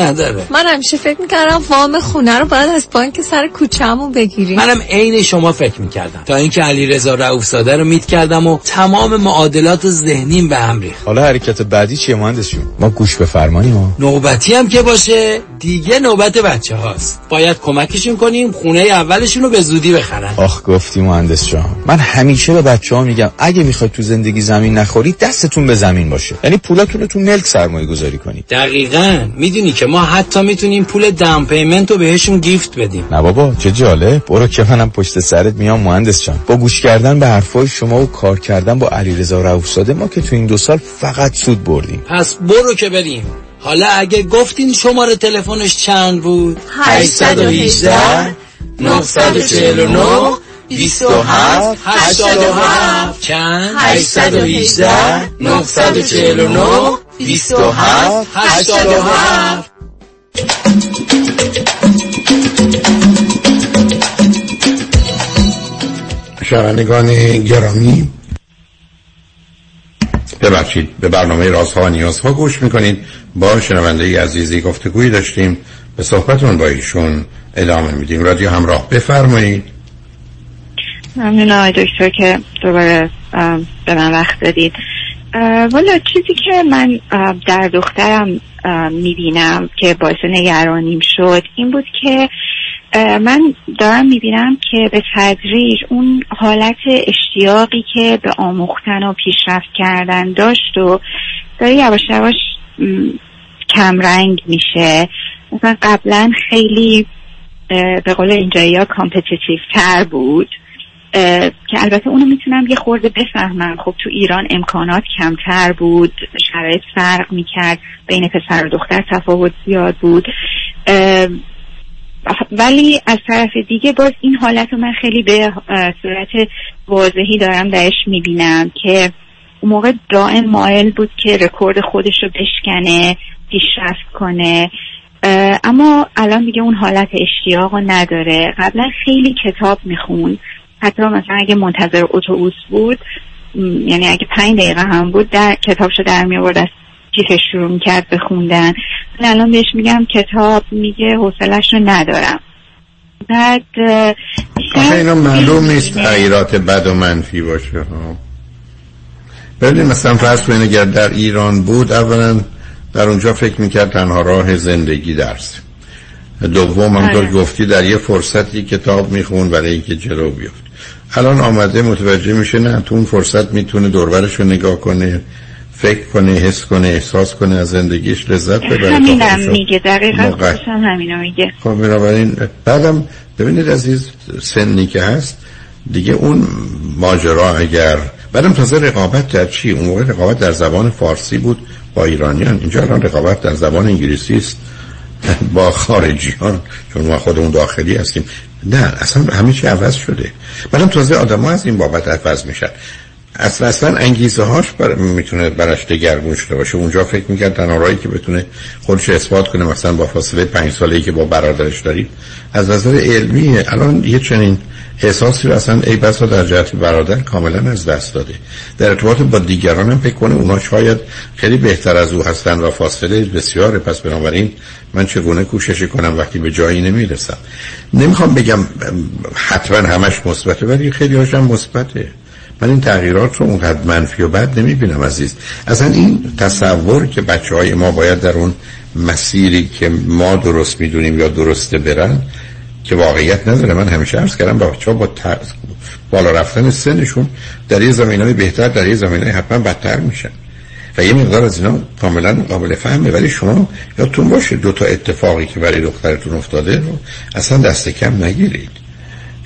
[SPEAKER 16] نداره.
[SPEAKER 43] من همیشه فکر می‌کردم وام خونه رو باید از بانک سر کوچه‌مون بگیریم.
[SPEAKER 16] منم عین شما فکر می‌کردم. تا اینکه علیرضا رؤوف زاده رو meet کردم و تمام معادلات ذهنیم به هم ریخت.
[SPEAKER 44] حالا حرکت بعدی چیه مهندس جون ما گوش به فرمانی ما
[SPEAKER 16] نوبتی هم که باشه دیگه نوبت بچه هاست باید کمکشون کنیم خونه اولشون رو به زودی بخرن.
[SPEAKER 44] آخ گفتی مهندس جان. من همیشه به بچه ها میگم اگه می‌خواید تو زندگی زمین نخورید دستتون به زمین باشه. یعنی پولاتون رو تو ملک سرمایه گذاری کنید
[SPEAKER 16] دقیقا. می‌دونی که ما حتی می‌تونیم پول دام پیمنت رو بهشون گیفت بدیم.
[SPEAKER 44] نه بابا چه جالب. برو که منم پشت سرت میام مهندس جان. با گوش کردن به حرفای شما و کار کردن با علیرضا رؤوفزاده ما که تو این دو سال فقط سود بردیم.
[SPEAKER 16] پس برو که بریم. حالا اگه گفتین شماره تلفنش چند بود؟
[SPEAKER 43] 818
[SPEAKER 16] 949 27 87 چند؟
[SPEAKER 43] 818
[SPEAKER 16] 949 27 87
[SPEAKER 7] شنوندگان گرامی. ببخشید به برنامه رازها و نیازها گوش می‌کنید. با شنونده عزیزی گفتگویی داشتیم به صحبتون با ایشون ادامه میدیم. رادیو همراه بفرمایید.
[SPEAKER 35] ممنون آقای دکتر که دوباره به من وقت دادید. والا چیزی که من در دخترم می‌بینم که باعث نگرانیم شد این بود که من دارم می‌بینم که به تدریج اون حالت اشتیاقی که به آموختن و پیشرفت کردن داشت و داره یواش یواش کمرنگ میشه. مثلا قبلا خیلی به قول اینجایی ها competitive تر بود. که البته اونو می‌تونم یه خورده بفهمم. خب تو ایران امکانات کمتر بود شرایط فرق می‌کرد بین پسر و دختر تفاوت زیاد بود. ولی از طرف دیگه باز این حالت رو من خیلی به صورت واضحی دارم درش می‌بینم که اون موقع دائم مایل بود که رکورد خودش رو بشکنه پیشرفت کنه. اما الان دیگه اون حالت اشتیاق رو نداره. قبلا خیلی کتاب می‌خوند. حتی مثلا اگه منتظر اتوبوس بود یعنی اگه پنج دقیقه هم بود در کتابشو در می آورد از کیفش شروع می‌کرد به خوندن. ولی الان بهش میگم کتاب میگه حوصلش رو ندارم. بعد
[SPEAKER 7] آخه اینا معلوم نیست تغییرات بد و منفی باشه. ها ببینید مثلا فرض کنید اگر در ایران بود اولا در اونجا فکر می‌کرد تنها راه زندگی درس. دوم همطور
[SPEAKER 35] آره.
[SPEAKER 7] گفتی در یه فرصتی کتاب میخون برای اینکه جلو بیفت. الان آمده متوجه میشه نه تو اون فرصت می‌تونه دوربرش رو نگاه کنه فکر کنه حس کنه احساس کنه از زندگیش لذت ببره.
[SPEAKER 35] همینم میگه دقیقا هم همینو میگه.
[SPEAKER 7] خب بنابراین بعدم ببینید عزیز سنی که هست دیگه اون ماجرا اگر بعدم تازه رقابت در چی؟ اون موقع رقابت در زبان فارسی بود با ایرانیان. اینجا الان رقابت در زبان انگلیسی است. با خارجیان چون ما خودمون داخلی هستیم. نه اصلا همه چی عوض شده. بعدم تازه آدم از این بابت عوض میشن. اصلا اصلا انگیزه هاش بر... می‌تونه براش دگرگون شده باشه. اونجا فکر می‌کرد تنها راهی که بتونه خودش اثبات کنه مثلا با فاصله پنج ساله‌ای که با برادرش دارید از نظر علمی الان یه چنین احساسی رو اصلا ای بسا در جهت برادر کاملا از دست داده. در ارتباط با دیگران هم فکر کنه اونا شاید خیلی بهتر از او هستن و فاصله بسیاره پس بنابراین من چگونه کوشش کنم وقتی به جایی نمی‌رسم؟ نمی‌خوام بگم حتما همش مثبته ولی خیلی هاشم مثبته. من این تغییرات رو اونقدر منفی و بد نمی بینم عزیز. اصلا این تصور که بچه های ما باید در اون مسیری که ما درست می‌دونیم یا درسته برن که واقعیت نداره. من همیشه عرض کردم بچه با ترس بالا رفتن سنشون در یه زمین های بهتر در یه زمین های حتما بدتر میشن. و یه مقدار از اینا کاملا قابل فهمه. ولی شما یادتون باشه دو تا اتفاقی که برای دخترتون افتاده رو اصلا دست کم نگیرید.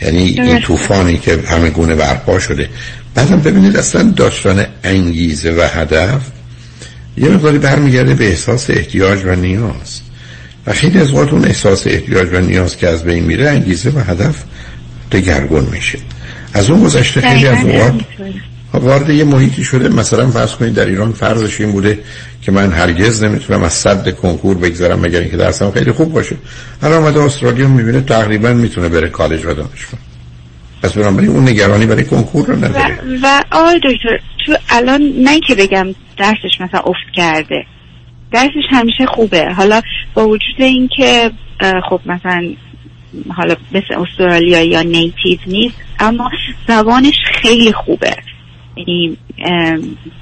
[SPEAKER 7] یعنی این طوفانی که همه گونه برپا شده. بعدم ببینید اصلا داشتن انگیزه و هدف یه مقداری برمیگرده به احساس احتیاج و نیاز. و خیلی از وقت اون احساس احتیاج و نیاز که از بین میره انگیزه و هدف دگرگون میشه. از اون گذشته خیلی از وقت وارد یه محیطی شده. مثلا فرض کنید در ایران فرضش این بوده که من هرگز نمی‌تونم از صد کنکور بگذارم مگر اینکه درسم خیلی خوب باشه. هر آمده استرالیا می‌بینه تقریبا می‌تونه بره کالج و دانشگاه. پس بنابراین اون نگرانی برای کنکور رو نداره.
[SPEAKER 35] و, و آقای دکتر تو الان نه که بگم درسش مثلا افت کرده. درسش همیشه خوبه. حالا با وجود اینکه خب مثلا حالا مثل استرالیا یا نیتیو نیست اما زبانش خیلی خوبه. یعنی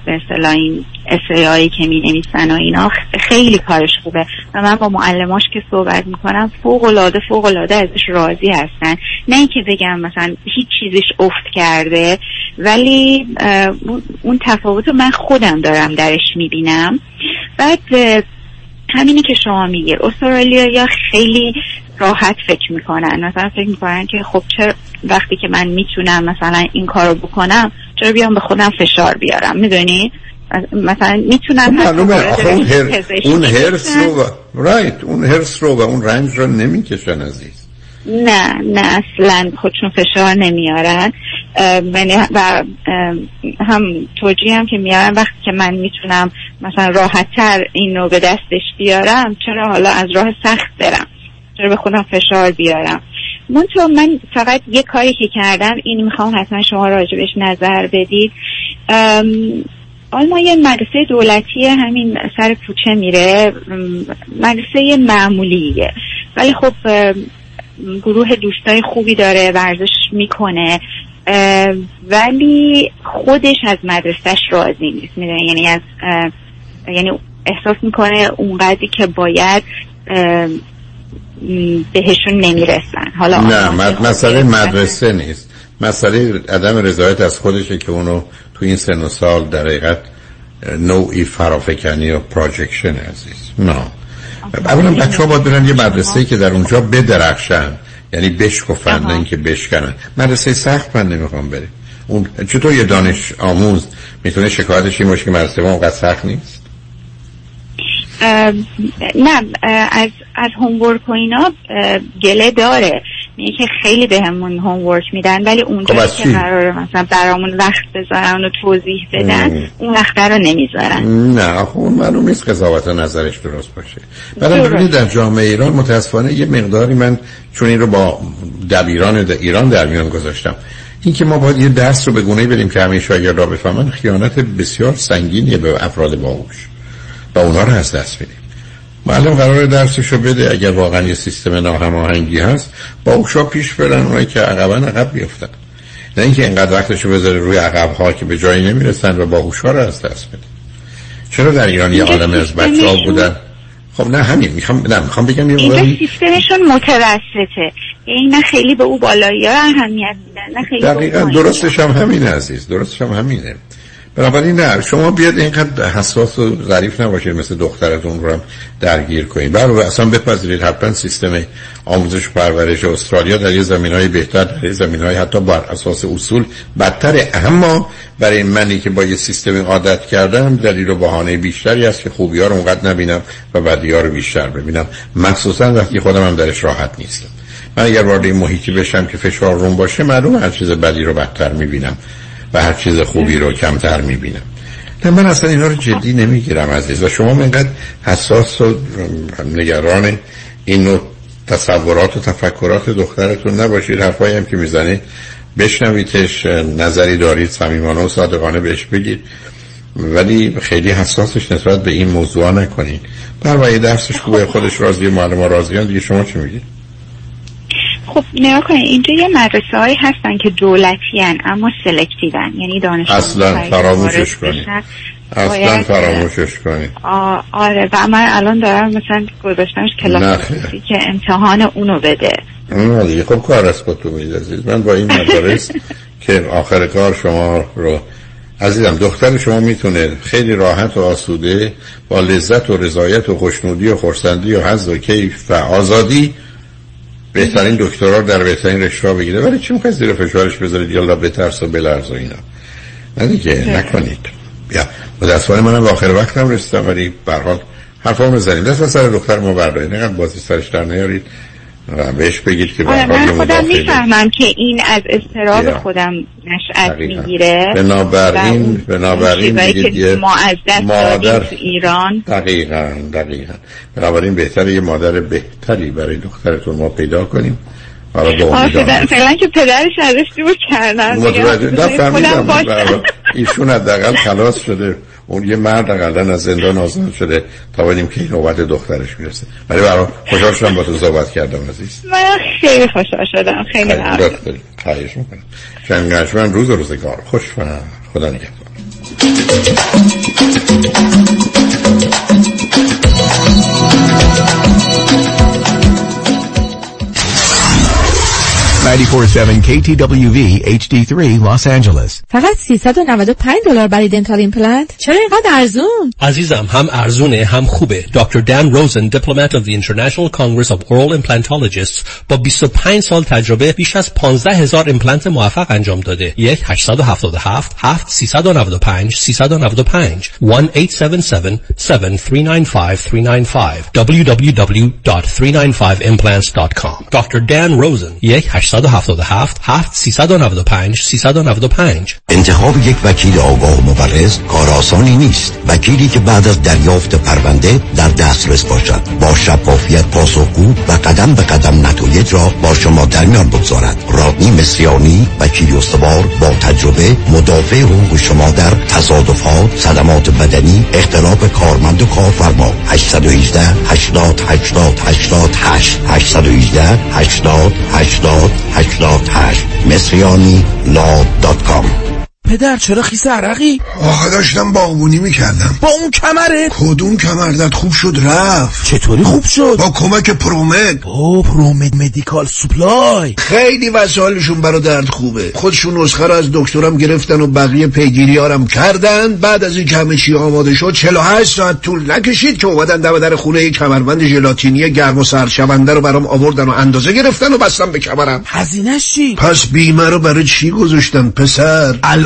[SPEAKER 35] به اصطلاح این اسیایی که می نویسن و اینا خیلی کارش خوبه. و من با معلماش که صحبت می‌کنم فوق العاده فوق العاده ازش راضی هستن. نه اینکه بگم مثلا هیچ چیزش افت کرده ولی اون تفاوت رو من خودم دارم درش می‌بینم. بعد همینی که شما میگه استرالیا یا خیلی راحت فکر می‌کنن. مثلا فکر می‌کنن که خب چه وقتی که من می‌تونم مثلا این کارو بکنم چرا بیام به خودم فشار بیارم؟ می‌دونی؟ مثلا می‌تونم
[SPEAKER 7] معلومه. اون, هر... اون هرس رو و... رایت اون هرس رو و اون رنج رو نمی‌کشن عزیز.
[SPEAKER 35] نه نه اصلا خودشون فشار نمیارن. و هم توجیه هم که میارن وقتی که من می‌تونم مثلا راحت تر این رو به دستش بیارم چرا حالا از راه سخت برم؟ چرا به خودم فشار بیارم؟ منطقه من فقط یه کاری که کردم این می‌خوام حتما شما راجبش نظر بدید. آلمان یه مدرسه دولتی همین سر کوچه میره. مدرسه معمولیه. ولی خب گروه دوستای خوبی داره ورزش می‌کنه. ولی خودش از مدرسهش راضی نیست می‌دونه یعنی از یعنی احساس می‌کنه اونقدری که باید بهشون نمی‌رسن. حالا
[SPEAKER 7] نه مسئله مدرسه نیست. مسئله عدم رضایت از خودشه که اونو تو این سن و سال در حقیقت نوعی فرافکنی و پراجکشن عزیز. نه. اولا بچه ها باید برن یه مدرسه که در اونجا بدرخشن. یعنی بشکفن نه اینکه بشکنن. مدرسه سخت من نمی‌خوام بره اون چطور یه دانش آموز می‌تونه شکایتش این باشه که مدرسه ما اونقدر سخت نیست؟
[SPEAKER 35] نه از از هومورک و اینا گله داره. که خیلی بهمون هومورک میدن ولی اونجا خب که قراره مثلا برامون وقت بذارن و توضیح بدن اون وقت رو نمی‌ذارن.
[SPEAKER 7] نه خب اون معلوم نیست قضاوت نظرش درست باشه. ببینید در جامعه ایران متاسفانه یه مقداری من چون این رو با دبیران در ایران در میان گذاشتم. این که ما باید یه درس رو به گونه بدیم که همه شاگرد را بفهمن خیانت بسیار سنگینیه به افراد باهوش. و اونا رو از دست میدیم معلم قرار درسشو بده اگر واقعا یه سیستم ناهماهنگی هست. با اوشا پیش برن اونایی که عقبا عقب بیفتن. نه اینکه اینقدر وقتشو بذاره روی عقب ها که به جایی نمی‌رسن و با اوشا رو از دست بده چرا در ایران یه آدم از بچه ها بودن؟ خب نه همین. می‌خوام نه می‌خوام بگم
[SPEAKER 35] یه اینجا سیستمشون متوسطه. این نه خیلی به او بالایی ها اهمیت میدن نه خیلی
[SPEAKER 7] دقیقا. درستش هم همینه عزیز. درستش هم همینه. بنابراین نه شما بیاد اینقدر حساس و ظریف نباشید مثل دخترتون رو هم درگیر کنید. برای اصلا بپذیرید. حتما سیستم آموزش و پرورش استرالیا در یه زمین های بهتر در یه زمین های حتی بر اساس اصول بدتره. اما برای منی که با یه سیستم عادت کردم دلیل و بهانه بیشتری است که خوبی ها رو اونقدر نبینم و بدی ها رو بیشتر ببینم. مخصوصا وقتی خودم هم درش راحت نیستم. من اگر وارد این محیطی بشم که فشار روم باشه معلوم هر چیز بدی رو بدتر می‌بینم. و هر چیز خوبی رو کمتر می‌بینم. نه من اصلا اینا رو جدی نمی‌گیرم عزیز. و شما اینقدر حساس و نگران این نوع تصورات و تفکرات دخترتون نباشید. حرفایی هم که می‌زنه بشنویدش نظری دارید صمیمانه و صادقانه بهش بگید. ولی خیلی حساسش نسبت به این موضوع نکنید. برای درسش خوبه خودش راضی معلم راضیان. دیگه شما چی میگید؟
[SPEAKER 35] خب نگاه کنید اینجا یه مدرسه هایی هستن که دولتی هن اما سلکتیون یعنی دانش
[SPEAKER 7] اصلا فراموشش کنید اصلا فراموشش کنید
[SPEAKER 35] آره و من الان دارم مثلا گذاشتمش کلاس که امتحان اونو بده.
[SPEAKER 7] دیگه خب کار از تو عزیز من با این مدارس *laughs* که آخر کار شما رو عزیزم دختر شما می‌تونه خیلی راحت و آسوده با لذت و رضایت و خوشنودی و خورسندی و حظ و کیف و آزادی بهترین دکترا در بهترین رشته بگیره. ولی چی می‌خواید زیر فشارش بذارید یالا بترس و بلرز و اینا. نه دیگه نکنید. بیا. متاسفانه منم به آخر وقتم رسیدم ولی به حال حرفا بزنیم. دست و سر دختر ما بردارید. اینقدر بازی سرش در نیارید. بهش بگید که
[SPEAKER 35] آره من خودم می‌فهمم که این از استراب. خودم نشأت. می‌گیره
[SPEAKER 7] بنابراین بنابراین بگید
[SPEAKER 35] که ما از دست
[SPEAKER 7] مادر
[SPEAKER 35] تو ایران
[SPEAKER 7] دقیقا دقیقا بنابراین بهتره یه مادر بهتری برای دخترتون ما پیدا کنیم
[SPEAKER 35] فعلا که پدرش ازش دور کردن.
[SPEAKER 7] نه ایشون حداقل خلاص شده. اون یه مرد حداقل از زندان آزاد شده تا ببینیم که این نوبت دخترش می‌رسه. ولی برای خوشحال شدم با تو صحبت کردم عزیز.
[SPEAKER 35] من خیلی خوشحال شدم. خیلی ممنون.
[SPEAKER 7] خواهش می‌کنم. شنگشمن روز روزگار خوش و خدا نگهدار.
[SPEAKER 11] 947 KTWV HD3 Los Angeles.
[SPEAKER 10] فقط 395 دلار برای dental implant چرا اینقدر ارزون؟
[SPEAKER 45] عزیزم هم ارزونه هم خوبه. دکتر دان روزن Diplomate of the International Congress of Oral Implantologists با 25 سال تجربه بیش از 15 هزار ایمپلنت موفق انجام داده. یک 877 7 395 395 1 877 7395 395 www.395implants.com دکتر دان روزن یک 877 7 395 395
[SPEAKER 46] انتخاب یک وکیل آگاه و مبرز کار آسانی نیست. وکیلی که بعد از دریافت پرونده در دسترس باشد. با شفافیت پاسخگو و قدم به قدم نتایج را با شما در میان بگذارد. رادنی مصریانی وکیل استوار با تجربه مدافع حقوق شما در تصادفات صدمات بدنی اختلاف کارمند و کارفرما. 818 80 80 88 818 80 80 88 مصریانی لا دات کام.
[SPEAKER 47] پدر چرا خیس عرقی؟
[SPEAKER 48] آخه داشتم باغبونی می‌کردم.
[SPEAKER 47] با اون کمره؟
[SPEAKER 48] کدوم کمردت خوب شد رفت.
[SPEAKER 47] چطوری خوب شد؟
[SPEAKER 48] با کمک پرومد.
[SPEAKER 47] او پرومد مدیکال سوپلای.
[SPEAKER 48] خیلی وسایلشون برا درد خوبه. خودشون نسخه رو از دکترم گرفتن و بقیه پیگیریارم کردن. بعد از این همه چی آماده شد 48 ساعت طول نکشید که اومدن دم در خونه یک کمربند ژلاتینی گرم و سرشونده رو برام آوردن و اندازه گرفتن و بستم به کمرم.
[SPEAKER 47] هزینهش چی؟
[SPEAKER 48] پس بیمه رو برای چی گذاشتن پسر؟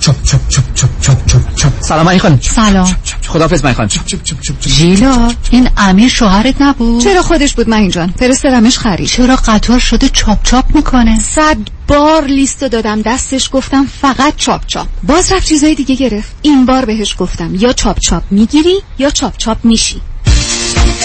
[SPEAKER 49] چپ چپ چپ چپ چپ چپ چپ
[SPEAKER 50] سلام علی خانم
[SPEAKER 3] سلام
[SPEAKER 50] خداحافظ من خانم
[SPEAKER 3] ژیلا این امیر شوهرت نبود
[SPEAKER 10] چرا خودش بود من جان فرستادمش خرید
[SPEAKER 3] چرا قطار شده چاپ چاپ می‌کنه
[SPEAKER 10] صد بار لیستو دادم دستش گفتم فقط چاپ چاپ باز رفت چیزای دیگه گرفت این بار بهش گفتم یا چاپ چاپ می‌گیری یا چاپ چاپ میشی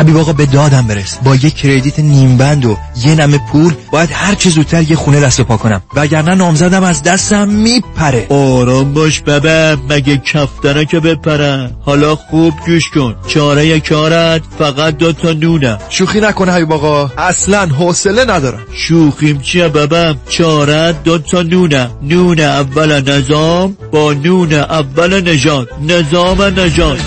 [SPEAKER 51] حبیب آقا به دادم برس. با یه کردیت نیم بند و یه نمه پول باید هر چه زودتر یه خونه دست و پا کنم. وگرنه نامزدم از دستم میپره.
[SPEAKER 52] آرام باش ببه مگه کفتره که بپره. حالا خوب گوش کن. چاره کارت فقط دو تا نونه.
[SPEAKER 51] شوخی نکنه حبیب آقا. اصلا حوصله ندارم.
[SPEAKER 52] شوخیم چیه ببم چاره دو تا نونه. نون اول نظام با نون اول نجات نظام نجات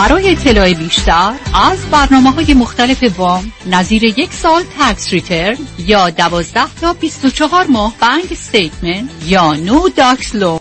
[SPEAKER 3] برای اطلاع بیشتر از برنامه های مختلف وام نظیر یک سال tax return یا دوازده تا 24 ماه bank statement یا no docs lo